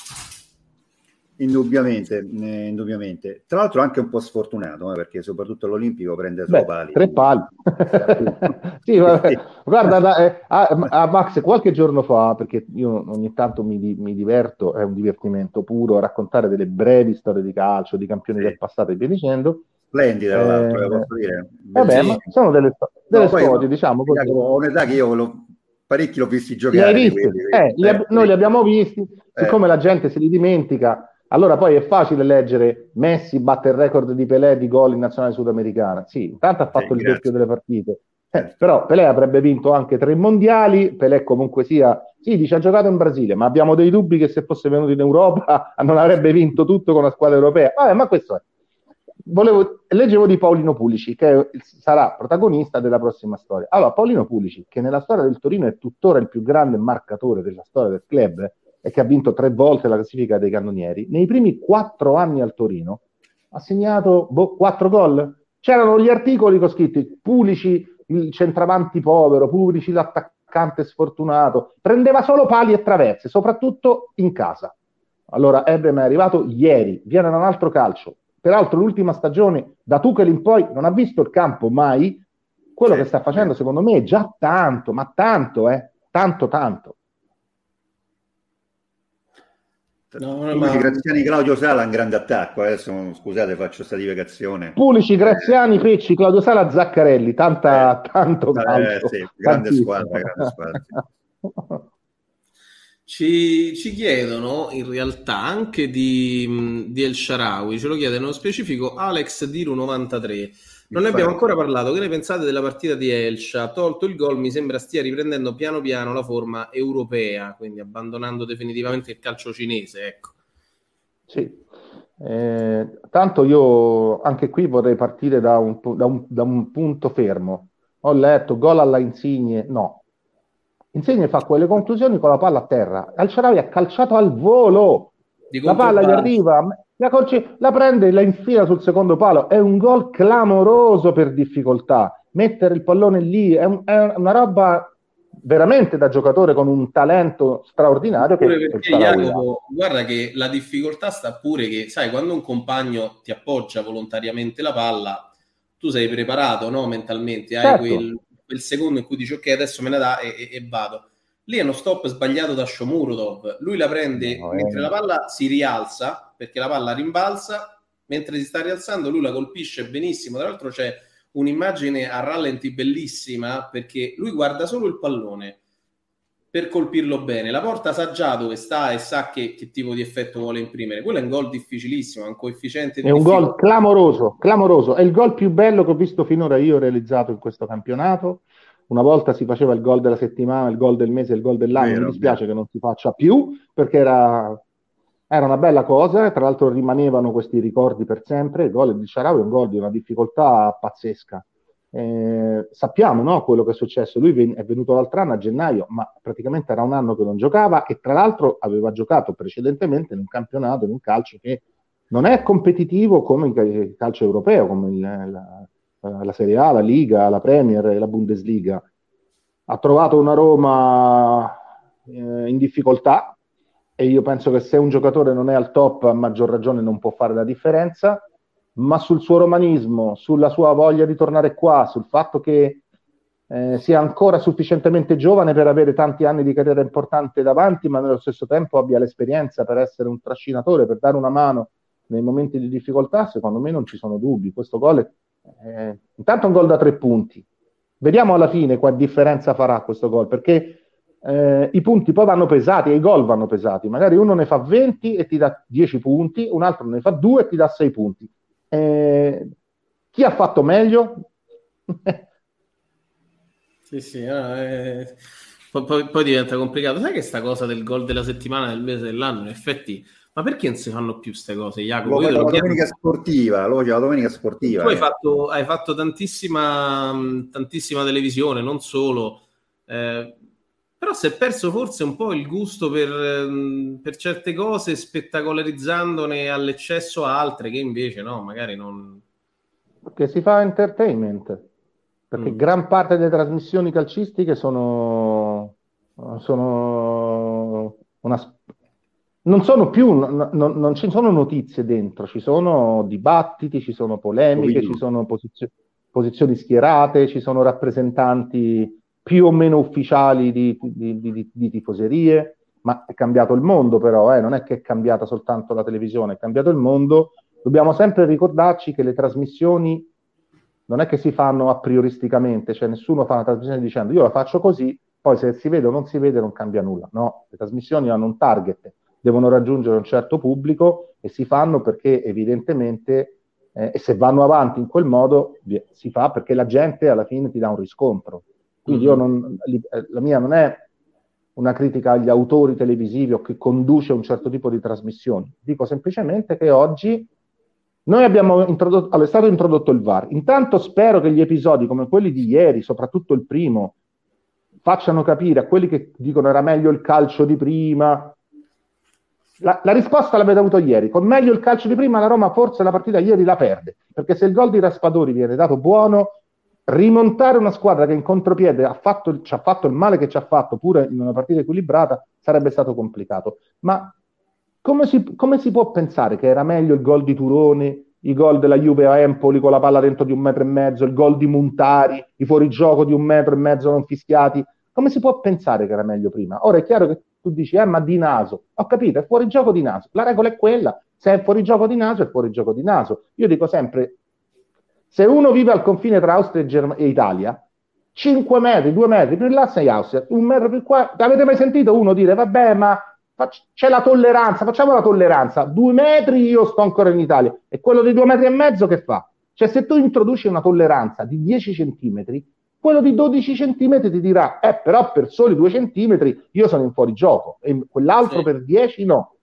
Indubbiamente, eh, indubbiamente. Tra l'altro anche un po' sfortunato, eh, perché soprattutto l'Olimpico prende solo Beh, pali. Tre pali. sì, vabbè. Guarda, da, eh, a, a, Max, qualche giorno fa, perché io ogni tanto mi, mi, diverto, è un divertimento puro, raccontare delle brevi storie di calcio, di campioni sì. del passato e via dicendo. Splendida, tra l'altro, eh, posso dire. Vabbè, ma sono delle, delle no, storie, diciamo. Così. Ho un'età che io lo, parecchi l'ho visti giocare. Li visti? Quindi, eh, li ab- noi li abbiamo visti, siccome la gente se li dimentica allora poi è facile leggere Messi batte il record di Pelé di gol in nazionale sudamericana. Sì, intanto ha fatto sì, il doppio delle partite. Eh, però Pelé avrebbe vinto anche tre mondiali, Pelé comunque sia, sì, dice ha giocato in Brasile, ma abbiamo dei dubbi che se fosse venuto in Europa non avrebbe vinto tutto con la squadra europea. Vabbè, ma questo è. Volevo, leggevo di Paolino Pulici, che sarà protagonista della prossima storia. Allora, Paolino Pulici, che nella storia del Torino è tuttora il più grande marcatore della storia del club, e che ha vinto tre volte la classifica dei cannonieri, nei primi quattro anni al Torino ha segnato boh, quattro gol. C'erano gli articoli con scritti Pulici il centravanti povero, Pulici l'attaccante sfortunato, prendeva solo pali e traverse, soprattutto in casa. Allora Ebram è arrivato ieri, viene da un altro calcio. Peraltro l'ultima stagione, da Tuchel in poi, non ha visto il campo mai. Quello sì. che sta facendo secondo me è già tanto, ma tanto, eh, tanto, tanto. No, Pulici, ma... Graziani, Claudio Sala un grande attacco. Adesso scusate, faccio questa divagazione. Pulici, Graziani, eh. Pecci, Claudio Sala, Zaccarelli. Tanta, eh, tanto eh, sì, grande squadra, grande squadra. Ci, ci, chiedono in realtà anche di, di El Sharawi, ce lo chiede nello specifico Alex Diru 93 non ne abbiamo ancora parlato. Che ne pensate della partita di Elcia? Tolto il gol, mi sembra stia riprendendo piano piano la forma europea, quindi abbandonando definitivamente il calcio cinese. Ecco. Sì. Eh, tanto io anche qui vorrei partire da un, da un, da un punto fermo. Ho letto gol alla Insigne, no. Insigne fa quelle conclusioni con la palla a terra. Al Sharawi ha calciato al volo. La palla gli arriva, la, Corci, la prende e la infila sul secondo palo. È un gol clamoroso per difficoltà. Mettere il pallone lì è, un, è una roba veramente da giocatore con un talento straordinario. Pure che, perché Jacopo, guarda che la difficoltà sta pure che, sai, quando un compagno ti appoggia volontariamente la palla, tu sei preparato no, mentalmente, hai certo. quel, quel, secondo in cui dici ok, adesso me ne dà e, e, e vado. Lì è uno stop sbagliato da Shomurudov. Lui la prende no, mentre la palla si rialza, perché la palla rimbalza, mentre si sta rialzando lui la colpisce benissimo. Tra l'altro c'è un'immagine a rallenti bellissima perché lui guarda solo il pallone per colpirlo bene. La porta sa già dove sta e sa che, che tipo di effetto vuole imprimere. Quello è un gol difficilissimo, è un coefficiente. È un gol clamoroso, clamoroso. È il gol più bello che ho visto finora io realizzato in questo campionato. Una volta si faceva il gol della settimana, il gol del mese, il gol dell'anno. Vero, Mi dispiace vero. che non si faccia più perché era era una bella cosa, tra l'altro rimanevano questi ricordi per sempre. Il gol di Sharawi è un gol di una difficoltà pazzesca. Eh, sappiamo no, quello che è successo. Lui ven- è venuto l'altro anno a gennaio, ma praticamente era un anno che non giocava e tra l'altro aveva giocato precedentemente in un campionato, in un calcio che non è competitivo come il calcio europeo, come il, la, la, Serie A, la Liga, la Premier e la Bundesliga. Ha trovato una Roma eh, in difficoltà, e io penso che se un giocatore non è al top, a maggior ragione non può fare la differenza, ma sul suo romanismo, sulla sua voglia di tornare qua, sul fatto che eh, sia ancora sufficientemente giovane per avere tanti anni di carriera importante davanti, ma nello stesso tempo abbia l'esperienza per essere un trascinatore, per dare una mano nei momenti di difficoltà, secondo me non ci sono dubbi. Questo gol è eh, intanto un gol da tre punti. Vediamo alla fine quale differenza farà questo gol, perché eh, i punti poi vanno pesati e i gol vanno pesati. Magari uno ne fa 20 e ti dà 10 punti, un altro ne fa 2 e ti dà 6 punti. Eh, chi ha fatto meglio? sì, sì, eh, poi, poi, poi, diventa complicato. Sai che sta cosa del gol della settimana, del mese, dell'anno, in effetti... Ma perché non si fanno più queste cose, Jacopo? Lo, la domenica sportiva, lo la domenica sportiva. Tu hai fatto, hai fatto tantissima, tantissima televisione, non solo. Eh, però si è perso forse un po' il gusto per, ehm, per, certe cose, spettacolarizzandone all'eccesso altre che invece no, magari non... Perché si fa entertainment, perché mm. gran parte delle trasmissioni calcistiche sono, sono una... Non sono più, non, non ci sono notizie dentro, ci sono dibattiti, ci sono polemiche, ci sono posizio- posizioni schierate, ci sono rappresentanti più o meno ufficiali di, di, di, di tifoserie, ma è cambiato il mondo però, eh? non è che è cambiata soltanto la televisione, è cambiato il mondo. Dobbiamo sempre ricordarci che le trasmissioni non è che si fanno a prioristicamente, cioè nessuno fa una trasmissione dicendo io la faccio così, poi se si vede o non si vede non cambia nulla. No, le trasmissioni hanno un target, devono raggiungere un certo pubblico e si fanno perché evidentemente, eh, e se vanno avanti in quel modo, si fa perché la gente alla fine ti dà un riscontro. Quindi io non, eh, la mia non è una critica agli autori televisivi o che conduce un certo tipo di trasmissioni. Dico semplicemente che oggi noi abbiamo introdotto, allora è stato introdotto il VAR. Intanto spero che gli episodi come quelli di ieri, soprattutto il primo, facciano capire a quelli che dicono era meglio il calcio di prima. La, la risposta l'avete avuto ieri. Con meglio il calcio di prima, la Roma forse la partita ieri la perde. Perché se il gol di Raspadori viene dato buono, rimontare una squadra che in contropiede ha fatto, ci ha fatto il male che ci ha fatto, pure in una partita equilibrata, sarebbe stato complicato. Ma come si, come si può pensare che era meglio il gol di Turone, i gol della Juve a Empoli con la palla dentro di un metro e mezzo, il gol di Montari, i fuorigioco di un metro e mezzo non fischiati? Come si può pensare che era meglio prima? Ora è chiaro che tu dici, eh, ma di naso. Ho capito, è fuorigioco di naso. La regola è quella. Se è fuorigioco di naso, è fuorigioco di naso. Io dico sempre, se uno vive al confine tra Austria e, Germ- e Italia, 5 metri, 2 metri più in là sei Austria, un metro più qua. Avete mai sentito uno dire, vabbè, ma fac- c'è la tolleranza, facciamo la tolleranza, due metri io sto ancora in Italia. E quello di due metri e mezzo che fa? Cioè, se tu introduci una tolleranza di 10 centimetri, quello di 12 centimetri ti dirà, eh, però per soli 2 centimetri io sono in fuorigioco, e quell'altro sì. per 10 no.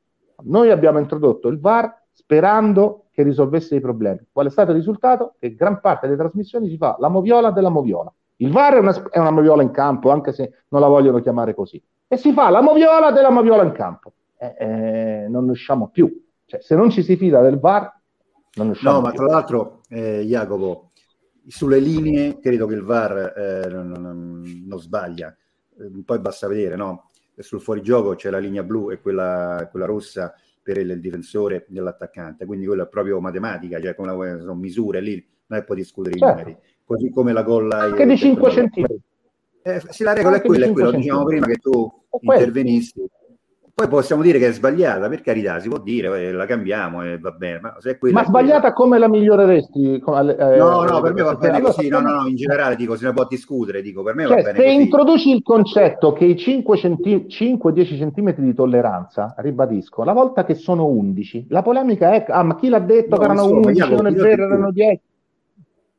Noi abbiamo introdotto il VAR sperando che risolvesse i problemi. Qual è stato il risultato? Che gran parte delle trasmissioni si fa la moviola della moviola. Il VAR è una, è una moviola in campo, anche se non la vogliono chiamare così. E si fa la moviola della moviola in campo. Eh, eh, non ne usciamo più. Cioè, se non ci si fida del VAR, non ne usciamo No, più. ma tra l'altro, eh, Jacopo, sulle linee credo che il VAR eh, non, non- non sbaglia. Eh, poi basta vedere, no? Sul fuorigioco c'è la linea blu e quella, quella rossa per il, il difensore dell'attaccante, quindi quella è proprio matematica, cioè come la- sono misure lì, non è poi discutere Certo. i numeri. Così come la gol Anche di 5 centimetri. Eh, sì, la regola è Anche di quella, è 5 quella. Diciamo prima che tu È intervenissi. Poi possiamo dire che è sbagliata, per carità, si può dire, eh, la cambiamo e va bene. Ma, se è quella, Ma è quella. sbagliata come la miglioreresti? Come- eh, No, no, per me va bene allora, così. No, no, no, in generale dico, se ne può discutere, dico, per me va Cioè, bene se così. introduci il concetto che i 5-10 cm di tolleranza, ribadisco, la volta che sono 11, la polemica è, ah, ma chi l'ha detto No, che erano insomma, 11, Jacopo, non è vero, erano giuro. 10.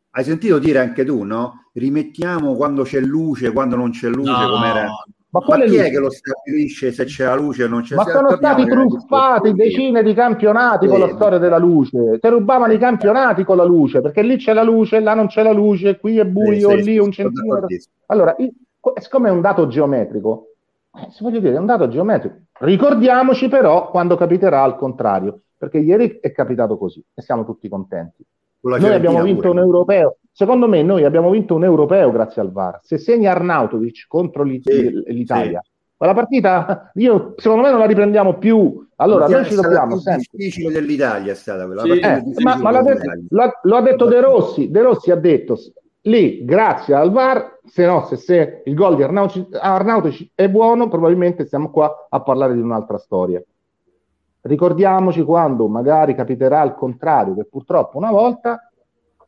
Hai sentito dire anche tu, no? Rimettiamo quando c'è luce, quando non c'è luce, No, com'era. Ma, Ma quale chi è che lo stabilisce se c'è la luce o non c'è? Ma sono stati truffati decine di campionati con la Sì. storia della luce. Ti rubavano i campionati con la luce, perché lì c'è la luce, là non c'è la luce, qui è buio, Sì, sì, lì sì, un centimetro. Allora, siccome è un dato geometrico, eh, se voglio dire, è un dato geometrico. Ricordiamoci però quando capiterà al contrario, perché ieri è capitato così e siamo tutti contenti. Noi abbiamo vinto un pure. europeo. Secondo me, noi abbiamo vinto un europeo grazie al VAR. Se segna Arnautovic contro l'I- Sì, l'Italia, quella partita, io, secondo me, non la riprendiamo più. Allora, noi è ci dobbiamo più sempre. difficile dell'Italia è stata quella Sì. Eh, ma, ma l'ha, detto, l'ha- lo ha detto De Rossi. De Rossi ha detto lì, grazie al VAR, se no, se, se il gol di Arnautovic, Arnautovic è buono, probabilmente stiamo qua a parlare di un'altra storia. Ricordiamoci quando magari capiterà il contrario, che purtroppo una volta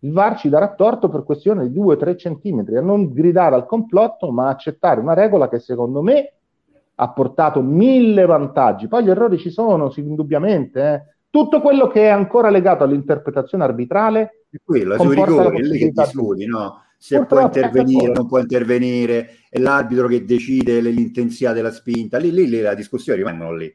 il VAR ci darà torto per questione di 2-3 centimetri, a non gridare al complotto, ma accettare una regola che secondo me ha portato mille vantaggi. Poi gli errori ci sono, sì, indubbiamente. eh. Tutto quello che è ancora legato all'interpretazione arbitrale È quello, sui rigori, lì che discuti, no? Se Purtroppo, può intervenire, non può intervenire, è l'arbitro che decide l'intensità della spinta, lì, lì, lì la discussione rimangono lì.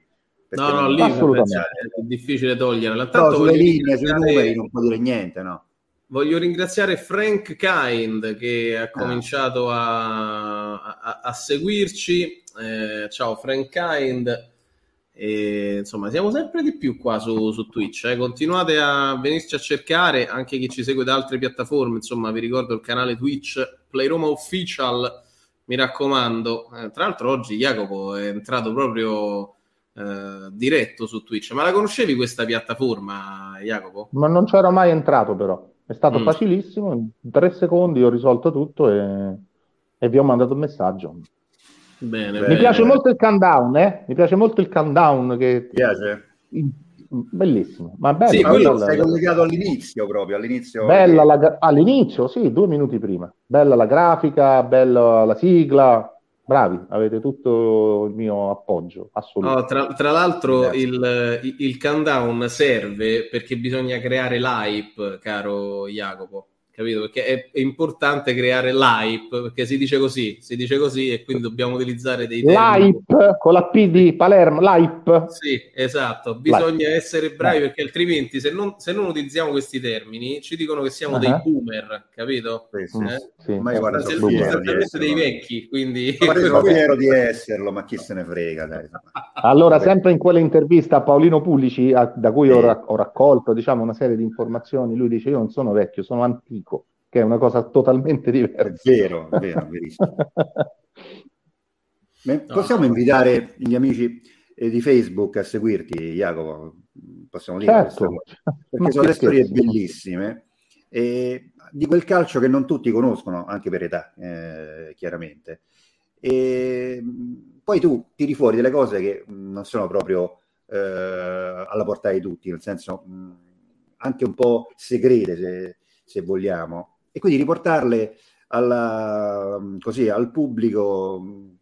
No, no, lì Assolutamente. è difficile toglierla. No, Intanto sulle linee, sui numeri non può dire niente, no? Voglio ringraziare Frank Kind che ha cominciato a, a- a seguirci. Eh, ciao Frank Kind. E, insomma, siamo sempre di più qua su, su Twitch. eh. Continuate a venirci a cercare, anche chi ci segue da altre piattaforme. Insomma, vi ricordo il canale Twitch Playroma Official. Mi raccomando. Eh, tra l'altro, oggi Jacopo è entrato proprio eh, diretto su Twitch. Ma la conoscevi questa piattaforma, Jacopo? Ma non c'ero mai entrato però. È stato Mm. facilissimo, in tre secondi ho risolto tutto e, e vi ho mandato un messaggio. Bene, Mi bene. piace molto il countdown, eh? Mi piace molto il countdown che... Piace? Bellissimo, ma bello, Sì, quello sei collegato all'inizio proprio, all'inizio. bella la all'inizio, sì, due minuti prima. Bella la grafica, bella la sigla. Bravi, avete tutto il mio appoggio, assoluto. No, tra, tra l'altro il- il countdown serve perché bisogna creare l'hype, caro Jacopo, capito? Perché è, è importante creare l'hype, perché si dice così, si dice così e quindi dobbiamo utilizzare dei termini. L'hype con la P di Palermo, l'hype. Sì, esatto, bisogna essere bravi L'hype. perché altrimenti se non, se non utilizziamo questi termini ci dicono che siamo Ah. dei boomer, capito? Sì, sì. Eh? sì. Ma io guarda, Sono esserlo. dei vecchi, quindi... Ma sono fiero di esserlo, ma chi se ne frega, dai. Allora, sempre in quell'intervista a Paolino Pulici, a- da cui ho, Sì. ra- ho raccolto diciamo, una serie di informazioni, lui dice: Io non sono vecchio, sono antico, che è una cosa totalmente È diversa. vero, è vero, è verissimo. Beh, Possiamo invitare gli amici eh, di Facebook a seguirti, Jacopo? Possiamo dire certo, Perché sono che le storie scherzi. bellissime e di quel calcio che non tutti conoscono, anche per età, eh, chiaramente. E mh, poi tu tiri fuori delle cose che mh, non sono proprio eh, alla portata di tutti, nel senso mh, anche un po' segrete, se, se vogliamo, e quindi riportarle alla, mh, così, al pubblico, mh,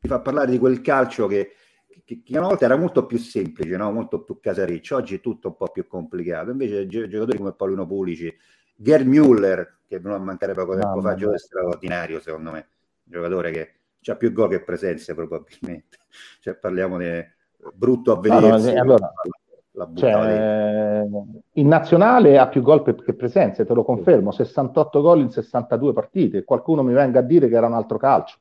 ti fa parlare di quel calcio che, che, che una volta era molto più semplice, no? molto più casareccio, oggi è tutto un po' più complicato. Invece gi- giocatori come Paolino Pulici, Gerd Müller, che non a mancare poco tempo Mamma fa, giocatore straordinario secondo me, un giocatore che ha più gol che presenze probabilmente, cioè parliamo di brutto a No, no, allora, la cioè, in nazionale ha più gol che presenze, te lo confermo, 68 gol in 62 partite. Qualcuno mi venga a dire che era un altro calcio.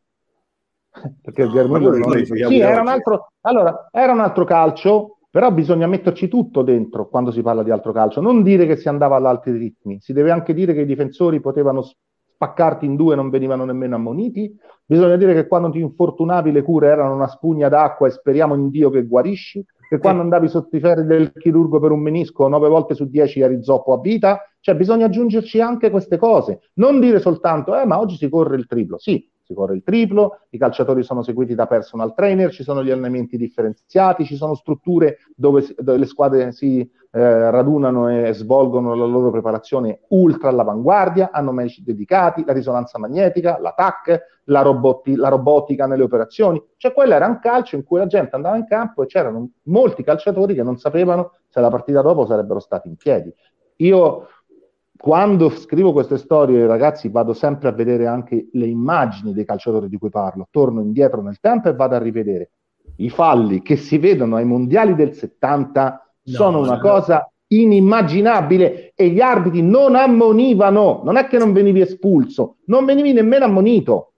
Perché no, Germillo non... sì, era un altro... Allora, era un altro calcio, però bisogna metterci tutto dentro quando si parla di altro calcio. Non dire che si andava ad altri ritmi, si deve anche dire che i difensori potevano spaccarti in due e non venivano nemmeno ammoniti. Bisogna dire che quando ti infortunavi le cure erano una spugna d'acqua e speriamo in Dio che guarisci che quando andavi sotto i ferri del chirurgo per un menisco, nove volte su dieci eri zoppo a vita, cioè bisogna aggiungerci anche queste cose, non dire soltanto, eh, ma oggi si corre il triplo, sì, si corre il triplo, i calciatori sono seguiti da personal trainer, ci sono gli allenamenti differenziati, ci sono strutture dove, dove le squadre si eh, radunano e svolgono la loro preparazione ultra all'avanguardia, hanno medici dedicati, la risonanza magnetica, la TAC, la, roboti- la robotica nelle operazioni. Cioè quello era un calcio in cui la gente andava in campo e c'erano molti calciatori che non sapevano se la partita dopo sarebbero stati in piedi. Io quando scrivo queste storie, ragazzi, vado sempre a vedere anche le immagini dei calciatori di cui parlo, torno indietro nel tempo e vado a rivedere. I falli che si vedono ai mondiali del 70 no, sono una no. cosa inimmaginabile e gli arbitri non ammonivano, non è che non venivi espulso, non venivi nemmeno ammonito.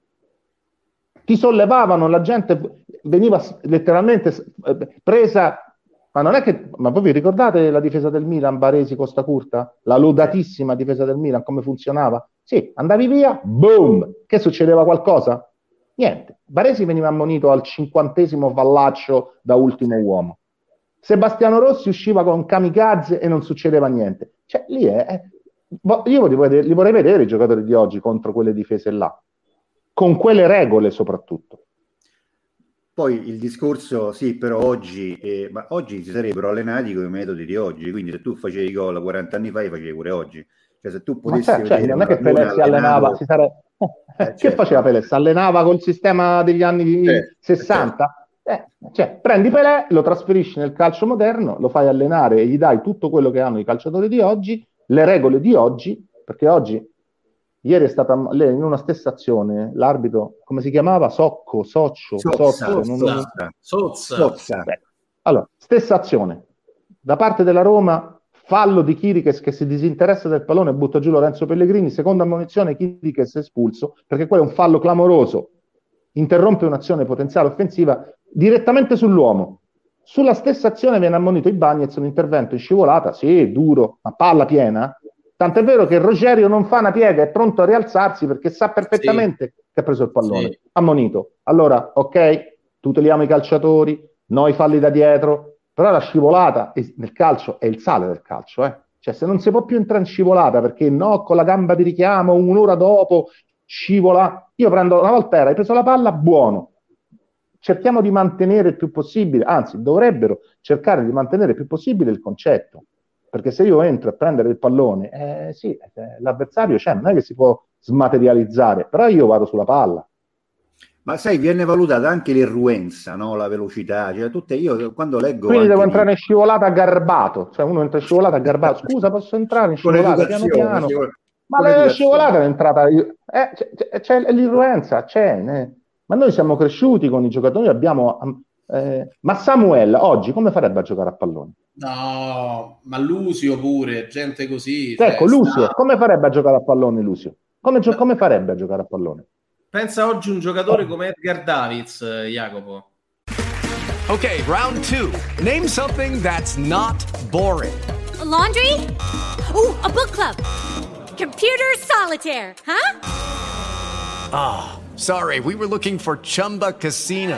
Ti sollevavano, la gente veniva letteralmente eh, presa ma non è che, ma voi vi ricordate la difesa del Milan, Baresi, Costa Curta? La lodatissima difesa del Milan, come funzionava? Sì, andavi via, boom! Che succedeva qualcosa? Niente. Baresi veniva ammonito al cinquantesimo vallaccio da ultimo uomo. Sebastiano Rossi usciva con kamikaze e non succedeva niente. Cioè, lì è... Io li vorrei, li vorrei vedere i giocatori di oggi contro quelle difese là. Con quelle regole soprattutto. Poi il discorso, sì, però oggi, eh, ma oggi si sarebbero allenati con i metodi di oggi, quindi se tu facevi gol 40 anni fa, li facevi pure oggi. Cioè se tu potessi... Cioè, cioè, non è che Pelé si allenava, si sare... eh, che certo. faceva Pelé? Si allenava col sistema degli anni eh, 60? Eh, cioè, prendi Pelé, lo trasferisci nel calcio moderno, lo fai allenare e gli dai tutto quello che hanno i calciatori di oggi, le regole di oggi, perché oggi Ieri è stata in una stessa azione l'arbitro, come si chiamava? Socco, Soccio, Sozza, Sozzo, non... Sozza. Sozza. Allora, stessa azione. Da parte della Roma, fallo di Chiriches che si disinteressa del pallone e butta giù Lorenzo Pellegrini, seconda ammonizione Chiriches espulso, perché quello è un fallo clamoroso, interrompe un'azione potenziale offensiva direttamente sull'uomo. Sulla stessa azione viene ammonito i Bagnets, un intervento in scivolata, sì, duro, ma palla piena, Tant'è vero che Rogerio non fa una piega, è pronto a rialzarsi perché sa perfettamente sì. che ha preso il pallone. Sì. Ammonito. Allora, ok, tuteliamo i calciatori, noi falli da dietro, però la scivolata nel calcio è il sale del calcio, eh? Cioè, se non si può più entrare in scivolata perché no, con la gamba di richiamo, un'ora dopo scivola. Io prendo una volta era, hai preso la palla, buono. Cerchiamo di mantenere il più possibile, anzi, dovrebbero cercare di mantenere il più possibile il concetto perché se io entro a prendere il pallone, eh, sì, eh, l'avversario c'è, non è che si può smaterializzare, però io vado sulla palla. Ma sai, viene valutata anche l'irruenza, no? la velocità, cioè tutte io quando leggo... Quindi devo entrare in scivolata garbato, cioè uno entra in scivolata garbato, scusa posso entrare in scivolata piano piano? Ma la scivolata è entrata, eh, c'è, c'è, l'irruenza, c'è, eh. ma noi siamo cresciuti con i giocatori, abbiamo eh, ma Samuel oggi come farebbe a giocare a pallone? No, ma Lucio pure, gente così. Ecco, Lucio, sta... come farebbe a giocare a pallone Lucio? Come, gio- come, farebbe a giocare a pallone? Pensa oggi un giocatore come Edgar Davids, eh, Jacopo. Ok, round two. Name something that's not boring. A laundry? Oh, a book club. Computer solitaire, huh? Ah, oh, sorry, we were looking for Chumba Casino.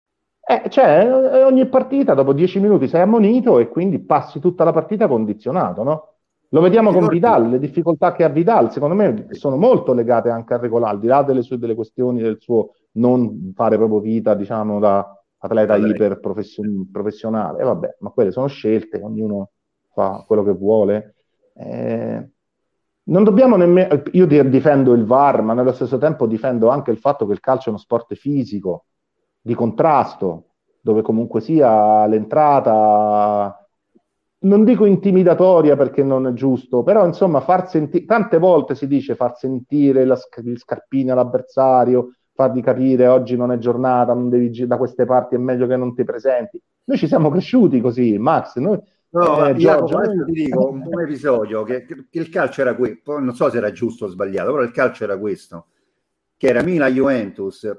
Eh, cioè, ogni partita dopo dieci minuti sei ammonito e quindi passi tutta la partita condizionato, no? Lo vediamo con Vidal, le difficoltà che ha Vidal, secondo me sono molto legate anche al regolare, al di là delle sue delle questioni del suo non fare proprio vita, diciamo, da atleta Vabbè. iper profession- professionale. E vabbè, ma quelle sono scelte, ognuno fa quello che vuole. Eh, non dobbiamo nemmeno. Io difendo il VAR, ma nello stesso tempo difendo anche il fatto che il calcio è uno sport fisico, di contrasto, dove comunque sia l'entrata non dico intimidatoria perché non è giusto, però insomma far sentire, tante volte si dice far sentire la, il scarpino all'avversario, fargli capire oggi non è giornata, non devi da queste parti, è meglio che non ti presenti. Noi ci siamo cresciuti così, Max, noi, No, eh, Giorgio, Jacopo, ti dico un, un episodio che, che, il calcio era questo, non so se era giusto o sbagliato, però il calcio era questo, che era Milan-Juventus,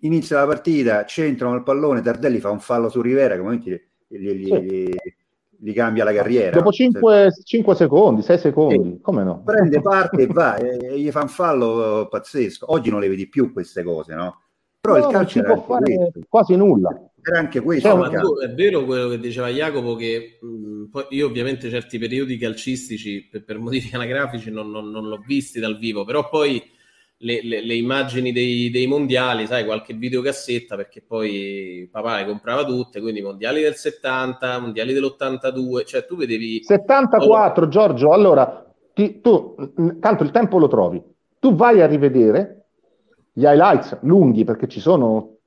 inizia la partita, centrano il pallone, Tardelli fa un fallo su Rivera che gli, gli, gli, sì gli cambia la carriera. Dopo 5, 5 secondi, 6 secondi, e come no? Prende parte e va e, gli fa un fallo pazzesco. Oggi non le vedi più queste cose, no? Però no, il calcio questo. quasi nulla. Era anche questo. No, tu, è vero quello che diceva Jacopo che mh, poi io ovviamente certi periodi calcistici per, per motivi anagrafici non, non, non l'ho visti dal vivo, però poi le, le, le immagini dei, dei, mondiali, sai, qualche videocassetta, perché poi papà le comprava tutte, quindi mondiali del 70, mondiali dell'82, cioè tu vedevi... 74, oh. Giorgio, allora, ti, tu, tanto il tempo lo trovi, tu vai a rivedere gli highlights lunghi, perché ci sono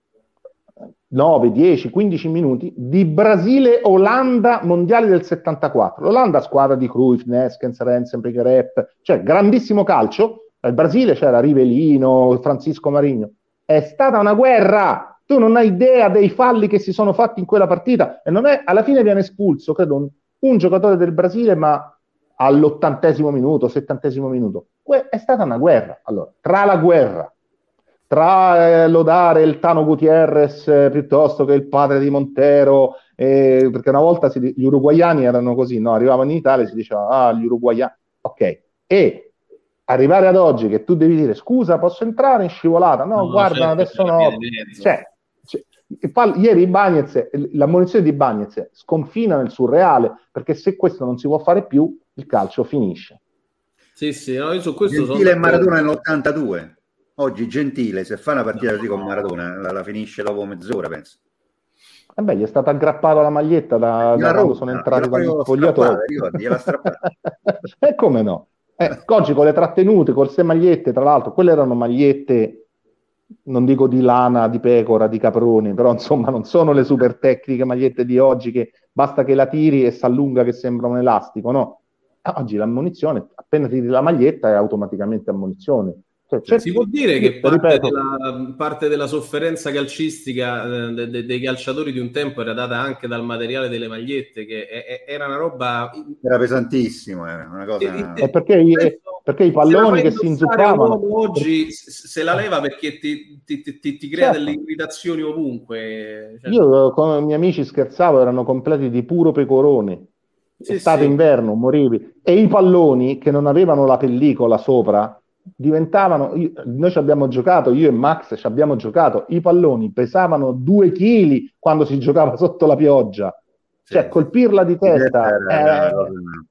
9, 10, 15 minuti di Brasile-Olanda mondiali del 74. L'Olanda squadra di Cruyff, Neskens, Rensen, Rep, cioè grandissimo calcio, al Brasile c'era Rivelino, Francisco Marigno. È stata una guerra. Tu non hai idea dei falli che si sono fatti in quella partita. E non è, alla fine viene espulso, credo, un, un giocatore del Brasile, ma all'ottantesimo minuto, settantesimo minuto. Que- è stata una guerra. Allora, tra la guerra, tra eh, lodare il Tano Gutierrez eh, piuttosto che il padre di Montero, eh, perché una volta si, gli uruguayani erano così, no? arrivavano in Italia e si diceva, ah, gli uruguayani, ok. E arrivare ad oggi che tu devi dire scusa posso entrare in scivolata? No, no guarda certo, adesso no. cioè, cioè, ieri Bagnez, l'ammonizione di Bagnez sconfina nel surreale perché se questo non si può fare più il calcio finisce. Sì sì no, io su questo Gentile sono Maradona nell'82 oggi Gentile se fa una partita no, così con Maradona la, la, finisce dopo mezz'ora penso. Eh beh, gli è stata aggrappata la maglietta da, da quando sono entrati dal spogliatoio. e come no? Eh, oggi con le trattenute, con le magliette, tra l'altro, quelle erano magliette, non dico di lana, di pecora, di caproni, però insomma non sono le super tecniche magliette di oggi che basta che la tiri e si allunga che sembra un elastico, no? Oggi l'ammonizione, appena tiri la maglietta è automaticamente ammonizione. Cioè, certo, si può dire che parte della, parte della, sofferenza calcistica eh, de, de, dei calciatori di un tempo era data anche dal materiale delle magliette, che è, è, era una roba... Era pesantissimo, era una cosa... E, e, perché, perché, i palloni che si inzuppavano... Oggi se la leva perché ti, ti, ti, ti crea certo. delle irritazioni ovunque. Cioè... Io con i miei amici scherzavo, erano completi di puro pecorone. Sì, estate, sì. inverno, morivi. E i palloni che non avevano la pellicola sopra diventavano, noi ci abbiamo giocato, io e Max ci abbiamo giocato, i palloni pesavano due chili quando si giocava sotto la pioggia. Cioè, colpirla di testa, eh,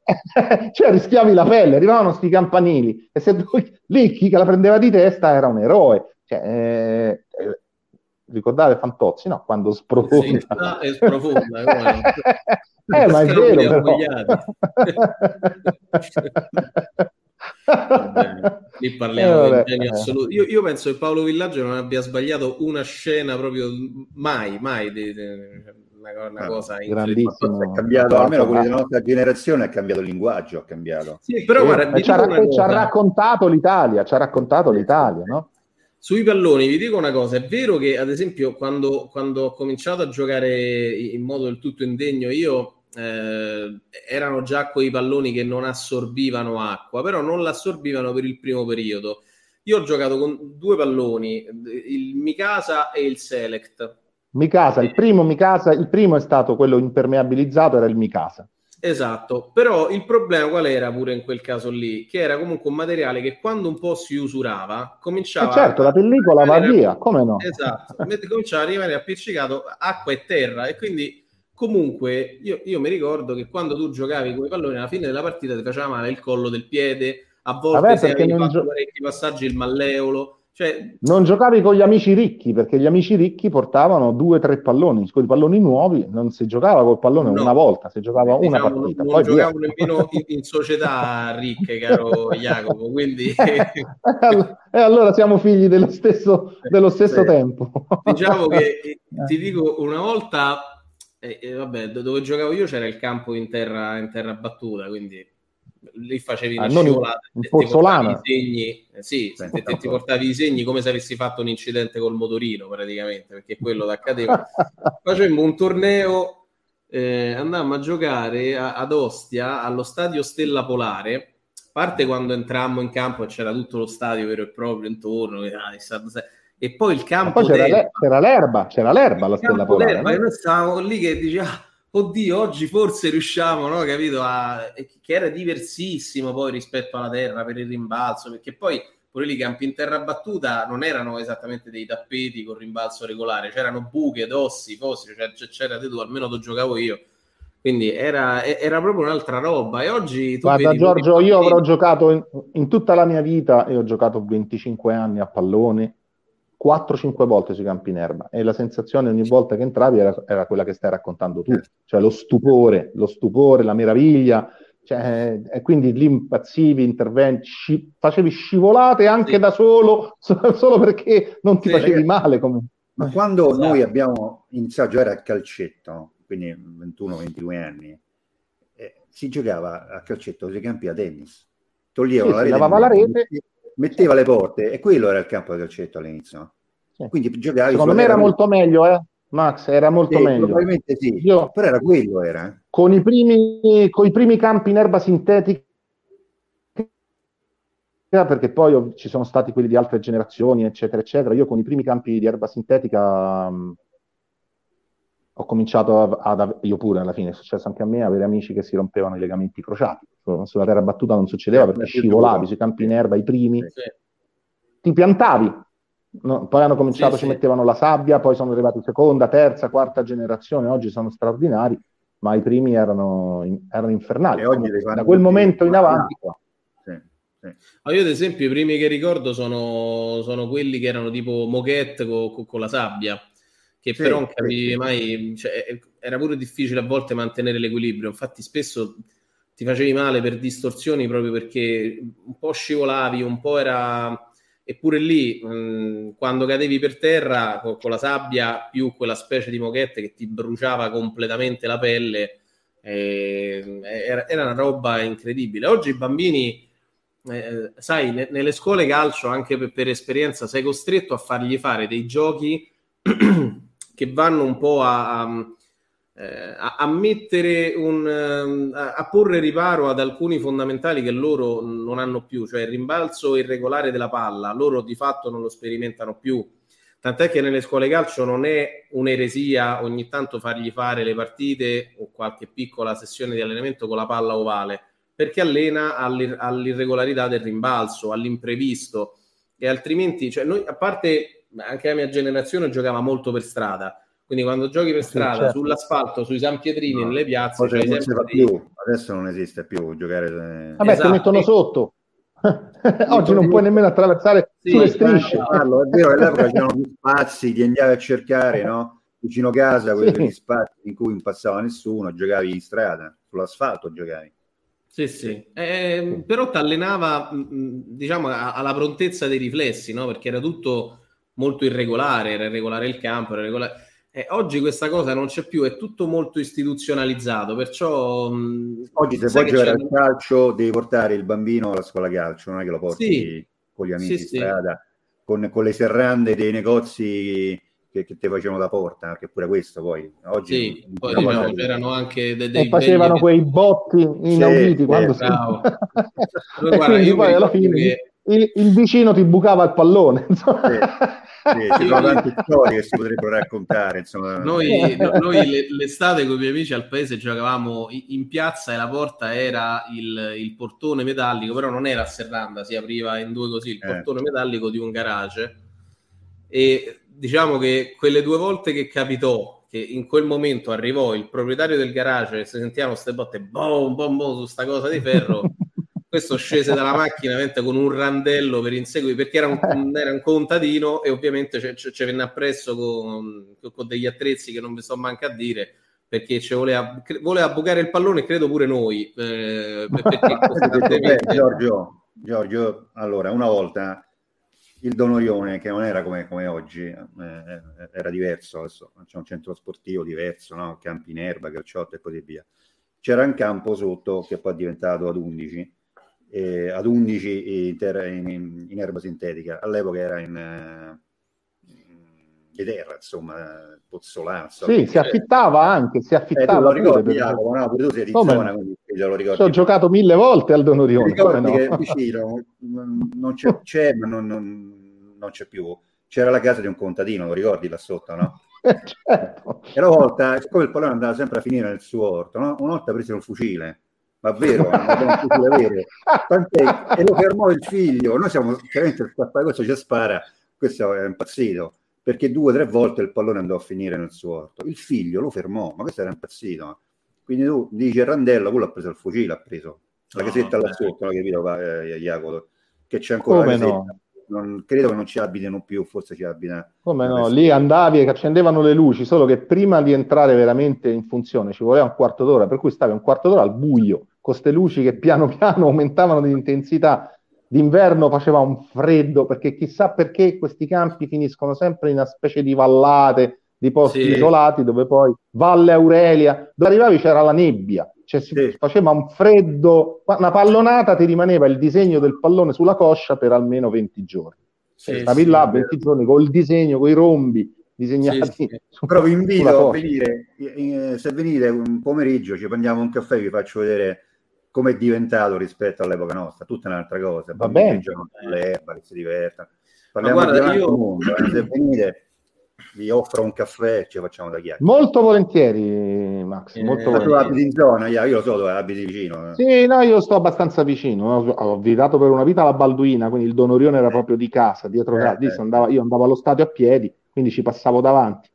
cioè rischiavi la pelle, arrivavano sti campanili e se tu, lì chi la prendeva di testa era un eroe. Cioè, eh, eh, ricordate Fantozzi, no? Quando sprofonda. Sì, sprofonda eh, ma è vero. lì parliamo eh, di genio assoluto. Io, io, penso che Paolo Villaggio non abbia sbagliato una scena proprio mai, mai. Di, di, una, una ah, cosa grandissima. È cambiato, almeno quelli della nostra generazione, ha cambiato il linguaggio. Ha cambiato. Sì, però guarda, ci, ha, ci ha raccontato l'Italia, ci ha raccontato l'Italia, no? Sui palloni vi dico una cosa, è vero che ad esempio quando, quando ho cominciato a giocare in modo del tutto indegno io eh, erano già quei palloni che non assorbivano acqua, però non l'assorbivano per il primo periodo. Io ho giocato con due palloni, il Mikasa e il Select. Mikasa, il primo Mikasa, il primo è stato quello impermeabilizzato, era il Mikasa. Esatto, però il problema qual era pure in quel caso lì? Che era comunque un materiale che quando un po' si usurava cominciava... Eh certo, la pellicola va via, come no? Esatto, cominciava a rimanere appiccicato acqua e terra e quindi comunque io, io mi ricordo che quando tu giocavi con i palloni alla fine della partita ti faceva male il collo del piede, a volte Vabbè, se avevi non fatto gio- parecchi passaggi il malleolo, cioè Non giocavi con gli amici ricchi perché gli amici ricchi portavano due o tre palloni, con i palloni nuovi non si giocava col pallone No. una volta, si giocava una diciamo, non, partita. non poi via. giocavo nemmeno in, in società ricche, caro Jacopo, quindi E allora siamo figli dello stesso, dello stesso tempo. diciamo che eh, ti dico una volta eh, eh, vabbè, do- dove giocavo io c'era il campo in terra, in terra battuta, quindi lì facevi Ah, non scivolata in e ti portavi Pozzolana? i segni, eh, sì, Sì, te- ti portavi i segni come se avessi fatto un incidente col motorino praticamente, perché quello ti accadeva. Facemmo un torneo, eh, andammo a giocare a- ad Ostia allo stadio Stella Polare. A parte quando entrammo in campo e c'era tutto lo stadio vero e proprio intorno, e, ah, e poi il campo poi c'era, d'erba. le- c'era l'erba, c'era l'erba alla stella polare. d'erba, no? e noi stavamo lì che dice ah, oddio oggi forse riusciamo no capito a... che era diversissimo poi rispetto alla terra per il rimbalzo perché poi pure lì i campi in terra battuta non erano esattamente dei tappeti con rimbalzo regolare c'erano buche, dossi, fossi cioè c'era di tutto almeno dove giocavo io quindi era, era proprio un'altra roba e oggi tu Guarda Giorgio, io avrò giocato in, in tutta la mia vita e ho giocato 25 anni a pallone, 4-5 volte sui campi in erba e la sensazione ogni volta che entravi era, era quella che stai raccontando tu, cioè lo stupore, lo stupore, la meraviglia, cioè, e quindi lì impazzivi, interventi, sci- facevi scivolate anche Sì. da solo, so- solo perché non ti Sì. facevi male. Come... Ma quando Esatto. noi abbiamo iniziato a giocare a calcetto, quindi 21-22 anni, eh, si giocava a calcetto sui campi a tennis. Toglievano Sì, la rete, la rete. Metteva le porte e quello era il campo da calcetto all'inizio. Sì. Quindi giocavi Secondo me era molto meglio, eh? Max, era molto Sì, meglio. Probabilmente sì, Io- però era quello, era. con i primi, con i primi campi in erba sintetica, perché poi ho- ci sono stati quelli di altre generazioni, eccetera, eccetera. Io con i primi campi di erba sintetica mh, ho cominciato ad, ave- io pure alla fine, è successo anche a me, avere amici che si rompevano i legamenti crociati. Su- Sulla terra battuta non succedeva Eh, perché scivolavi sui campi in erba, i primi, Sì. ti piantavi. No, poi hanno cominciato, Sì, ci sì. mettevano la sabbia, poi sono arrivati seconda, terza, quarta generazione, oggi sono straordinari, ma i primi erano, erano infernali. Da quel momento in avanti, sì. Ma io ad esempio i primi che ricordo sono, sono quelli che erano tipo moquette co- co- con la sabbia, che Sì, però non capivi sì. mai, cioè, era pure difficile a volte mantenere l'equilibrio, infatti spesso ti facevi male per distorsioni proprio perché un po' scivolavi, un po' era... Eppure lì, mh, quando cadevi per terra co- con, la sabbia più quella specie di moquette che ti bruciava completamente la pelle, eh, era, era una roba incredibile. Oggi i bambini eh, sai, ne- nelle scuole calcio, anche per, per esperienza, sei costretto a fargli fare dei giochi che vanno un po' a, a, eh, a- mettere un, ehm, a, porre riparo ad alcuni fondamentali che loro non hanno più, cioè il rimbalzo irregolare della palla, loro di fatto non lo sperimentano più. Tant'è che nelle scuole calcio non è un'eresia ogni tanto fargli fare le partite o qualche piccola sessione di allenamento con la palla ovale, perché allena all'ir- all'irregolarità del rimbalzo, all'imprevisto e altrimenti, cioè noi, a parte anche la mia generazione giocava molto per strada, quindi quando giochi per Sì, strada, certo. sull'asfalto, sui San Pietrini, No, nelle piazze, c'hai non sempre fa più, adesso non esiste più giocare. vabbè, Esatto. ti mettono sotto. Oggi non puoi nemmeno attraversare Sì, sulle strisce. Parlo, è vero che all'epoca c'erano più spazi, ti andavi a cercare, no? Vicino casa, Sì. quegli spazi in cui non passava nessuno, giocavi in strada, sull'asfalto giocavi. Sì, sì. Eh, però ti allenava, diciamo, a- alla prontezza dei riflessi, no? Perché era tutto molto irregolare, era irregolare il campo, era irregolare... Eh, oggi questa cosa non c'è più, è tutto molto istituzionalizzato, perciò... mh, Oggi se vuoi giocare al calcio devi portare il bambino alla scuola calcio, non è che lo porti Sì. con gli amici Sì, in sì. strada, con, con le serrande dei negozi che, che ti facevano da porta, perché pure questo poi oggi Sì, poi diciamo, puoi- c'erano anche de- E dei facevano quei botti inauditi Sì, quando si... bravo. Guarda, io poi alla fine che- il, il vicino ti bucava il pallone insomma. Sì, ci sono tante storie che si potrebbero raccontare. Insomma. Noi, no, noi l'estate con i miei amici al paese giocavamo in piazza e la porta era il, il portone metallico, però non era a serranda, si apriva in due così, il eh. portone metallico di un garage. E diciamo che quelle due volte che capitò che in quel momento arrivò il proprietario del garage e si sentivano queste botte boom, boom, boom su sta cosa di ferro questo scese dalla macchina con un randello per inseguire perché era un, era un contadino e ovviamente ci venne appresso con, con, degli attrezzi che non vi sto manco a dire perché ci voleva, voleva bucare il pallone credo pure noi eh, perché Giorgio, Giorgio allora una volta il Donorione che non era come, come oggi eh, era diverso adesso c'è un centro sportivo diverso no? campi in erba, calciotto e così via. C'era un campo sotto che poi è diventato ad 11 eh, ad 11 in, terra, in, in, erba sintetica. All'epoca era in, eh, in terra, insomma, Pozzolazzo. Sì, si affittava anche, si affittava. Eh, lo ricordi, Jacopo, no? tu sei di come zona, quindi lo ricordi. Ho giocato mille volte al Don Orione. Ricordi no? che vicino non c'è, c'è ma non, non, non, c'è più. C'era la casa di un contadino, lo ricordi là sotto, no? certo. E una volta, siccome il pallone andava sempre a finire nel suo orto, no? una volta prese un fucile ma vero, vero. e lo fermò il figlio. Noi siamo chiaramente questo ci spara, questo è impazzito perché due o tre volte il pallone andò a finire nel suo orto. Il figlio lo fermò, ma questo era impazzito. Quindi tu dici Randello, quello ha preso il fucile, ha preso la casetta là sotto, no, capito, eh, Jacopo, che c'è ancora Come no? non, credo che non ci abitino più, forse ci abita. Come no? Lì andavi e accendevano le luci, solo che prima di entrare veramente in funzione ci voleva un quarto d'ora, per cui stavi un quarto d'ora al buio, con queste luci che piano piano aumentavano di intensità. D'inverno faceva un freddo, perché chissà perché questi campi finiscono sempre in una specie di vallate, di posti sì. isolati, dove poi Valle Aurelia, dove arrivavi c'era la nebbia, cioè si sì. faceva un freddo, una pallonata ti rimaneva il disegno del pallone sulla coscia per almeno 20 giorni. Sì, Stavi sì, là 20 giorni col disegno, con i rombi disegnati. Sì, sì. Però vi invito a venire, eh, se venite un pomeriggio ci prendiamo un caffè e vi faccio vedere come è diventato rispetto all'epoca nostra, tutta un'altra cosa. Va bene. L'erba che si divertono. Parliamo Ma guarda, io... mondo, eh. se venite vi offro un caffè e ci facciamo da chiacchiere. Molto volentieri, Max. Eh, molto volentieri. Tu abiti in zona, io lo so dove abiti vicino. Eh. Sì, no, io sto abbastanza vicino. Ho abitato per una vita alla Balduina, quindi il Don Orione era eh. proprio di casa, dietro eh, casa. Eh. Andava, io andavo allo stadio a piedi, quindi ci passavo davanti.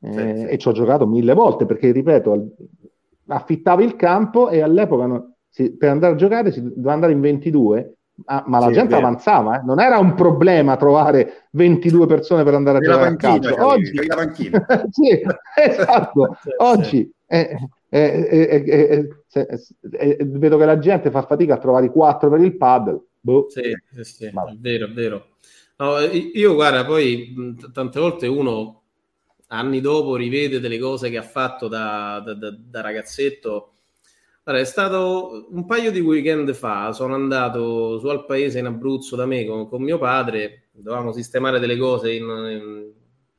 Eh, sì, sì. E ci ho giocato mille volte perché, ripeto, affittavi il campo e all'epoca no, si, per andare a giocare si doveva andare in 22 Ah, ma la sì, gente avanzava, eh? non era un problema trovare 22 persone per andare a giocare a calcio. Oggi, sì, esatto. Oggi eh, eh, vedo che la gente fa fatica a trovare i 4 per il paddle. Boh. Sì, sì, sì. è vero, è vero. No, io guarda, poi tante volte uno anni dopo rivede delle cose che ha fatto da, da, da, da ragazzetto allora, è stato un paio di weekend fa, sono andato su al paese in Abruzzo da me con, con mio padre, dovevamo sistemare delle cose in,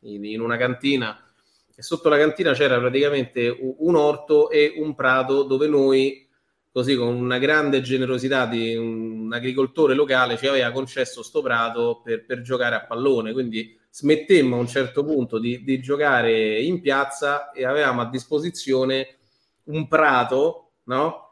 in, in, una cantina e sotto la cantina c'era praticamente un orto e un prato dove noi, così con una grande generosità di un agricoltore locale, ci aveva concesso sto prato per, per giocare a pallone, quindi smettemmo a un certo punto di, di giocare in piazza e avevamo a disposizione un prato no?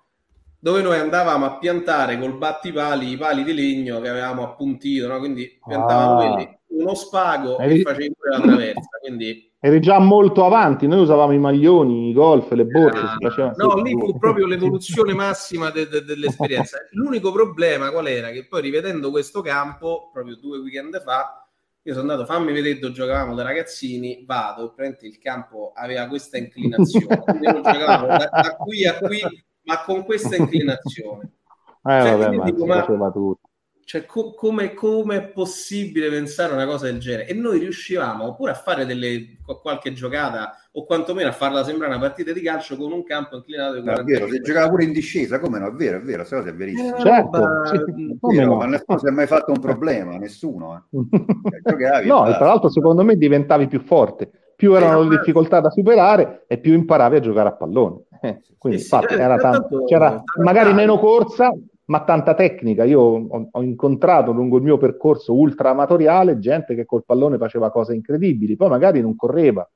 Dove noi andavamo a piantare col battipali i pali di legno che avevamo appuntito, no? Quindi piantavamo ah. quelli, uno spago Eri... e facevi la traversa, quindi... Eri già molto avanti, noi usavamo i maglioni, i golf, le borse. Ah. No, lì fu proprio l'evoluzione massima de- de- dell'esperienza. L'unico problema qual era? Che poi rivedendo questo campo, proprio due weekend fa, io sono andato, fammi vedere dove giocavamo da ragazzini, vado, il campo aveva questa inclinazione, da, da qui a qui ma con questa inclinazione. Eh, cioè, vabbè, ma dico, ma, faceva tutto. Cioè, co- come, come, è possibile pensare una cosa del genere? E noi riuscivamo pure a fare delle, qualche giocata o quantomeno a farla sembrare una partita di calcio con un campo inclinato di 40 È vero, si giocava pure in discesa, come no? È vero, è vero, questa cosa è verissima. Eh, certo, sì, no? ma nessuno si è mai fatto un problema, nessuno. Eh. Giocavi, no, tra l'altro secondo me diventavi più forte. Più erano le difficoltà da superare e più imparavi a giocare a pallone. Eh, quindi, infatti, era tanto, c'era magari meno corsa, ma tanta tecnica. Io ho, ho, incontrato lungo il mio percorso ultra amatoriale gente che col pallone faceva cose incredibili, poi magari non correva,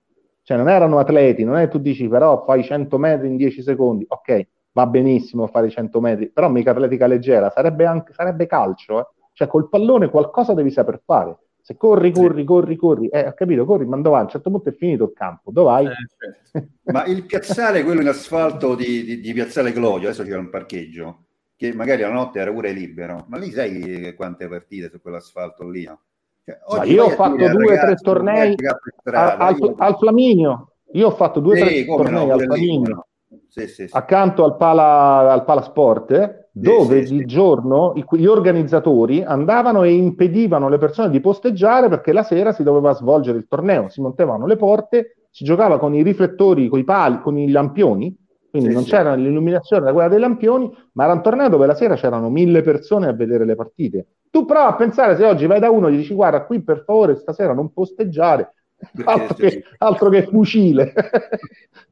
cioè non erano atleti, non è che tu dici però fai 100 metri in 10 secondi, ok, va benissimo fare 100 metri, però mica atletica leggera, sarebbe, anche, sarebbe calcio, eh? cioè col pallone qualcosa devi saper fare. Se corri, corri, corri, corri, eh, ho capito, corri, ma dove vai? A un certo punto è finito il campo, dove vai? Eh, certo. ma il piazzale, quello in asfalto di, di, di Piazzale Clodio, adesso c'era un parcheggio, che magari la notte era pure libero, ma lì sai quante partite su quell'asfalto lì? No? Cioè, io ho fatto due o tre tornei strada, al, io... al, Flaminio, io ho fatto due o sì, tre tornei no, al Flaminio, sì, sì, accanto al Pala, al Pala Sport, dove di giorno gli organizzatori andavano e impedivano alle persone di posteggiare perché la sera si doveva svolgere il torneo, si montavano le porte, si giocava con i riflettori, con i pali, con i lampioni, quindi sì, non sì. c'era l'illuminazione da quella dei lampioni, ma era un torneo dove la sera c'erano mille persone a vedere le partite. Tu prova a pensare se oggi vai da uno e gli dici guarda qui per favore stasera non posteggiare, altro che, altro che, fucile.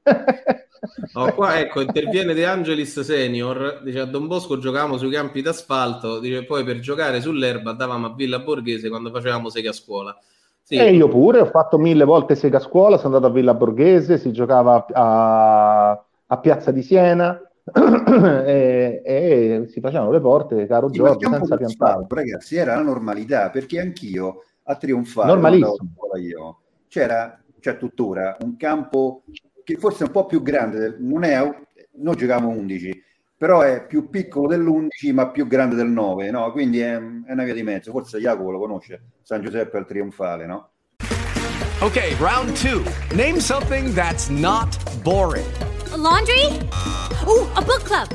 No, qua ecco, interviene De Angelis Senior, dice a Don Bosco giocavamo sui campi d'asfalto, dice poi per giocare sull'erba andavamo a Villa Borghese quando facevamo sega a scuola. Sì. E io pure, ho fatto mille volte sega a scuola, sono andato a Villa Borghese, si giocava a a Piazza di Siena e, e, si facevano le porte, caro sì, Giorgio, senza piantare. Ragazzi, era la normalità, perché anch'io a trionfare, Normalissimo. Io, c'era, c'è tuttora un campo che forse è un po' più grande, non è, noi giocavamo 11, però è più piccolo dell'11 ma più grande del 9, no? quindi è, è una via di mezzo, forse Jacopo lo conosce, San Giuseppe al Trionfale, no? Ok, round 2. Name something that's not boring. A laundry? Ooh, a book club.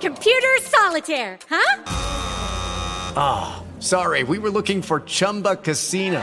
Computer solitaire, huh? Ah, oh, sorry, we were looking for Chumba Casino.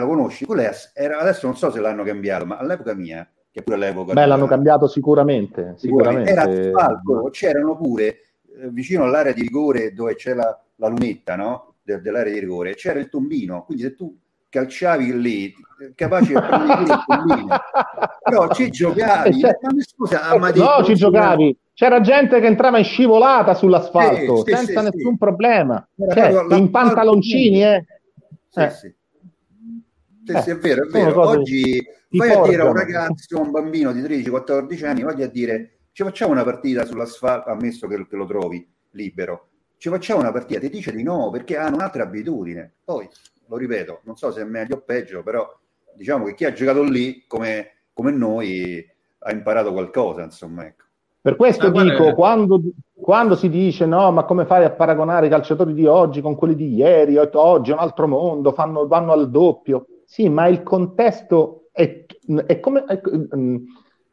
La conosci? Quella era, adesso non so se l'hanno cambiato, ma all'epoca mia, che pure all'epoca... Beh, l'hanno cambiato sicuramente. sicuramente. Era asfalto, c'erano pure eh, vicino all'area di rigore dove c'è la, la lunetta no? De, dell'area di rigore, c'era il tombino, quindi se tu calciavi lì, capace di prendere il tombino, però ci giocavi, cioè, ma scusa, ma no, ci giocavi. C'era gente che entrava in scivolata sull'asfalto sì, senza sì, nessun sì. problema, cioè, in pantaloncini, eh. Sì, eh. Sì. Sì, eh, sì, è vero, è vero. Oggi vai a dire a un ragazzo, a un bambino di 13-14 anni, voglio a dire ci facciamo una partita sull'asfalto, ammesso che, che lo trovi libero, ci facciamo una partita, ti dice di no perché hanno un'altra abitudine. Poi, lo ripeto, non so se è meglio o peggio, però diciamo che chi ha giocato lì, come, come noi, ha imparato qualcosa, insomma, ecco. Per questo ah, dico, quando, quando, si dice no, ma come fai a paragonare i calciatori di oggi con quelli di ieri, oggi è un altro mondo, fanno, vanno al doppio. Sì, ma il contesto è, è come... È, um,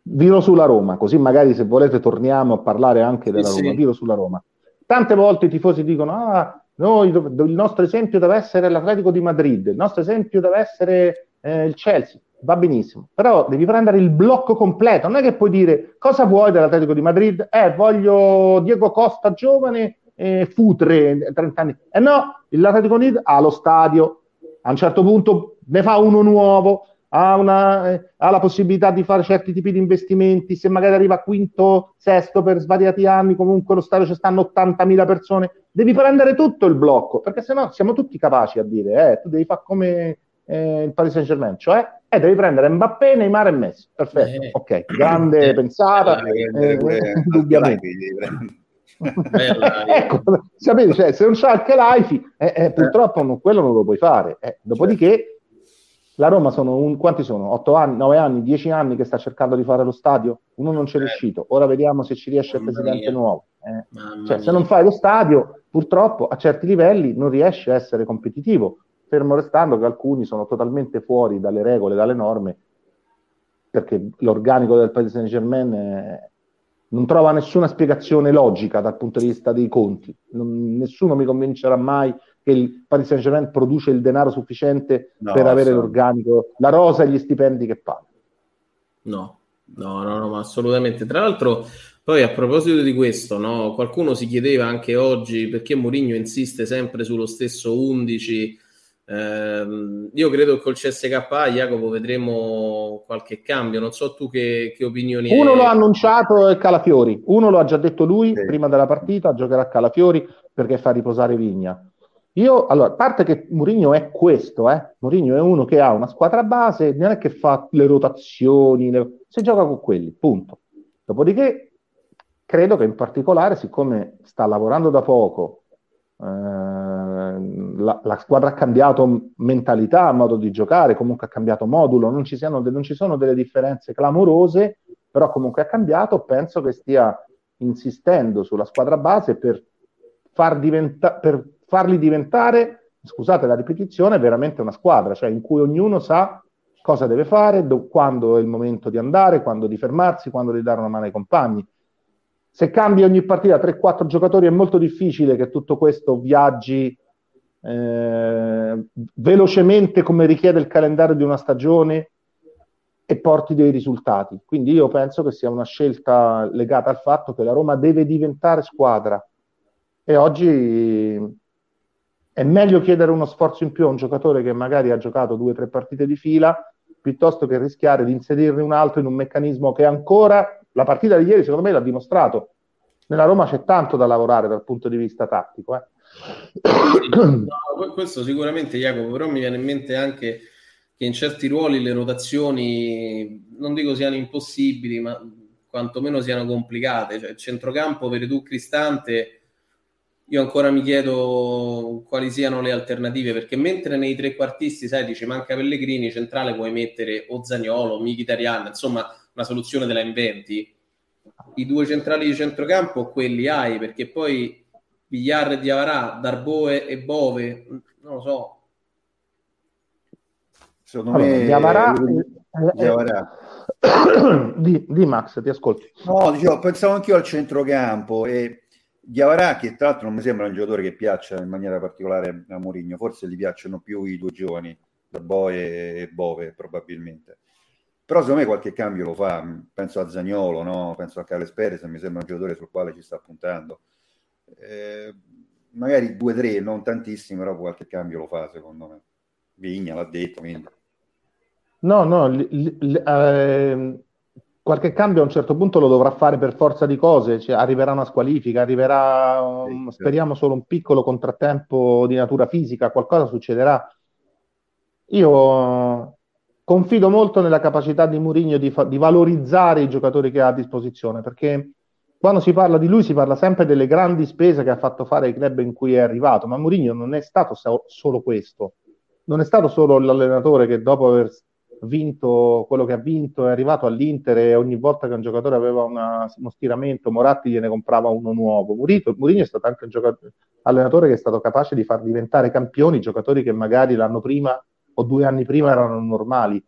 viro sulla Roma, così magari se volete torniamo a parlare anche della sì, Roma, sì. viro sulla Roma. Tante volte i tifosi dicono, ah, noi, il nostro esempio deve essere l'Atletico di Madrid, il nostro esempio deve essere eh, il Chelsea, va benissimo, però devi prendere il blocco completo, non è che puoi dire cosa vuoi dell'Atletico di Madrid? Eh, voglio Diego Costa giovane, eh, futre, 30 anni. Eh no, l'Atletico di Madrid ha lo stadio, a un certo punto ne fa uno nuovo, ha, una, eh, ha, la possibilità di fare certi tipi di investimenti, se magari arriva quinto, sesto per svariati anni, comunque lo stadio ci stanno 80.000 persone, devi prendere tutto il blocco, perché sennò siamo tutti capaci a dire, eh, tu devi fare come eh, il Paris Saint Germain, cioè eh, devi prendere Mbappé, Neymar e Messi, perfetto, eh. ok, grande pensata, indubbiamente. ecco, cioè, se non c'è anche l'AIFI, eh, eh, purtroppo non, quello non lo puoi fare. Dopodiché, La Roma sono un, quanti sono? 8 anni, 9 anni, 10 anni che sta cercando di fare lo stadio? Uno non c'è eh. riuscito, ora vediamo se ci riesce il presidente mia. nuovo. Eh. Cioè, se non fai lo stadio, purtroppo a certi livelli non riesci a essere competitivo, fermo restando che alcuni sono totalmente fuori dalle regole, dalle norme, perché l'organico del Paris Saint Germain è, non trova nessuna spiegazione logica dal punto di vista dei conti. Non, nessuno mi convincerà mai che il Paris Saint Germain produce il denaro sufficiente no, per avere l'organico, la rosa e gli stipendi che paga. No, no, no, no, ma assolutamente. Tra l'altro, poi a proposito di questo, no, qualcuno si chiedeva anche oggi perché Mourinho insiste sempre sullo stesso 11 eh, io credo che col CSK Jacopo vedremo qualche cambio. Non so tu che, che opinioni hai. Uno l'ha annunciato è Calafiori, uno lo ha già detto lui sì. prima della partita, giocherà Calafiori perché fa riposare Vigna. Io, allora, a parte che Mourinho è questo, eh? Mourinho è uno che ha una squadra base, non è che fa le rotazioni, le... si gioca con quelli, punto. Dopodiché, credo che in particolare, siccome sta lavorando da poco, eh, la, la, squadra ha cambiato mentalità, modo di giocare, comunque ha cambiato modulo, non ci, siano, non ci sono delle differenze clamorose, però comunque ha cambiato, penso che stia insistendo sulla squadra base per, far diventa- per farli diventare, scusate la ripetizione, veramente una squadra, cioè in cui ognuno sa cosa deve fare, do- quando è il momento di andare, quando di fermarsi, quando di dare una mano ai compagni se cambi ogni partita 3-4 giocatori è molto difficile che tutto questo viaggi eh, velocemente come richiede il calendario di una stagione e porti dei risultati. Quindi io penso che sia una scelta legata al fatto che la Roma deve diventare squadra e oggi è meglio chiedere uno sforzo in più a un giocatore che magari ha giocato due o tre partite di fila piuttosto che rischiare di inserirne un altro in un meccanismo che ancora la partita di ieri, secondo me, l'ha dimostrato. Nella Roma c'è tanto da lavorare dal punto di vista tattico. Eh. No, questo sicuramente, Jacopo, però mi viene in mente anche che in certi ruoli le rotazioni non dico siano impossibili, ma quantomeno siano complicate. Cioè, il centrocampo per tu Cristante, io ancora mi chiedo quali siano le alternative, perché mentre nei tre quartisti, sai, dice manca Pellegrini, centrale puoi mettere o Zagnolo, Mkhitaryan, insomma una soluzione te la inventi. I due centrali di centrocampo quelli hai, perché poi Villar e Diavarà, Darboe e Bove, non lo so. Secondo allora, me Diavarà, Diavarà. Di, di, Max, ti ascolto. No, dicevo, pensavo anch'io al centrocampo e Diavarà, che tra l'altro non mi sembra un giocatore che piaccia in maniera particolare a Mourinho, forse gli piacciono più i due giovani, Darboe e Bove probabilmente. Però secondo me qualche cambio lo fa, penso a Zagnolo, no? penso a Carles Perez, mi sembra un giocatore sul quale ci sta puntando. Eh, magari due o tre, non tantissimi, però qualche cambio lo fa secondo me. Vigna l'ha detto, quindi. No, no, li, li, eh, qualche cambio a un certo punto lo dovrà fare per forza di cose, cioè, arriverà una squalifica, arriverà, um, speriamo solo un piccolo contrattempo di natura fisica, qualcosa succederà. Io confido molto nella capacità di Mourinho di, fa- di, valorizzare i giocatori che ha a disposizione, perché quando si parla di lui si parla sempre delle grandi spese che ha fatto fare ai club in cui è arrivato, ma Mourinho non è stato so- solo questo, non è stato solo l'allenatore che dopo aver vinto quello che ha vinto è arrivato all'Inter e ogni volta che un giocatore aveva una, uno stiramento Moratti gliene comprava uno nuovo. Mourinho, Mourinho è stato anche un allenatore che è stato capace di far diventare campioni giocatori che magari l'anno prima o due anni prima erano normali.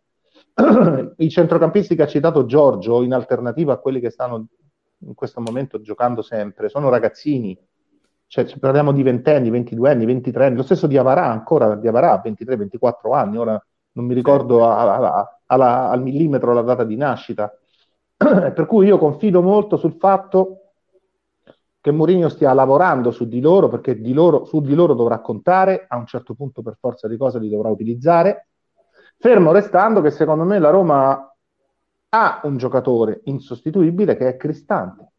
I centrocampisti che ha citato Giorgio, in alternativa a quelli che stanno in questo momento giocando sempre, sono ragazzini. Cioè, parliamo di ventenni, 22 anni, 23 anni. Lo stesso di Avarà, ancora di Avarà, 23-24 anni. Ora non mi ricordo a, a, a, al millimetro la data di nascita. per cui io confido molto sul fatto che Mourinho stia lavorando su di loro, perché di loro, su di loro dovrà contare, a un certo punto per forza di cose li dovrà utilizzare, fermo restando che secondo me la Roma ha un giocatore insostituibile che è Cristante.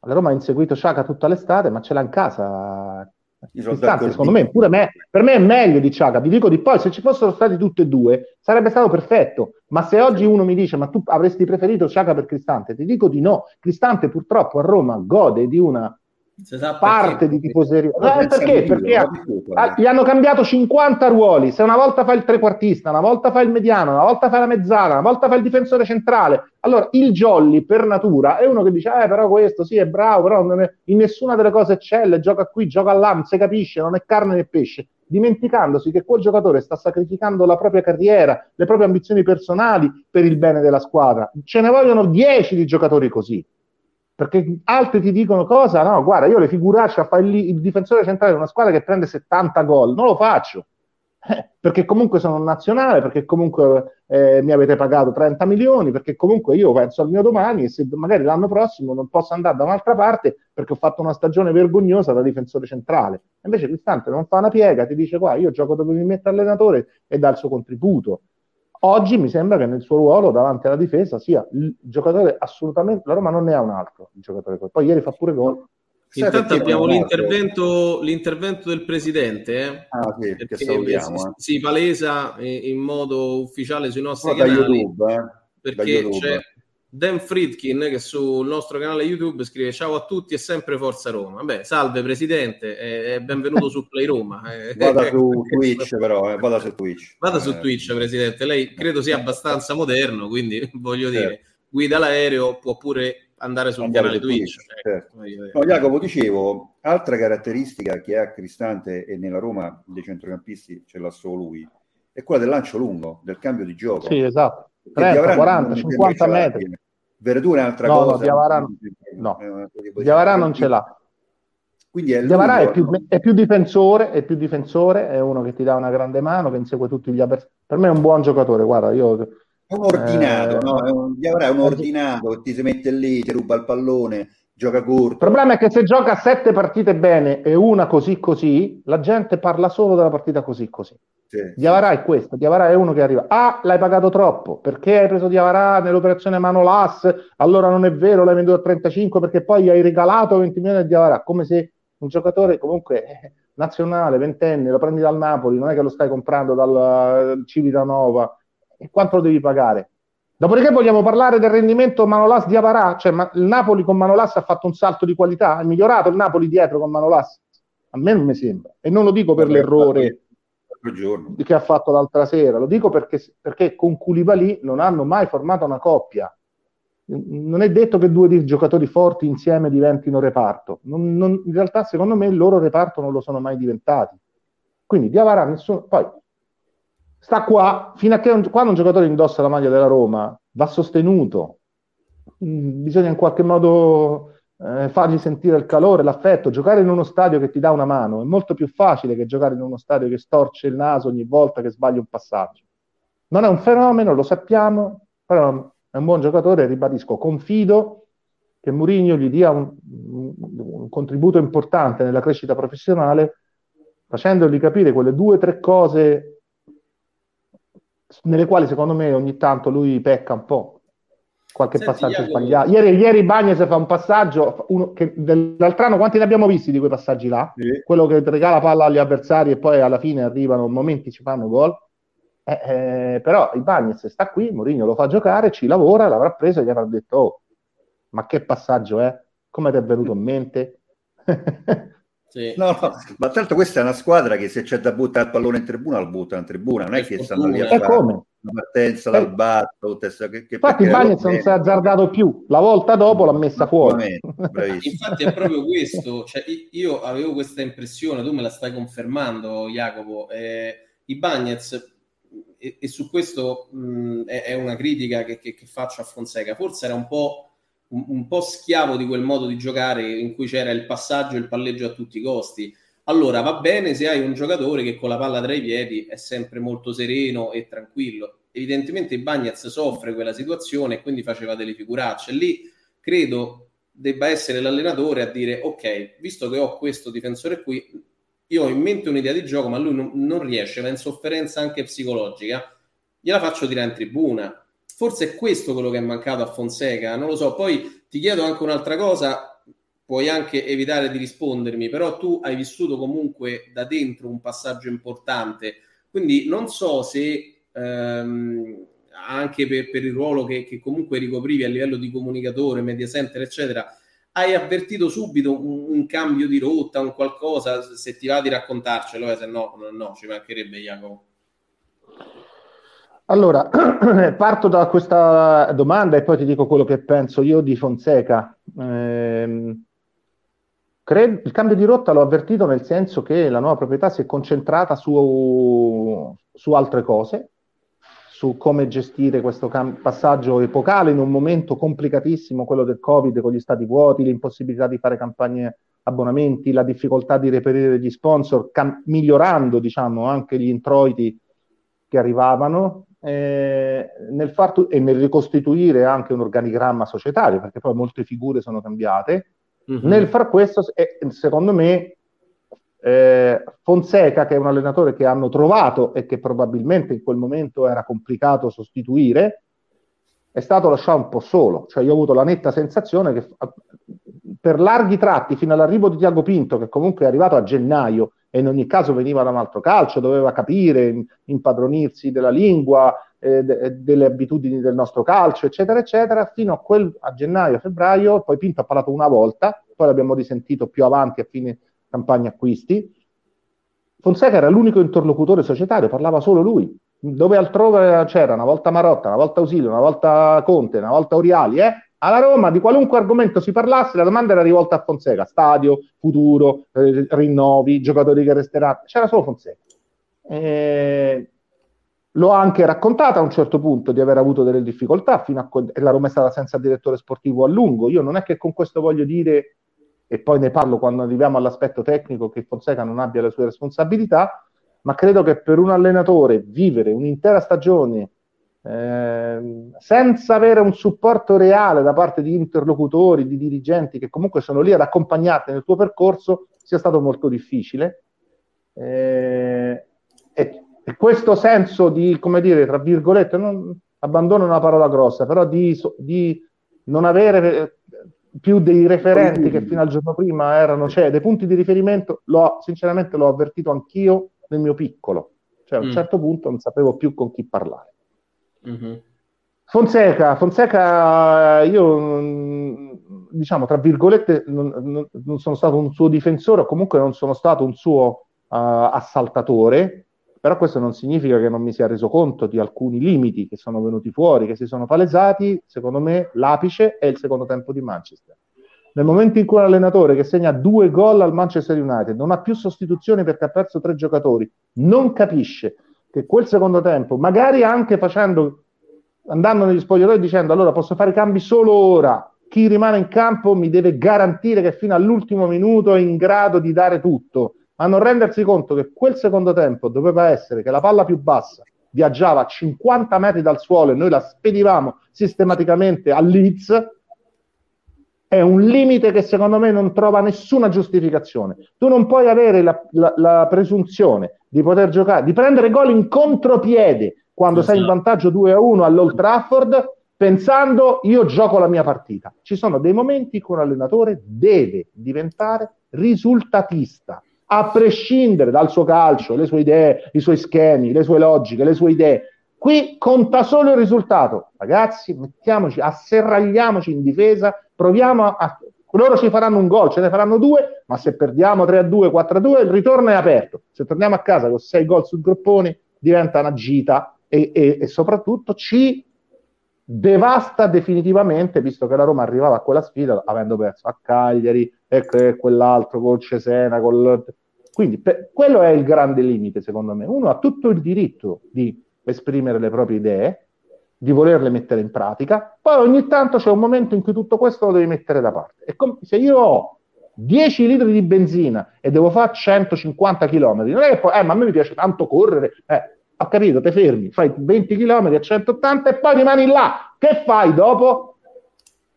La Roma ha inseguito Sciaca tutta l'estate, ma ce l'ha in casa. Cristante, secondo me, pure me, per me è meglio di Sciaca. Vi dico di poi, se ci fossero stati tutti e due, sarebbe stato perfetto. Ma se oggi uno mi dice, ma tu avresti preferito Sciaca per Cristante, ti dico di no. Cristante purtroppo a Roma gode di una parte di tifoseria. Eh, perché? Perché ha, gli hanno cambiato 50 ruoli. Se una volta fa il trequartista, una volta fa il mediano, una volta fa la mezzala, una volta fa il difensore centrale. Allora il jolly per natura è uno che dice: Eh, però questo sì è bravo, però è, in nessuna delle cose eccelle, gioca qui, gioca là, non si capisce, non è carne né pesce. Dimenticandosi che quel giocatore sta sacrificando la propria carriera, le proprie ambizioni personali per il bene della squadra. Ce ne vogliono 10 di giocatori così perché altri ti dicono cosa? No, guarda, io le figuracce a fare il, difensore centrale di una squadra che prende 70 gol, non lo faccio. Eh, perché comunque sono nazionale, perché comunque eh, mi avete pagato 30 milioni, perché comunque io penso al mio domani e se magari l'anno prossimo non posso andare da un'altra parte perché ho fatto una stagione vergognosa da difensore centrale. Invece Cristante non fa una piega, ti dice qua, io gioco dove mi mette allenatore e dà il suo contributo. Oggi mi sembra che nel suo ruolo davanti alla difesa sia il giocatore assolutamente. La Roma non ne ha un altro il giocatore. Poi ieri fa pure gol. Intanto abbiamo l'intervento, l'intervento, del presidente, eh? ah, sì, che salutiamo, si, eh. si, palesa in modo ufficiale sui nostri oh, canali YouTube, eh? perché YouTube. c'è Dan Friedkin che sul nostro canale YouTube scrive ciao a tutti e sempre Forza Roma. Beh, salve presidente e benvenuto su Play Roma. Eh, vada su Twitch però, eh, vada su Twitch. Vada su eh. Twitch presidente, lei credo sia abbastanza moderno, quindi voglio certo. dire, guida l'aereo, può pure andare sul andare canale Twitch. Twitch ecco. certo. no, Jacopo, dicevo, altra caratteristica che ha Cristante e nella Roma dei centrocampisti ce l'ha solo lui, è quella del lancio lungo, del cambio di gioco. Sì, esatto 30, 40, 50 metri. Verdura è un'altra no, cosa. No, Diavara, no. Diavara non ce l'ha. Quindi è Diavara è più, è più, difensore, è più difensore, è uno che ti dà una grande mano, che insegue tutti gli avversari. Per me è un buon giocatore, guarda, io... È un ordinato, eh, no? È un, Diavara è un ordinato che ti si mette lì, ti ruba il pallone, gioca corto. Il problema è che se gioca sette partite bene e una così così, la gente parla solo della partita così così. Sì. Diavara è questo, Diavara è uno che arriva, ah l'hai pagato troppo, perché hai preso Diavara nell'operazione Manolas, allora non è vero, l'hai venduto a 35 perché poi hai regalato 20 milioni a Diavara, come se un giocatore comunque eh, nazionale, ventenne, lo prendi dal Napoli, non è che lo stai comprando dal Civitanova, e quanto lo devi pagare? Dopodiché vogliamo parlare del rendimento Manolas Diavara, cioè ma, il Napoli con Manolas ha fatto un salto di qualità, è migliorato il Napoli dietro con Manolas? A me non mi sembra, e non lo dico per l'errore giorno. che ha fatto l'altra sera. Lo dico perché, perché con Koulibaly non hanno mai formato una coppia. Non è detto che due giocatori forti insieme diventino reparto. Non, non, in realtà, secondo me, il loro reparto non lo sono mai diventati. Quindi Diavara nessuno. Poi sta qua fino a che un, quando un giocatore indossa la maglia della Roma va sostenuto. Mm, bisogna in qualche modo eh, fargli sentire il calore, l'affetto, giocare in uno stadio che ti dà una mano è molto più facile che giocare in uno stadio che storce il naso ogni volta che sbagli un passaggio. Non è un fenomeno, lo sappiamo, però è un buon giocatore, ribadisco, confido che Mourinho gli dia un, un contributo importante nella crescita professionale, facendogli capire quelle due o tre cose nelle quali secondo me ogni tanto lui pecca un po' qualche Senti, passaggio Iago... sbagliato. Ieri, ieri Bagnese fa un passaggio, uno, che, dell'altro anno quanti ne abbiamo visti di quei passaggi là? Sì. Quello che regala palla agli avversari e poi alla fine arrivano momenti ci fanno gol. Eh, eh, però il Bagnese sta qui, Mourinho lo fa giocare, ci lavora, l'avrà preso e gli avrà detto oh, ma che passaggio è? Come ti è venuto in mente? Sì. No, no, ma tanto questa è una squadra che se c'è da buttare il pallone in tribuna, lo buttano in tribuna, non è, è che stanno lì a fare come? una partenza dal basso. Che, che Infatti il Bagnets non si è azzardato più, la volta dopo l'ha messa fuori. Infatti è proprio questo, cioè, io avevo questa impressione, tu me la stai confermando Jacopo, eh, i Bagnets, e, e, su questo mh, è, è, una critica che, che, che faccio a Fonseca, forse era un po' un, un, po' schiavo di quel modo di giocare in cui c'era il passaggio e il palleggio a tutti i costi. Allora va bene se hai un giocatore che con la palla tra i piedi è sempre molto sereno e tranquillo. Evidentemente Bagnaz soffre quella situazione e quindi faceva delle figuracce. Lì credo debba essere l'allenatore a dire ok, visto che ho questo difensore qui, io ho in mente un'idea di gioco, ma lui non, non riesce, va in sofferenza anche psicologica, gliela faccio tirare in tribuna Forse è questo quello che è mancato a Fonseca, non lo so. Poi ti chiedo anche un'altra cosa, puoi anche evitare di rispondermi, però tu hai vissuto comunque da dentro un passaggio importante, quindi non so se ehm, anche per, per, il ruolo che, che, comunque ricoprivi a livello di comunicatore, media center, eccetera, hai avvertito subito un, un, cambio di rotta, un qualcosa? Se ti va di raccontarcelo, eh, se no, no, ci mancherebbe Jacopo. Allora, parto da questa domanda e poi ti dico quello che penso io di Fonseca. Eh, credo, il cambio di rotta l'ho avvertito nel senso che la nuova proprietà si è concentrata su, su altre cose, su come gestire questo cam- passaggio epocale in un momento complicatissimo, quello del Covid, con gli stati vuoti, l'impossibilità di fare campagne abbonamenti, la difficoltà di reperire degli sponsor, cam- migliorando diciamo, anche gli introiti che arrivavano eh, nel far e nel ricostituire anche un organigramma societario, perché poi molte figure sono cambiate. Mm-hmm. Nel far questo, eh, secondo me, eh, Fonseca, che è un allenatore che hanno trovato e che probabilmente in quel momento era complicato sostituire, è stato lasciato un po' solo. Cioè, io ho avuto la netta sensazione che per larghi tratti, fino all'arrivo di Tiago Pinto, che comunque è arrivato a gennaio e in ogni caso veniva da un altro calcio, doveva capire, impadronirsi della lingua, eh, de- delle abitudini del nostro calcio, eccetera, eccetera, fino a, quel, a gennaio, febbraio, poi Pinto ha parlato una volta, poi l'abbiamo risentito più avanti a fine campagna acquisti. Fonseca era l'unico interlocutore societario, parlava solo lui. Dove altrove c'era una volta Marotta, una volta Ausilio, una volta Conte, una volta Oriali, eh? Alla Roma di qualunque argomento si parlasse, la domanda era rivolta a Fonseca, stadio, futuro, eh, rinnovi, giocatori che resteranno, c'era solo Fonseca. Eh, l'ho anche raccontata a un certo punto di aver avuto delle difficoltà, fino a quando la Roma è stata senza direttore sportivo a lungo. Io non è che con questo voglio dire, e poi ne parlo quando arriviamo all'aspetto tecnico, che Fonseca non abbia le sue responsabilità, ma credo che per un allenatore vivere un'intera stagione Ehm, senza avere un supporto reale da parte di interlocutori, di dirigenti che comunque sono lì ad accompagnarti nel tuo percorso, sia stato molto difficile. Eh, e, e, questo senso di, come dire, tra virgolette, non, abbandono una parola grossa, però di, di non avere eh, più dei referenti che fino al giorno prima erano, cioè dei punti di riferimento, l'ho, sinceramente l'ho avvertito anch'io nel mio piccolo. Cioè a un mm. certo punto non sapevo più con chi parlare. Mm-hmm. Fonseca, Fonseca, io diciamo tra virgolette non, non, non, sono stato un suo difensore, o comunque non sono stato un suo uh, assaltatore, però questo non significa che non mi sia reso conto di alcuni limiti che sono venuti fuori, che si sono palesati. Secondo me l'apice è il secondo tempo di Manchester. Nel momento in cui un allenatore che segna due gol al Manchester United non ha più sostituzioni perché ha perso tre giocatori, non capisce che quel secondo tempo, magari anche facendo, andando negli spogliatoi dicendo allora posso fare cambi solo ora, chi rimane in campo mi deve garantire che fino all'ultimo minuto è in grado di dare tutto, ma non rendersi conto che quel secondo tempo doveva essere che la palla più bassa viaggiava a 50 metri dal suolo e noi la spedivamo sistematicamente a è un limite che secondo me non trova nessuna giustificazione. Tu non puoi avere la, la, la presunzione di poter giocare, di prendere gol in contropiede quando esatto. sei in vantaggio 2 a 1 all'Old Trafford pensando io gioco la mia partita. Ci sono dei momenti in cui un allenatore deve diventare risultatista, a prescindere dal suo calcio, le sue idee, i suoi schemi, le sue logiche, le sue idee. Qui conta solo il risultato. Ragazzi, mettiamoci, asserragliamoci in difesa, proviamo a, loro ci faranno un gol, ce ne faranno due, ma se perdiamo 3-2, 4-2, il ritorno è aperto. Se torniamo a casa con 6 gol sul groppone, diventa una gita e, e, e, soprattutto ci devasta definitivamente, visto che la Roma arrivava a quella sfida avendo perso a Cagliari e, e quell'altro col Cesena. Col... Quindi per, quello è il grande limite, secondo me. Uno ha tutto il diritto di esprimere le proprie idee, di volerle mettere in pratica, poi ogni tanto c'è un momento in cui tutto questo lo devi mettere da parte. E com- se io ho 10 litri di benzina e devo fare 150 km, non è che poi, eh, ma a me mi piace tanto correre, eh, ho capito, te fermi, fai 20 km a 180 e poi rimani là. Che fai dopo?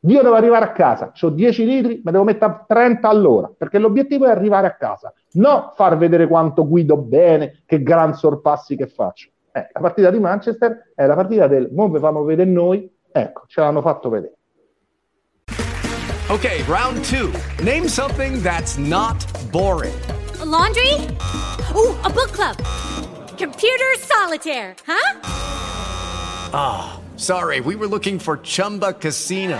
Io devo arrivare a casa, ho 10 litri, ma devo mettere 30 all'ora, perché l'obiettivo è arrivare a casa, non far vedere quanto guido bene, che gran sorpassi che faccio. Eh, la partita di Manchester è la partita del non vi famo vedere noi, ecco, ce l'hanno fatto vedere. Ok, round 2. Name something that's not boring. A laundry? Oh, a book club. Computer solitaire, huh? Ah, oh, sorry, we were looking for Chumba Casino.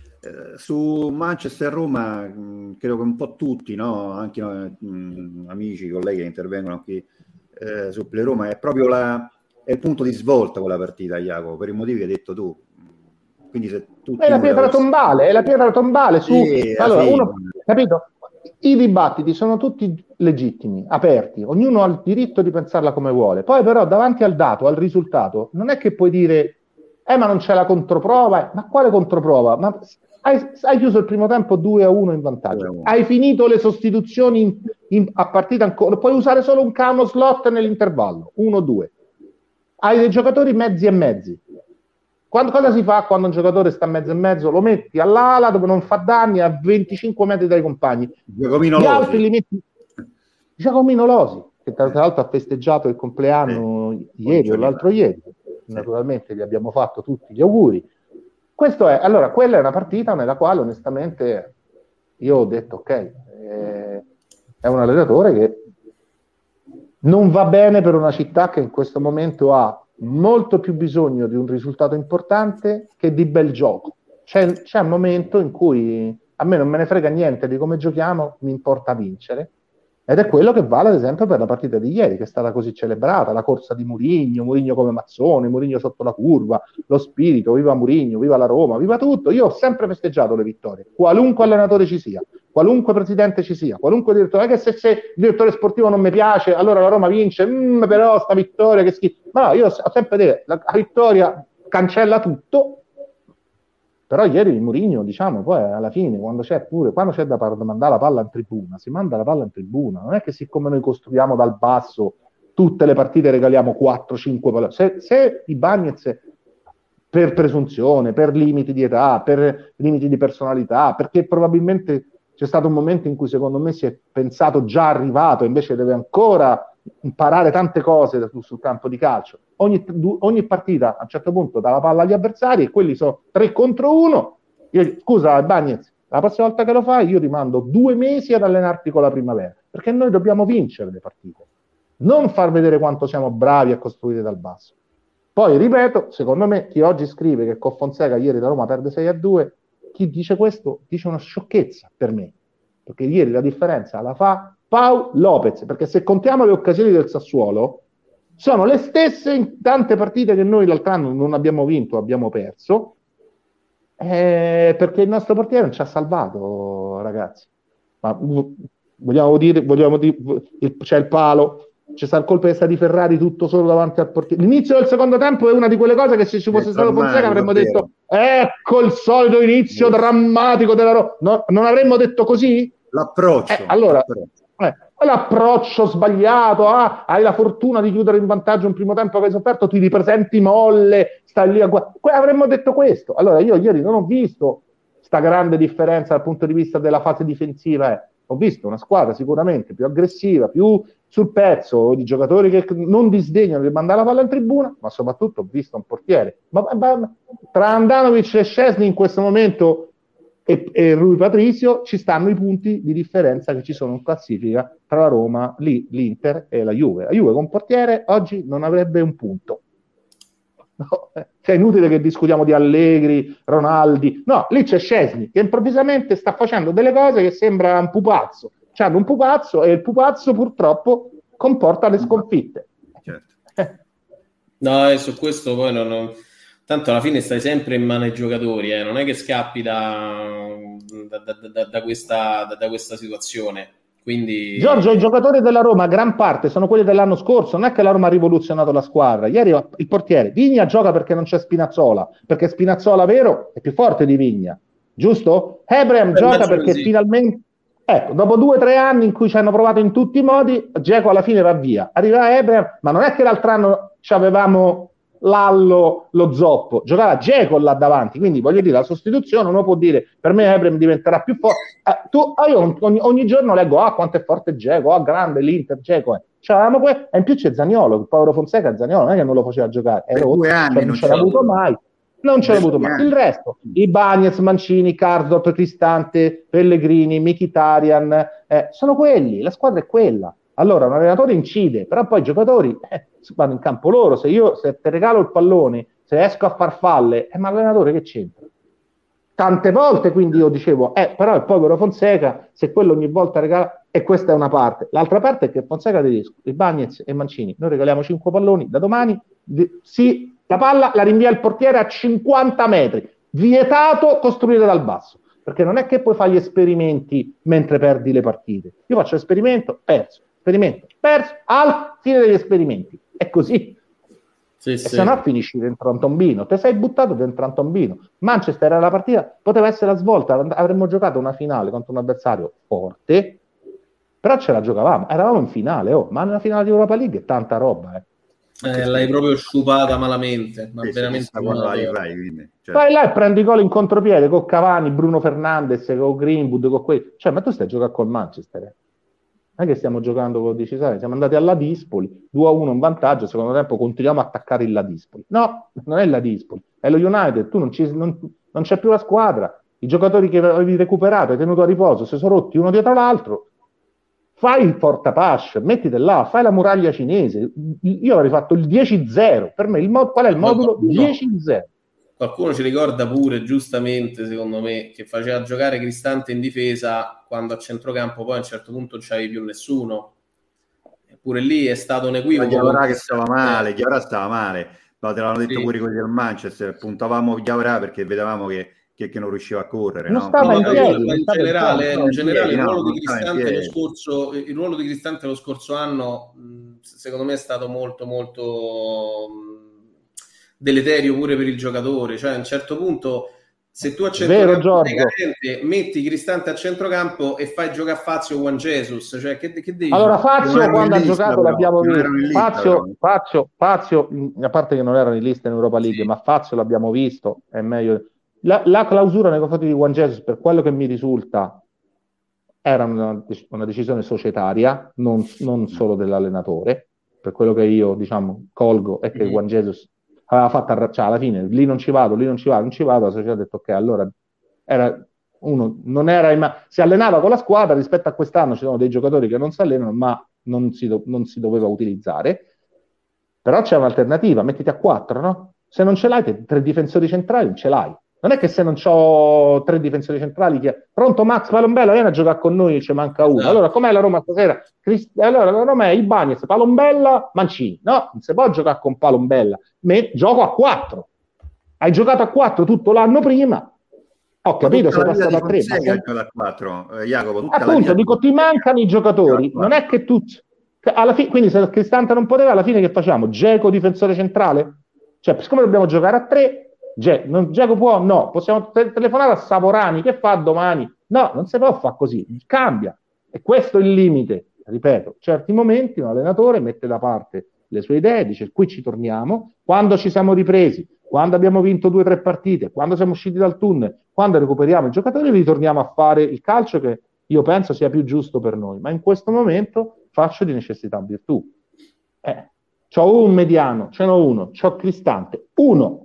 eh, su Manchester Roma, mh, credo che un po' tutti, no? anche mh, amici, colleghi che intervengono qui eh, su Play Roma, è proprio la, è il punto di svolta quella partita, Jacopo, per i motivi che hai detto tu. Quindi se tutti È la pietra avessimo- tombale, è la pietra tombale su... Sì, allora, uno, capito? I dibattiti sono tutti legittimi, aperti, ognuno ha il diritto di pensarla come vuole. Poi però davanti al dato, al risultato, non è che puoi dire eh ma non c'è la controprova, ma quale controprova? Ma hai, hai chiuso il primo tempo 2 a 1 in vantaggio, hai finito le sostituzioni in- in- a partita ancora, puoi usare solo un cano slot nell'intervallo, 1-2. Hai dei giocatori mezzi e mezzi. Quando- cosa si fa quando un giocatore sta mezzo e mezzo? Lo metti all'ala dove non fa danni a 25 metri dai compagni. Giacomino Gli Losi. altri li metti. Giacomino Losi, che tra l'altro ha festeggiato il compleanno ieri o l'altro ieri. Naturalmente gli abbiamo fatto tutti gli auguri. Questo è, allora, quella è una partita nella quale onestamente io ho detto, ok, eh, è un allenatore che non va bene per una città che in questo momento ha molto più bisogno di un risultato importante che di bel gioco. C'è, c'è un momento in cui a me non me ne frega niente di come giochiamo, mi importa vincere. Ed è quello che vale ad esempio per la partita di ieri, che è stata così celebrata, la corsa di Murigno, Murigno come mazzone, Murigno sotto la curva, lo spirito, viva Murigno, viva la Roma, viva tutto. Io ho sempre festeggiato le vittorie, qualunque allenatore ci sia, qualunque presidente ci sia, qualunque direttore, non è che se, se il direttore sportivo non mi piace, allora la Roma vince, "Mm, però sta vittoria che schifo. Ma no, io ho sempre detto, la, la vittoria cancella tutto, però ieri il Mourinho, diciamo, poi alla fine, quando c'è pure, quando c'è da mandare la palla in tribuna, si manda la palla in tribuna. Non è che siccome noi costruiamo dal basso tutte le partite regaliamo 4-5 palle. Se, se i Bagnets per presunzione, per limiti di età, per limiti di personalità, perché probabilmente c'è stato un momento in cui secondo me si è pensato già arrivato, invece deve ancora imparare tante cose sul campo di calcio. Ogni, ogni partita a un certo punto dà la palla agli avversari e quelli sono tre contro uno. Io, scusa, Bagnez, la prossima volta che lo fai io rimando due mesi ad allenarti con la primavera, perché noi dobbiamo vincere le partite, non far vedere quanto siamo bravi a costruire dal basso. Poi, ripeto, secondo me chi oggi scrive che con Fonseca ieri la Roma perde 6 a 2, chi dice questo dice una sciocchezza per me, perché ieri la differenza la fa Pau Lopez, perché se contiamo le occasioni del Sassuolo, sono le stesse in tante partite che noi l'altro anno non abbiamo vinto, abbiamo perso, eh, perché il nostro portiere non ci ha salvato, ragazzi. Ma vogliamo dire, vogliamo dire c'è il palo, c'è stato il colpo di di Ferrari tutto solo davanti al portiere. L'inizio del secondo tempo è una di quelle cose che se ci fosse È stato Fonseca avremmo detto ecco il solito inizio drammatico della Roma. No, non avremmo detto così? L'approccio. Eh, allora, l'approccio. L'approccio sbagliato, ah, hai la fortuna di chiudere in vantaggio un primo tempo che hai sofferto, ti ripresenti molle, stai lì a guardare. Avremmo detto questo. Allora, io ieri non ho visto sta grande differenza dal punto di vista della fase difensiva. eh. Ho visto una squadra sicuramente più aggressiva, più sul pezzo, di giocatori che non disdegnano di mandare la palla in tribuna, ma soprattutto ho visto un portiere. Ma, ma- ma- tra Andanovic e Scesni in questo momento e, e Rui Patricio ci stanno i punti di differenza che ci sono in classifica tra la Roma, lì, l'Inter e la Juve. La Juve con portiere oggi non avrebbe un punto. No, eh, cioè, è inutile che discutiamo di Allegri, Ronaldi. No, lì c'è Scesni che improvvisamente sta facendo delle cose che sembra un pupazzo. C'hanno un pupazzo e il pupazzo purtroppo comporta le sconfitte. No, e su questo poi non, non- Tanto alla fine stai sempre in mano ai giocatori, eh, non è che scappi da, da- da- da- questa, questa situazione. Quindi... Giorgio, i giocatori della Roma, gran parte sono quelli dell'anno scorso. Non è che la Roma ha rivoluzionato la squadra. Ieri il portiere Vigna gioca perché non c'è Spinazzola, perché Spinazzola vero è più forte di Vigna, giusto? Abraham gioca perché così. finalmente, ecco, dopo due o tre anni in cui ci hanno provato in tutti i modi, Geco alla fine va via. Arriva Abraham, ma non è che l'altro anno ci avevamo Lallo, lo zoppo, giocava Geco là davanti, quindi voglio dire, la sostituzione uno può dire per me Ebrem diventerà più forte. Eh, tu, ah, io ogni, ogni, giorno leggo ah quanto è forte Geco, ah grande l'Inter, Geco è. Cioè, que- e in più c'è Zaniolo, il povero Fonseca Zaniolo non è che non lo faceva giocare, è rotto, cioè, anni, non ce l'ha avuto mai. Non ce l'ha avuto mai. Il resto, i Bagnets, Mancini, Karsdorp, Cristante, Pellegrini, Michitarian, eh, sono quelli, la squadra è quella. Allora un allenatore incide, però poi i giocatori eh, vanno in campo loro. Se io se ti regalo il pallone, se esco a farfalle, eh, ma l'allenatore che c'entra? Tante volte quindi io dicevo, eh, però il povero Fonseca, se quello ogni volta regala, e questa è una parte. L'altra parte è che Fonseca tedesco, i Bagnets e Mancini, noi regaliamo 5 palloni, da domani di, sì, la palla la rinvia il portiere a 50 metri, vietato costruire dal basso perché non è che puoi fare gli esperimenti mentre perdi le partite. Io faccio l'esperimento, perso esperimento perso al fine degli esperimenti. È così. Sì, sì. se no finisci dentro un tombino. Te sei buttato dentro un tombino. Manchester era la partita, poteva essere la svolta, avremmo giocato una finale contro un avversario forte, però ce la giocavamo. Eravamo in finale, oh, ma nella finale di Europa League è tanta roba, eh. Eh, l'hai proprio sciupata malamente, ma sì, veramente sì, vai, vai, cioè. vai, là e prendi gol in contropiede con Cavani, Bruno Fernandes, con Greenwood, con quelli. Cioè, ma tu stai a giocare col Manchester. Eh? Non è che stiamo giocando con decisore, siamo andati alla Dispoli, 2-1 in vantaggio, secondo tempo continuiamo a attaccare il Ladispoli. No, non è la Dispoli, è lo United, tu non, ci, non, non c'è più la squadra, i giocatori che avevi recuperato, hai tenuto a riposo, si sono rotti uno dietro l'altro, fai il portapash, mettiti là, fai la muraglia cinese. Io avrei fatto il 10-0. Per me il mod- qual è il modulo? No, 10-0. Qualcuno ci ricorda pure, giustamente, secondo me, che faceva giocare Cristante in difesa quando a centrocampo poi a un certo punto non c'avevi più nessuno. Eppure lì è stato un equivoco. Chiavarà che stava male, Chiavarà stava male. No, te l'hanno detto sì. pure quelli del Manchester, puntavamo Chiavarà perché vedevamo che, che, che, non riusciva a correre. Non no? stava in, piedi, in generale, in generale il, ruolo di Cristante lo scorso, il ruolo di Cristante lo scorso anno, secondo me, è stato molto, molto deleterio pure per il giocatore. Cioè, a un certo punto, se tu a centrocampo carente, metti Cristante a centrocampo e fai giocare a Fazio Juan Jesus, cioè che, che devi Allora, Fazio quando ha giocato l'abbiamo visto. Fazio, Fazio, Fazio, a parte che non erano in lista in Europa League, sì. ma Fazio l'abbiamo visto, è meglio. La, la, clausura nei confronti di Juan Jesus, per quello che mi risulta, era una, una decisione societaria, non, non, solo dell'allenatore. Per quello che io diciamo colgo è che mm-hmm. Juan Jesus aveva fatto arrabbiare, cioè alla fine lì non ci vado, lì non ci vado, non ci vado, la società ha detto ok, allora era uno, non era, ma si allenava con la squadra, rispetto a quest'anno ci sono dei giocatori che non si allenano, ma non si, do, non si doveva utilizzare, però c'è un'alternativa, mettiti a quattro, no? Se non ce l'hai, tre difensori centrali, ce l'hai. Non è che se non ho tre difensori centrali, che... pronto Max Palombello, vieni a giocare con noi, ci manca uno. No. Allora, com'è la Roma stasera? Crist... Allora, la Roma è Ibanez, Palombella, Mancini. No, non si può giocare con Palombella. Me... Gioco a quattro. Hai giocato a quattro tutto l'anno prima. Ho capito, sei passato a tre. Ma... 4, eh, Jacopo, Appunto, dico, ti mancano i giocatori. Non è che tu... Alla fi... Quindi se Cristante non poteva, alla fine che facciamo? Geco difensore centrale? Cioè, siccome dobbiamo giocare a tre, Ge- non, Giacomo può? No. Possiamo te- telefonare a Savorani, che fa domani? No, non si può fare così, cambia. E questo è il limite. Ripeto, certi momenti un allenatore mette da parte le sue idee, dice qui ci torniamo, quando ci siamo ripresi, quando abbiamo vinto due o tre partite, quando siamo usciti dal tunnel, quando recuperiamo i giocatori, ritorniamo a fare il calcio che io penso sia più giusto per noi. Ma in questo momento faccio di necessità virtù. Eh, c'ho un mediano, ce n'ho uno, c'ho Cristante, uno,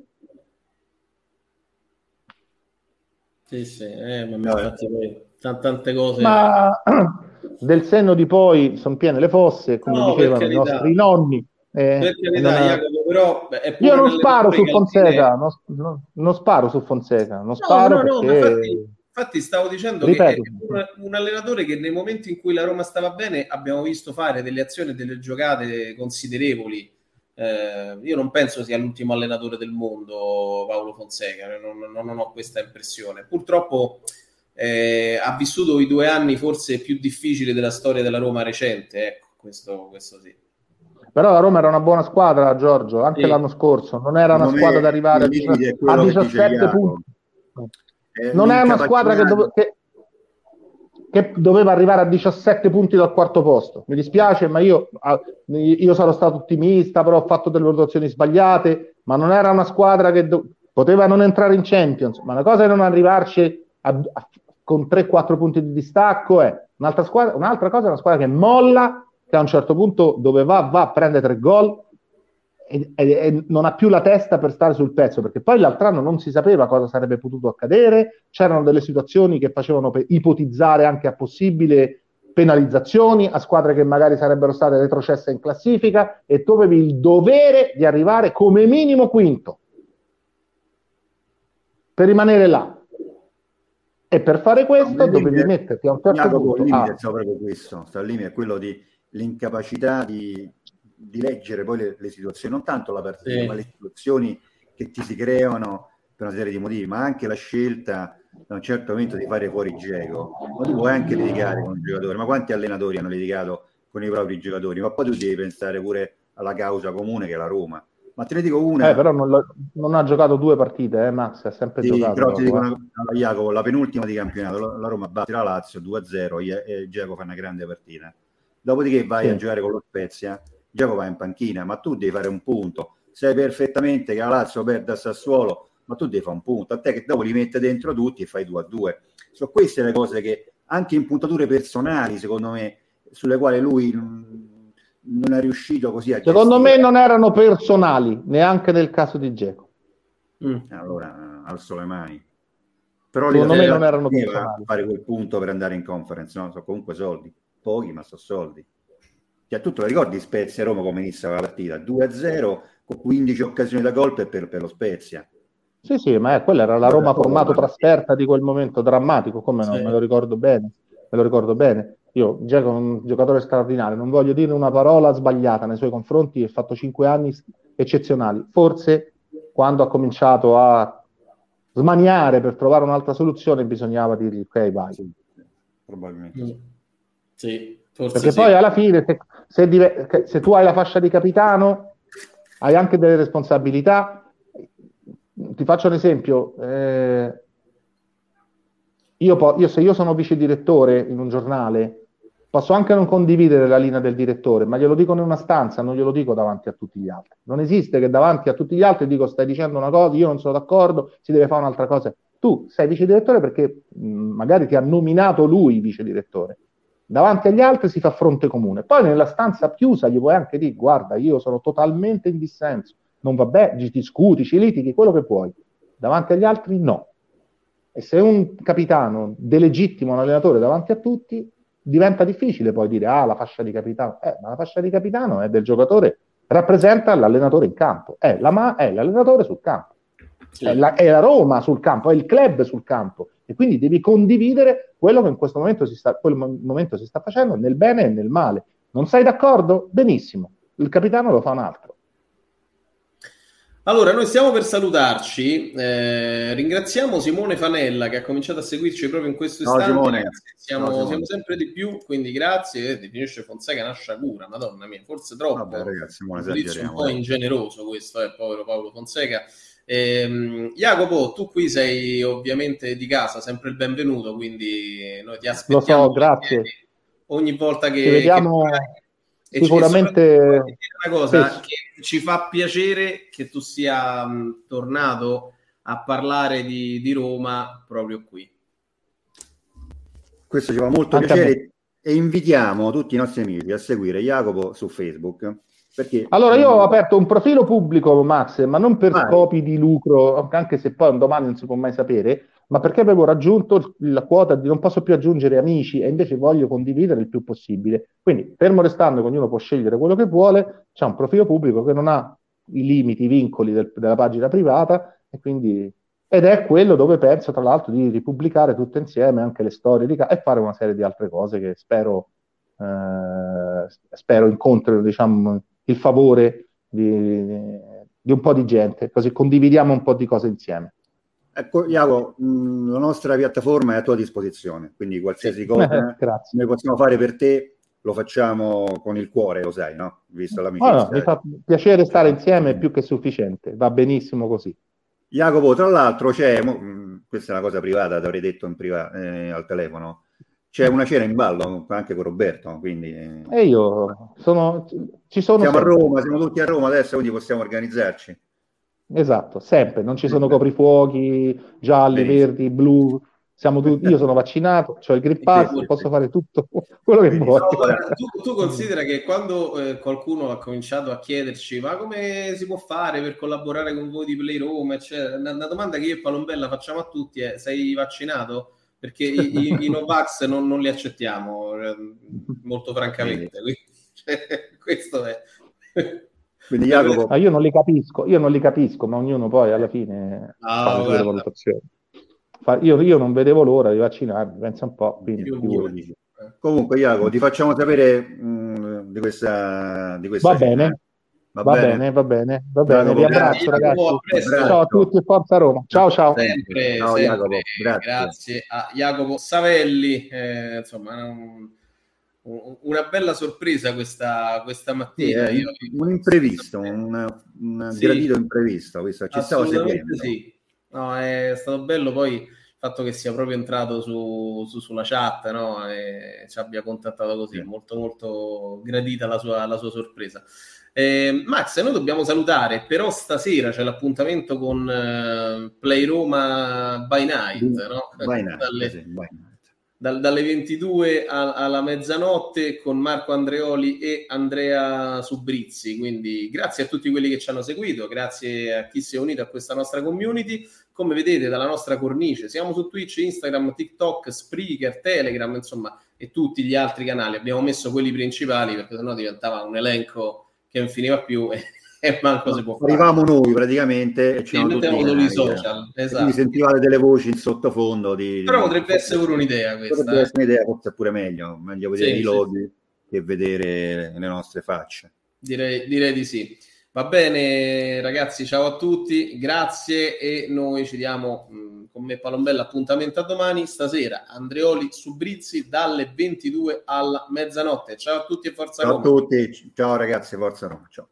Sì, sì, eh, ma infatti poi t- tante cose. Ma del senno di poi sono piene le fosse, come no, dicevano i nostri nonni. Eh, per carità, non... Jacopo, però io non sparo su Fonseca, non, non, non, sparo su Fonseca, non no, sparo no, perché... infatti, infatti, stavo dicendo Ripeto. che un, un, allenatore che nei momenti in cui la Roma stava bene abbiamo visto fare delle azioni e delle giocate considerevoli eh, io non penso sia l'ultimo allenatore del mondo Paolo Fonseca, non, non, non ho questa impressione. Purtroppo eh, ha vissuto i due anni forse più difficili della storia della Roma recente, ecco, questo, questo sì. Però la Roma era una buona squadra, Giorgio, anche sì. l'anno scorso. Non era una non squadra da arrivare a, 17 punti. Eh, non è una squadra che, dove, che, che, doveva arrivare a 17 punti dal quarto posto. Mi dispiace, ma io, io sarò stato ottimista, però ho fatto delle valutazioni sbagliate, ma non era una squadra che do, poteva non entrare in Champions, ma una cosa è non arrivarci a, a, con 3-4 punti di distacco è un'altra, squadra, un'altra cosa è una squadra che molla che a un certo punto dove va, va, prende tre gol e, e, e, non ha più la testa per stare sul pezzo, perché poi l'altro anno non si sapeva cosa sarebbe potuto accadere, c'erano delle situazioni che facevano ipotizzare anche a possibili penalizzazioni a squadre che magari sarebbero state retrocesse in classifica e tu avevi il dovere di arrivare come minimo quinto per rimanere là. E per fare questo dovevi metterti a un certo punto. Il limite ah. proprio questo, sta il limite è quello di l'incapacità di, di leggere poi le, le, situazioni, non tanto la partita, sì. ma le situazioni che ti si creano per una serie di motivi, ma anche la scelta da un certo momento di fare fuori Geco. Ma tu puoi anche litigare con un giocatore, ma quanti allenatori hanno litigato con i propri giocatori? Ma poi tu devi pensare pure alla causa comune che è la Roma. Ma te ne dico una. Eh, però non, lo, non, ha giocato due partite, eh, Max, ha sempre sì, giocato. Però ti dico una, Jacopo, la penultima di campionato, la, la Roma batte la Lazio 2-0 e Geco fa una grande partita. Dopodiché vai sì. a giocare con lo Spezia, Giacomo va in panchina, ma tu devi fare un punto. Sai perfettamente che la Lazio perde a Sassuolo, ma tu devi fare un punto. A te che dopo li mette dentro tutti e fai 2 a 2. Sono queste le cose che anche in puntature personali, secondo me, sulle quali lui non è riuscito così a Secondo gestire. me non erano personali, neanche nel caso di Geco. Mm. Allora, alzo le mani. Però secondo me non erano personali. fare quel punto per andare in conference, no? Sono comunque soldi pochi, ma sono soldi. Cioè, tu te lo ricordi Spezia Roma come inizia la partita? 2-0 con 15 occasioni da gol per, per lo Spezia. Sì, sì, ma è, quella era la Roma formato trasferta di quel momento drammatico, come sì. no, me lo ricordo bene, me lo ricordo bene. Io, Giacomo, un giocatore straordinario, non voglio dire una parola sbagliata nei suoi confronti, ha fatto 5 anni eccezionali. Forse quando ha cominciato a smaniare per trovare un'altra soluzione bisognava dirgli ok, vai. Sì, probabilmente. Mm. Sì, Perché sì. poi alla fine, se, se, div- se, tu hai la fascia di capitano, hai anche delle responsabilità. Ti faccio un esempio. Eh, io, po- io, se io sono vice direttore in un giornale, posso anche non condividere la linea del direttore, ma glielo dico in una stanza, non glielo dico davanti a tutti gli altri. Non esiste che davanti a tutti gli altri dico stai dicendo una cosa, io non sono d'accordo, si deve fare un'altra cosa. Tu sei vice direttore perché mh, magari ti ha nominato lui vice direttore davanti agli altri si fa fronte comune. Poi nella stanza chiusa gli puoi anche dire guarda, io sono totalmente in dissenso, non va bene, ci discuti, ci litighi, quello che puoi. Davanti agli altri no. E se un capitano delegittima un allenatore davanti a tutti, diventa difficile poi dire ah, la fascia di capitano. Eh, ma la fascia di capitano è del giocatore, rappresenta l'allenatore in campo, è, la ma- è l'allenatore sul campo. È la, è la Roma sul campo, è il club sul campo e quindi devi condividere quello che in questo momento si sta, momento si sta facendo nel bene e nel male. Non sei d'accordo? Benissimo, il capitano lo fa un altro. Allora, noi stiamo per salutarci. Eh, ringraziamo Simone Fanella che ha cominciato a seguirci proprio in questo istante. No, siamo, no, siamo, sempre di più, quindi grazie. Eh, definisce Fonseca una sciagura, madonna mia, forse troppo. Vabbè, ragazzi, un po' ingeneroso questo, eh, povero Paolo Fonseca. Ehm, Jacopo, tu qui sei ovviamente di casa, sempre il benvenuto, quindi noi ti aspettiamo. Lo so, grazie. Ogni volta che... Ci vediamo... Che sicuramente una cosa sì. che ci fa piacere che tu sia mh, tornato a parlare di, di, Roma proprio qui. Questo ci fa molto Anche piacere e invitiamo tutti i nostri amici a seguire Jacopo su Facebook perché, allora, io ho aperto un profilo pubblico, Max, ma non per vai. scopi di lucro, anche se poi un domani non si può mai sapere, ma perché avevo raggiunto la quota di non posso più aggiungere amici e invece voglio condividere il più possibile. Quindi, fermo restando che ognuno può scegliere quello che vuole, c'è un profilo pubblico che non ha i limiti, i vincoli del, della pagina privata e quindi ed è quello dove penso, tra l'altro, di ripubblicare tutte insieme anche le storie di e fare una serie di altre cose che spero, eh, spero incontrino, diciamo, il favore di, di un po' di gente, così condividiamo un po' di cose insieme. Ecco, Iago, mh, la nostra piattaforma è a tua disposizione, quindi qualsiasi cosa Eh, noi possiamo fare per te lo facciamo con il cuore, lo sai, no? Visto Oh, l'amicizia. no, mi fa piacere stare insieme, è più che sufficiente, va benissimo così. Jacopo, tra l'altro c'è, mo- mh, questa è una cosa privata, ti avrei detto in priva- eh, al telefono, c'è una cena in ballo anche con Roberto, quindi eh, E io sono, ci sono siamo a sempre. Roma, siamo tutti a Roma adesso, quindi possiamo organizzarci. Esatto, sempre, non ci sono coprifuochi gialli, Benissimo. verdi, blu, siamo tutti, io sono vaccinato, ho il Green Pass, posso fare tutto quello che vuoi. No, guarda, tu, tu considera che quando eh, qualcuno ha cominciato a chiederci ma come si può fare per collaborare con voi di Play Roma, eccetera, una, una domanda che io e Palombella facciamo a tutti è sei vaccinato? Perché i, i, i Novax non, non li accettiamo, eh, molto francamente. Quindi, cioè, questo è... Quindi Jacopo, Ah, io non li capisco, io non li capisco, ma ognuno poi alla fine Ah, fa le valutazioni. Io, io non vedevo l'ora di vaccinarmi, pensa un po', quindi comunque Jacopo, ti facciamo sapere mh, di questa, di questa Va bene, Va va bene? bene, va bene, va bene, vi abbraccio ragazzi. presto. Ciao a tutti, forza Roma. Ciao ciao. sempre, Ciao, sempre. Jacopo, grazie. grazie a Jacopo Savelli. eh, insomma, un- un- una bella sorpresa questa, questa Sì, mattina. è Io- un imprevisto, un, un Sì. gradito imprevisto, questo ci stavo seguendo. sì. No, è stato bello poi il fatto che sia proprio entrato su, su- sulla chat no? e ci abbia contattato così. Molto, molto gradita la sua, la sua sorpresa. Eh, Max, noi dobbiamo salutare, però stasera c'è l'appuntamento con eh, Play Roma by Night, no? Vai, Nat, Dalle- sì, vai. dal- dalle 22 a- alla mezzanotte con Marco Andreoli e Andrea Subrizzi. Quindi grazie a tutti quelli che ci hanno seguito, grazie a chi si è unito a questa nostra community. Come vedete dalla nostra cornice, siamo su Twitch, Instagram, TikTok, Spreaker, Telegram, insomma, e tutti gli altri canali. Abbiamo messo quelli principali perché sennò diventava un elenco che non finiva più e, e manco si può fare. Arrivavamo noi praticamente e Sì, c'erano tutti mettiamo i solo i social, eh. esatto. Quindi sentivate delle voci in sottofondo di, Però potrebbe essere pure un'idea questa. potrebbe eh. essere un'idea, forse è pure meglio, meglio vedere Sì, i sì. loghi che vedere le nostre facce. Direi, direi di sì. Va bene, ragazzi, ciao a tutti, grazie e noi ci diamo mh, con me Palombella appuntamento a domani. Stasera Andreoli su Brizzi dalle 22 alla mezzanotte. Ciao a tutti e forza Ciao a Roma. tutti, ciao ragazzi, forza Roma, ciao.